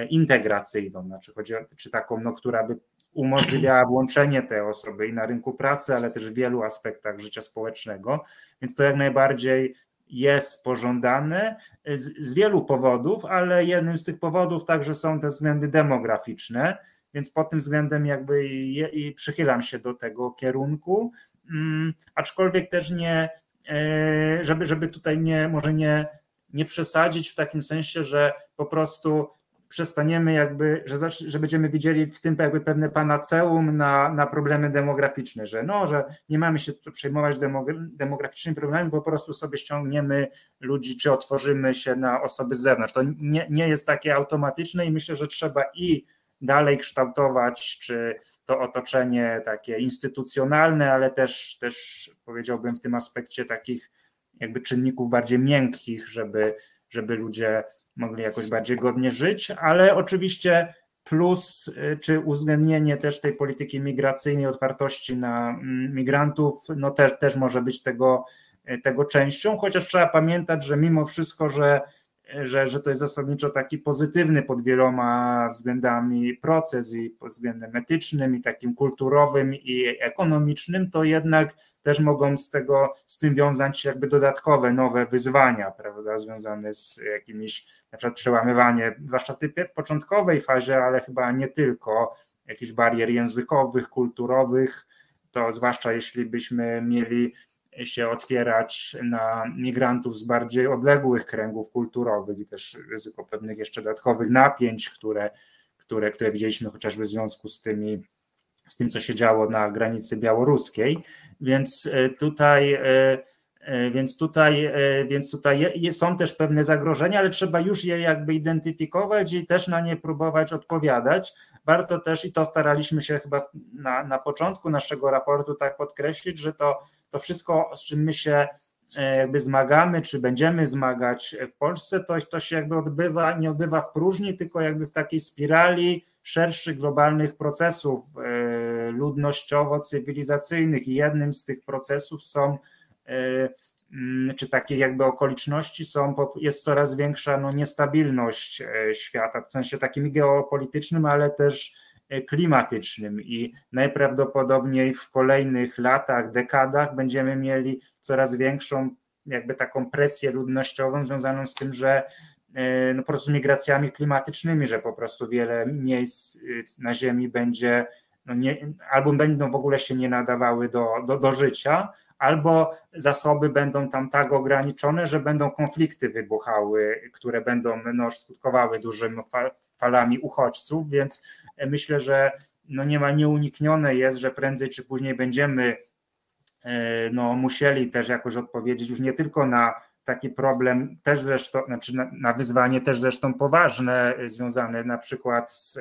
integracyjną, znaczy chodzi o, czy taką, no, która by umożliwiała włączenie tej osoby i na rynku pracy, ale też w wielu aspektach życia społecznego, więc to jak najbardziej jest pożądane z, z, wielu powodów, ale jednym z tych powodów także są te względy demograficzne, więc pod tym względem jakby i, i przychylam się do tego kierunku, um, aczkolwiek też nie, e, żeby, żeby tutaj nie, może nie, nie przesadzić w takim sensie, że po prostu przestaniemy jakby, że, że będziemy widzieli w tym jakby pewne panaceum na, na problemy demograficzne, że no, że nie mamy się przejmować demograficznymi problemami, bo po prostu sobie ściągniemy ludzi, czy otworzymy się na osoby z zewnątrz. To nie, nie jest takie automatyczne i myślę, że trzeba i dalej kształtować, czy to otoczenie takie instytucjonalne, ale też, też powiedziałbym w tym aspekcie takich jakby czynników bardziej miękkich, żeby, żeby ludzie mogli jakoś bardziej godnie żyć, ale oczywiście plus y, czy uwzględnienie też tej polityki migracyjnej, otwartości na mm, migrantów, no też, też może być tego, y, tego częścią, chociaż trzeba pamiętać, że mimo wszystko, że że, że to jest zasadniczo taki pozytywny pod wieloma względami proces i pod względem etycznym, i takim kulturowym, i ekonomicznym, to jednak też mogą z tego, z tym wiązać się jakby dodatkowe, nowe wyzwania, prawda, związane z jakimiś, na przykład przełamywanie, zwłaszcza w tej początkowej fazie, ale chyba nie tylko, jakichś barier językowych, kulturowych, to zwłaszcza jeśli byśmy mieli się otwierać na migrantów z bardziej odległych kręgów kulturowych i też ryzyko pewnych jeszcze dodatkowych napięć, które, które, które widzieliśmy chociażby w związku z tymi z tym, co się działo na granicy białoruskiej. Więc e, tutaj, e, więc tutaj, więc tutaj są też pewne zagrożenia, ale trzeba już je jakby identyfikować i też na nie próbować odpowiadać. Warto też, i to staraliśmy się chyba na, na początku naszego raportu tak podkreślić, że to, to wszystko, z czym my się e, jakby zmagamy, czy będziemy zmagać w Polsce, to, to się jakby odbywa, nie odbywa w próżni, tylko jakby w takiej spirali szerszych globalnych procesów e, ludnościowo-cywilizacyjnych i jednym z tych procesów są e, czy takie jakby okoliczności są, jest coraz większa no, niestabilność e, świata, w sensie takim geopolitycznym, ale też e, klimatycznym. I najprawdopodobniej w kolejnych latach, dekadach będziemy mieli coraz większą jakby taką presję ludnościową związaną z tym, że e, no, po prostu z migracjami klimatycznymi, że po prostu wiele miejsc na Ziemi będzie no nie, albo będą w ogóle się nie nadawały do, do, do życia, albo zasoby będą tam tak ograniczone, że będą konflikty wybuchały, które będą no, skutkowały dużymi falami uchodźców, więc myślę, że no nie ma nieuniknione jest, że prędzej czy później będziemy e, no, musieli też jakoś odpowiedzieć już nie tylko na taki problem, też zresztą, znaczy na, na wyzwanie też zresztą poważne, związane na przykład z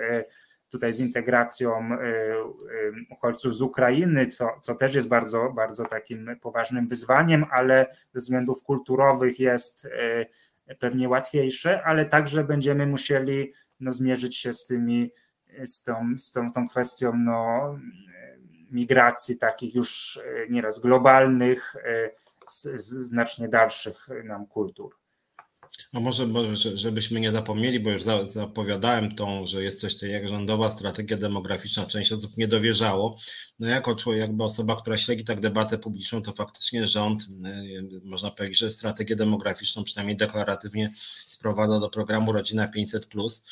tutaj z integracją y, y, uchodźców z Ukrainy, co, co też jest bardzo, bardzo takim poważnym wyzwaniem, ale ze względów kulturowych jest y, pewnie łatwiejsze, ale także będziemy musieli no, zmierzyć się z tymi, z tą, z tą, tą kwestią no, migracji takich już nieraz globalnych, z, z znacznie dalszych nam kultur. No może, żebyśmy nie zapomnieli, bo już zapowiadałem tą, że jest coś takiego jak rządowa strategia demograficzna, część osób nie dowierzało. No jako człowiek, jakby osoba, która śledzi tak debatę publiczną, to faktycznie rząd, y, można powiedzieć, że strategię demograficzną przynajmniej deklaratywnie sprowadza do programu Rodzina 500+.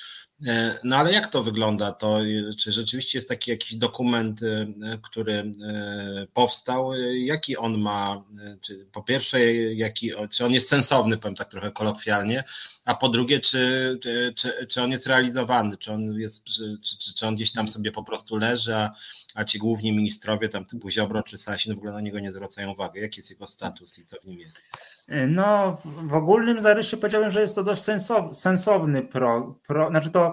E, no ale jak to wygląda? To, czy rzeczywiście jest taki jakiś dokument, e, który e, powstał? Jaki on ma, czy po pierwsze, jaki, czy on jest sensowny, powiem tak trochę kolokwialnie, a po drugie, czy, czy, czy on jest realizowany, czy on, jest, czy, czy, czy on gdzieś tam sobie po prostu leży, a, a ci główni ministrowie, tam typu Ziobro czy Sasin w ogóle na niego nie zwracają uwagi. Jaki jest jego status i co w nim jest? No, w ogólnym zarysie powiedziałbym, że jest to dość sensow, sensowny pro, pro. Znaczy to,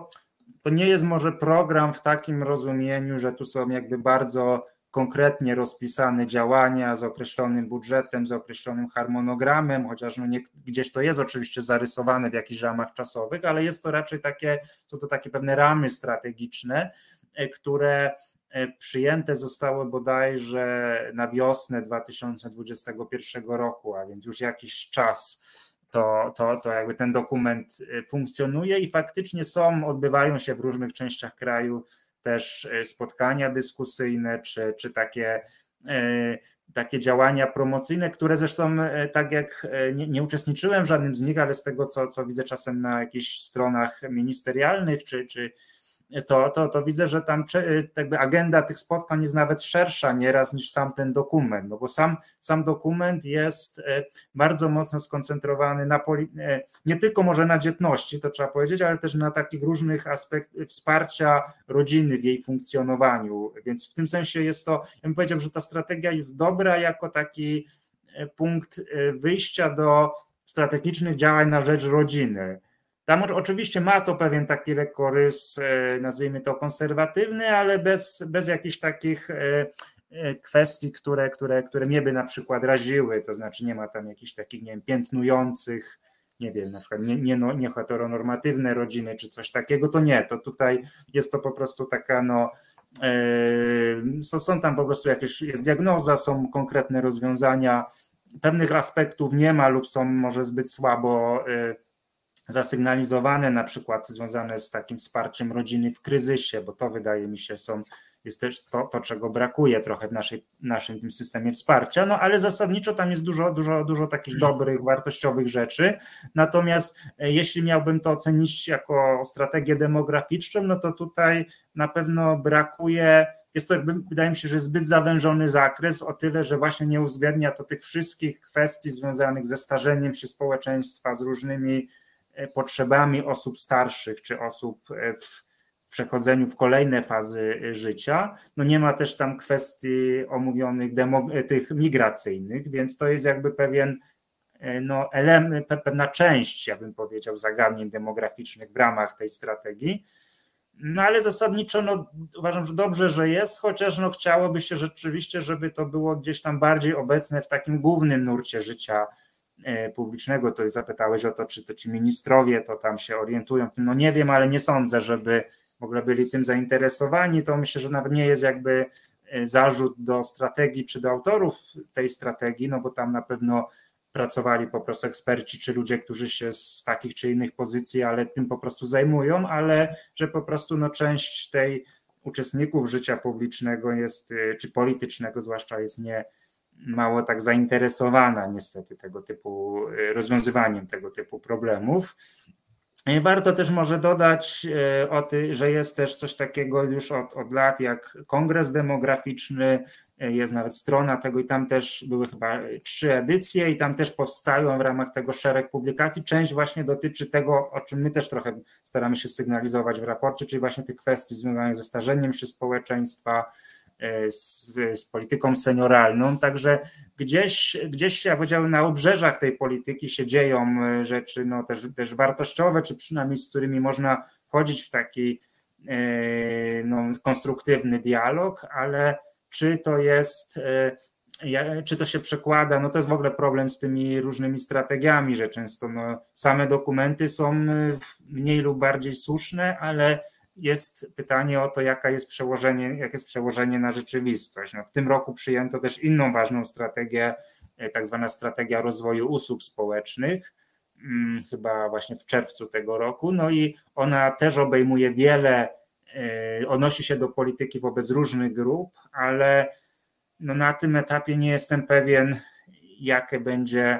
to nie jest może program w takim rozumieniu, że tu są jakby bardzo konkretnie rozpisane działania z określonym budżetem, z określonym harmonogramem, chociaż no nie, gdzieś to jest oczywiście zarysowane w jakichś ramach czasowych, ale jest to raczej takie, są to takie pewne ramy strategiczne, e, które E, przyjęte zostały bodajże na wiosnę 2021 roku, a więc już jakiś czas to, to, to jakby ten dokument e, funkcjonuje i faktycznie są, odbywają się w różnych częściach kraju też e, spotkania dyskusyjne, czy, czy takie, takie działania promocyjne, które zresztą tak jak nie, nie, uczestniczyłem w żadnym z nich, ale z tego co, co widzę czasem na jakichś stronach ministerialnych czy, czy to, to, to widzę, że tam jakby agenda tych spotkań jest nawet szersza nieraz niż sam ten dokument, no bo sam, sam dokument jest e, bardzo mocno skoncentrowany na e, nie tylko może na dzietności, to trzeba powiedzieć, ale też na takich różnych aspektach wsparcia rodziny w jej funkcjonowaniu, więc w tym sensie jest to, ja bym powiedział, że ta strategia jest dobra jako taki e, punkt wyjścia do strategicznych działań na rzecz rodziny. Tam oczywiście ma to pewien taki lekko nazwijmy to konserwatywny, ale bez, bez jakichś takich e, e, kwestii, które, które, które mnie by na przykład raziły, to znaczy nie ma tam jakichś takich, nie wiem, piętnujących, nie wiem, na przykład nie, nie, no, nie heteronormatywne rodziny czy coś takiego, to nie, to tutaj jest to po prostu taka no, są, są tam po prostu jakieś, jest diagnoza, są konkretne rozwiązania, pewnych aspektów nie ma lub są może zbyt słabo zasygnalizowane, na przykład związane z takim wsparciem rodziny w kryzysie, bo to wydaje mi się są, jest też to, to czego brakuje trochę w naszej, naszym tym systemie wsparcia, no ale zasadniczo tam jest dużo, dużo, dużo takich dobrych, wartościowych rzeczy. Natomiast e, jeśli miałbym to ocenić jako strategię demograficzną, no to tutaj na pewno brakuje jest to, jakby, wydaje mi się, że zbyt zawężony zakres, o tyle, że właśnie nie uwzględnia to tych wszystkich kwestii związanych ze starzeniem się społeczeństwa, z różnymi potrzebami osób starszych czy osób e, w przechodzeniu w kolejne fazy e, życia. No nie ma też tam kwestii omówionych tych migracyjnych, więc to jest jakby pewien no, element, pewna część, ja bym powiedział, zagadnień demograficznych w ramach tej strategii. No ale zasadniczo no, uważam, że dobrze, że jest, chociaż no, chciałoby się rzeczywiście, żeby to było gdzieś tam bardziej obecne w takim głównym nurcie życia E, publicznego, to zapytałeś o to, czy to ci ministrowie to tam się orientują. No nie wiem, ale nie sądzę, żeby w ogóle byli tym zainteresowani. To myślę, że nawet nie jest jakby e, zarzut do strategii czy do autorów tej strategii, no bo tam na pewno pracowali po prostu eksperci czy ludzie, którzy się z takich czy innych pozycji, ale tym po prostu zajmują, ale że po prostu no, część tej uczestników życia publicznego jest, e, czy politycznego zwłaszcza jest nie, mało tak zainteresowana niestety tego typu e, rozwiązywaniem tego typu problemów. Warto też może dodać e, o że jest też coś takiego już od, od lat jak kongres demograficzny, e, jest nawet strona tego i tam też były chyba trzy edycje i tam też powstają w ramach tego szereg publikacji. Część właśnie dotyczy tego, o czym my też trochę staramy się sygnalizować w raporcie, czyli właśnie tych kwestii związanych ze starzeniem się społeczeństwa, E, z, z, polityką senioralną, także gdzieś, gdzieś ja powiedziałem, na obrzeżach tej polityki się dzieją e, rzeczy no, też, też wartościowe, czy przynajmniej z którymi można wchodzić w taki e, no, konstruktywny dialog, ale czy to jest czy to się przekłada, no to jest w ogóle problem z tymi różnymi strategiami, że często no, same dokumenty są mniej lub bardziej słuszne, ale jest pytanie o to, jaka jest przełożenie, jakie jest przełożenie na rzeczywistość. No, w tym roku przyjęto też inną ważną strategię, e, tak zwana strategia rozwoju usług społecznych, hmm, chyba właśnie w czerwcu tego roku. No i ona też obejmuje wiele, e, odnosi się do polityki wobec różnych grup, ale no na tym etapie nie jestem pewien, jakie będzie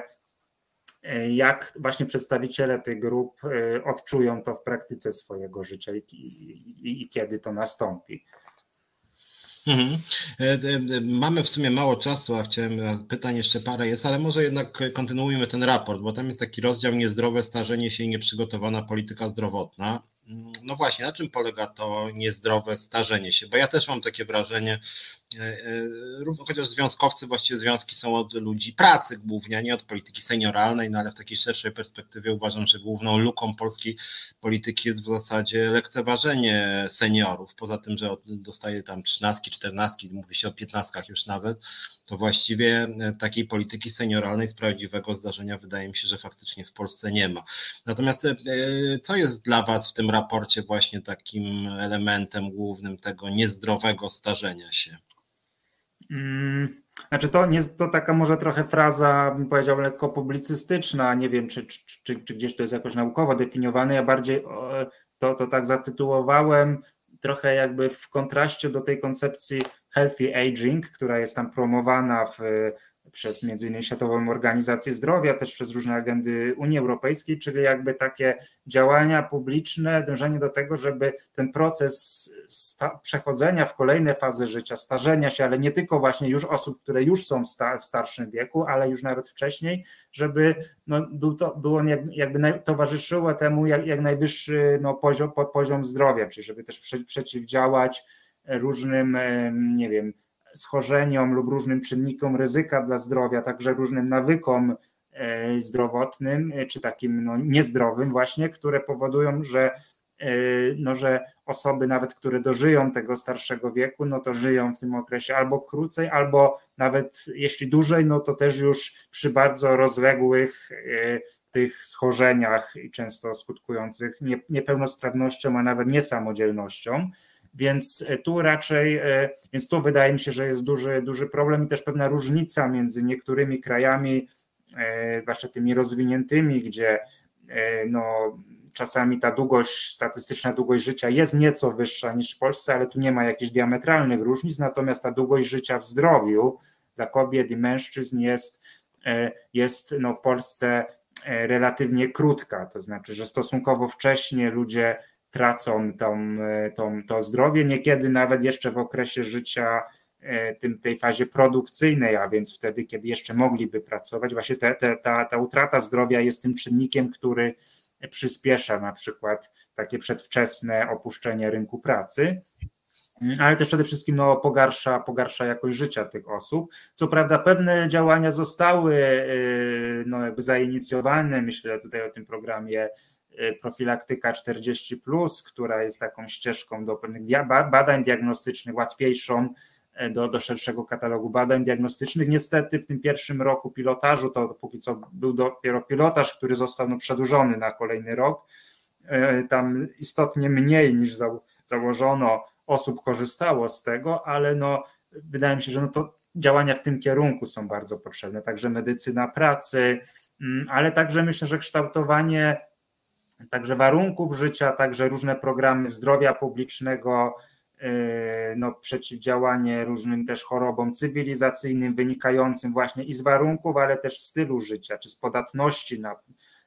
jak właśnie przedstawiciele tych grup odczują to w praktyce swojego życia i, i, i kiedy to nastąpi. Mhm. E, e, mamy w sumie mało czasu, a chciałem, pytań jeszcze parę jest, ale może jednak kontynuujmy ten raport, bo tam jest taki rozdział niezdrowe starzenie się i nieprzygotowana polityka zdrowotna. No właśnie, na czym polega to niezdrowe starzenie się? Bo ja też mam takie wrażenie, e, e, chociaż związkowcy, właściwie związki są od ludzi pracy głównie, a nie od polityki senioralnej, no ale w takiej szerszej perspektywie uważam, że główną luką polskiej polityki jest w zasadzie lekceważenie seniorów. Poza tym, że dostaje tam trzynastki, czternastki, mówi się o piętnastkach już nawet, to właściwie e, takiej polityki senioralnej z prawdziwego zdarzenia wydaje mi się, że faktycznie w Polsce nie ma. Natomiast co jest dla Was w tym raporcie właśnie takim elementem głównym tego niezdrowego starzenia się? Hmm, znaczy to, nie, to taka może trochę fraza, bym powiedział, lekko publicystyczna, nie wiem czy, czy, czy, czy gdzieś to jest jakoś naukowo definiowane, ja bardziej to, to tak zatytułowałem trochę jakby w kontraście do tej koncepcji healthy aging, która jest tam promowana w przez innymi Światową Organizację Zdrowia, też przez różne agendy Unii Europejskiej, czyli jakby takie działania publiczne, dążenie do tego, żeby ten proces przechodzenia w kolejne fazy życia, starzenia się, ale nie tylko właśnie już osób, które już są w starszym wieku, ale już nawet wcześniej, żeby no, był to, było jakby towarzyszyło temu jak, jak najwyższy no, poziom, poziom zdrowia, czyli żeby też przeciwdziałać różnym, nie wiem, schorzeniom lub różnym czynnikom ryzyka dla zdrowia, także różnym nawykom e, zdrowotnym, e, czy takim no, niezdrowym właśnie, które powodują, że, e, no, że osoby nawet, które dożyją tego starszego wieku, no to żyją w tym okresie albo krócej, albo nawet jeśli dłużej, no to też już przy bardzo rozległych tych schorzeniach i często skutkujących niepełnosprawnością, a nawet niesamodzielnością. Więc e, tu raczej, e, więc tu wydaje mi się, że jest duży, duży problem i też pewna różnica między niektórymi krajami, e, zwłaszcza tymi rozwiniętymi, gdzie no, czasami ta długość, statystyczna długość życia jest nieco wyższa niż w Polsce, ale tu nie ma jakichś diametralnych różnic, natomiast ta długość życia w zdrowiu dla kobiet i mężczyzn jest, jest no, w Polsce relatywnie krótka, to znaczy, że stosunkowo wcześnie ludzie tracą tą, e, tą, to zdrowie, niekiedy nawet jeszcze w okresie życia e, tym, tej fazie produkcyjnej, a więc wtedy, kiedy jeszcze mogliby pracować, właśnie te, te, ta, ta utrata zdrowia jest tym czynnikiem, który przyspiesza na przykład takie przedwczesne opuszczenie rynku pracy ale też przede wszystkim no, pogarsza, pogarsza jakość życia tych osób. Co prawda pewne działania zostały e, no, jakby zainicjowane, myślę tutaj o tym programie profilaktyka 40, która jest taką ścieżką do pewnych badań diagnostycznych, łatwiejszą y, do, do szerszego katalogu badań diagnostycznych. Niestety w tym pierwszym roku pilotażu, to póki co był dopiero pilotaż, który został no, przedłużony na kolejny rok, y, tam istotnie mniej niż za, założono osób korzystało z tego, ale no, wydaje mi się, że no to działania w tym kierunku są bardzo potrzebne, także medycyna pracy, mm, ale także myślę, że kształtowanie także warunków życia, także różne programy zdrowia publicznego, yy, no, przeciwdziałanie różnym też chorobom cywilizacyjnym wynikającym właśnie i z warunków, ale też stylu życia, czy z podatności na,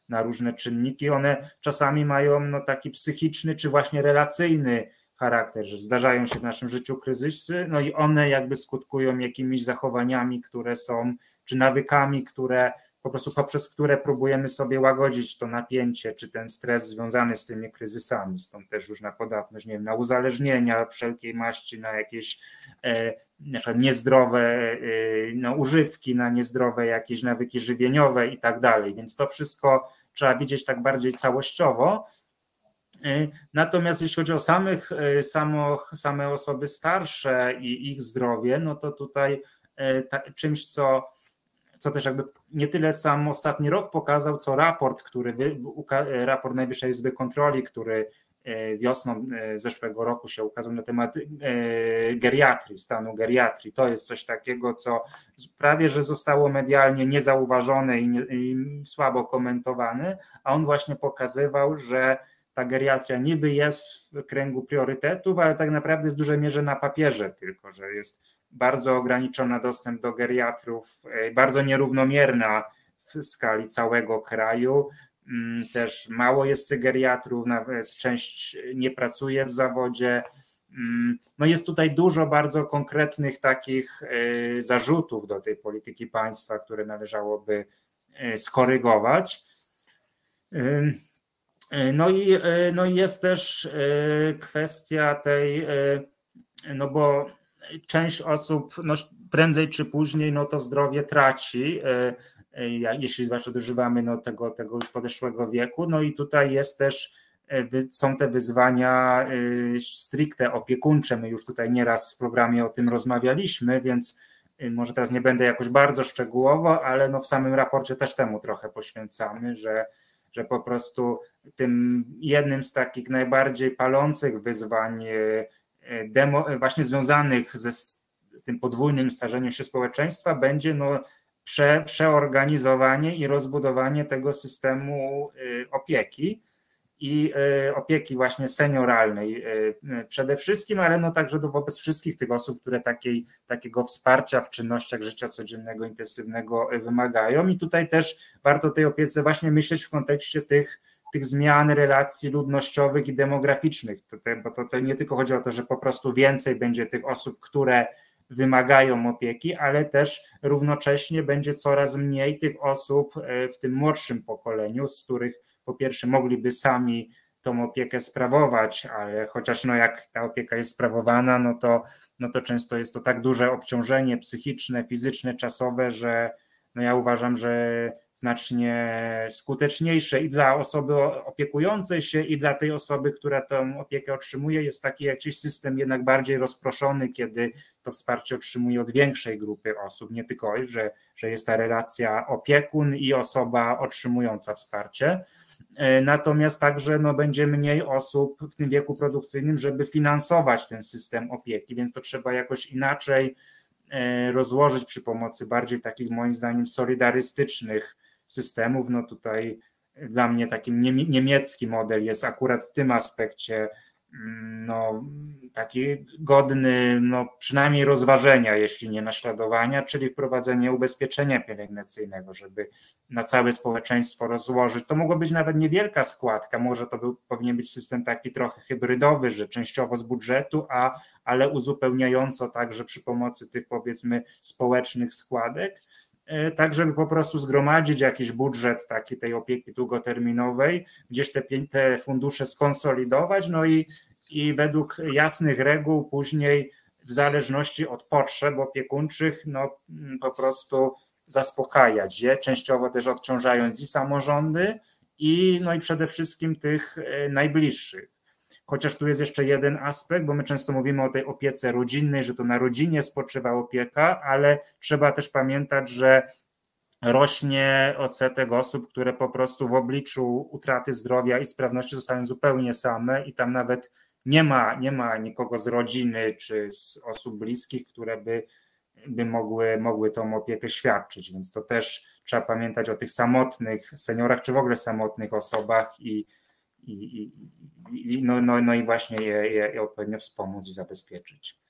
na różne czynniki. One czasami mają no, taki psychiczny, czy właśnie relacyjny charakter, że zdarzają się w naszym życiu kryzysy, no i one jakby skutkują jakimiś zachowaniami, które są, czy nawykami, które po prostu poprzez które próbujemy sobie łagodzić to napięcie, czy ten stres związany z tymi kryzysami, stąd też różna podatność, nie wiem, na uzależnienia wszelkiej maści, na jakieś e, na niezdrowe e, no, używki, na niezdrowe jakieś nawyki żywieniowe i tak dalej, więc to wszystko trzeba widzieć tak bardziej całościowo, e, Natomiast jeśli chodzi o samych, e, samo, same osoby starsze i ich zdrowie, no to tutaj e, ta, czymś, co co też jakby nie tyle sam ostatni rok pokazał, co raport, który raport Najwyższej Izby Kontroli, który e, wiosną e, zeszłego roku się ukazał na temat e, geriatrii, stanu geriatrii. To jest coś takiego, co prawie, że zostało medialnie niezauważone i, nie, i słabo komentowane, a on właśnie pokazywał, że ta geriatria niby jest w kręgu priorytetów, ale tak naprawdę jest w dużej mierze na papierze tylko, że jest bardzo ograniczony dostęp do geriatrów, e, bardzo nierównomierna w skali całego kraju. Mm, też mało jest cygeriatrów, nawet część nie pracuje w zawodzie. Mm, no jest tutaj dużo bardzo konkretnych takich y, zarzutów do tej polityki państwa, które należałoby y, skorygować. Y, no i, no i jest też kwestia tej, no bo część osób no prędzej czy później no to zdrowie traci, jeśli zwłaszcza dożywamy no tego, tego już podeszłego wieku. No i tutaj jest też E, są te wyzwania e, stricte opiekuńcze. My już tutaj nieraz w programie o tym rozmawialiśmy, więc e, może teraz nie będę jakoś bardzo szczegółowo, ale no w samym raporcie też temu trochę poświęcamy, że, że po prostu tym jednym z takich najbardziej palących wyzwań demo, właśnie związanych ze tym podwójnym starzeniem się społeczeństwa będzie no prze, przeorganizowanie i rozbudowanie tego systemu opieki i e, opieki właśnie senioralnej e, przede wszystkim, ale no także wobec wszystkich tych osób, które takiej, takiego wsparcia w czynnościach życia codziennego, intensywnego e, wymagają. I tutaj też warto tej opiece właśnie myśleć w kontekście tych, tych zmian relacji ludnościowych i demograficznych, bo to, to nie tylko chodzi o to, że po prostu więcej będzie tych osób, które wymagają opieki, ale też równocześnie będzie coraz mniej tych osób w tym młodszym pokoleniu, z których po pierwsze mogliby sami tą opiekę sprawować, ale chociaż no jak ta opieka jest sprawowana, no to, no to często jest to tak duże obciążenie psychiczne, fizyczne, czasowe, że no ja uważam, że znacznie skuteczniejsze i dla osoby opiekującej się, i dla tej osoby, która tę opiekę otrzymuje, jest taki jakiś system jednak bardziej rozproszony, kiedy to wsparcie otrzymuje od większej grupy osób, nie tylko, że, że jest ta relacja opiekun i osoba otrzymująca wsparcie. E, natomiast także no, będzie mniej osób w tym wieku produkcyjnym, żeby finansować ten system opieki, więc to trzeba jakoś inaczej e, rozłożyć przy pomocy bardziej takich moim zdaniem solidarystycznych systemów. No tutaj dla mnie takim niemiecki model jest akurat w tym aspekcie no, taki godny, no, przynajmniej rozważenia, jeśli nie naśladowania, czyli wprowadzenie ubezpieczenia pielęgnacyjnego, żeby na całe społeczeństwo rozłożyć. To mogła być nawet niewielka składka, może to był, powinien być system taki trochę hybrydowy, że częściowo z budżetu, a, ale uzupełniająco także przy pomocy tych powiedzmy społecznych składek tak żeby po prostu zgromadzić jakiś budżet taki tej opieki długoterminowej, gdzieś te, te fundusze skonsolidować, no i, i według jasnych reguł później w zależności od potrzeb opiekuńczych, no po prostu zaspokajać je, częściowo też odciążając i samorządy, i, no i przede wszystkim tych e, najbliższych. Chociaż tu jest jeszcze jeden aspekt, bo my często mówimy o tej opiece rodzinnej, że to na rodzinie spoczywa opieka, ale trzeba też pamiętać, że rośnie odsetek osób, które po prostu w obliczu utraty zdrowia i sprawności zostają zupełnie same i tam nawet nie ma, nie ma nikogo z rodziny czy z osób bliskich, które by, by mogły, mogły tą opiekę świadczyć. Więc to też trzeba pamiętać o tych samotnych seniorach, czy w ogóle samotnych osobach i, i, i, no, no, no i właśnie je, je odpowiednio wspomóc i zabezpieczyć.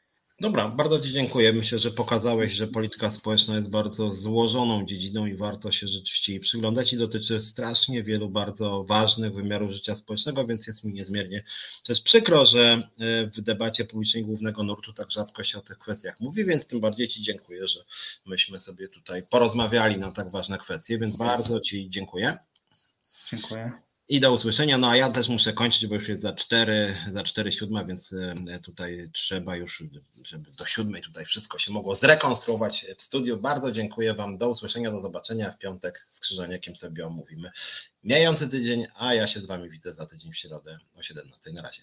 Dobra, bardzo Ci dziękuję. Myślę, że pokazałeś, że polityka społeczna jest bardzo złożoną dziedziną i warto się rzeczywiście jej przyglądać i dotyczy strasznie wielu bardzo ważnych wymiarów życia społecznego, więc jest mi niezmiernie też przykro, że e, w debacie publicznej głównego nurtu tak rzadko się o tych kwestiach mówi, więc tym bardziej Ci dziękuję, że myśmy sobie tutaj porozmawiali na tak ważne kwestie, więc bardzo Ci dziękuję. Dziękuję. I do usłyszenia. No a ja też muszę kończyć, bo już jest za 4, za 4 siódma, więc e, tutaj trzeba już, żeby do siódmej tutaj wszystko się mogło zrekonstruować w studiu. Bardzo dziękuję Wam. Do usłyszenia, do zobaczenia w piątek z Krzyżaniakiem sobie omówimy. Mijający tydzień, a ja się z Wami widzę za tydzień w środę o 17. Na razie.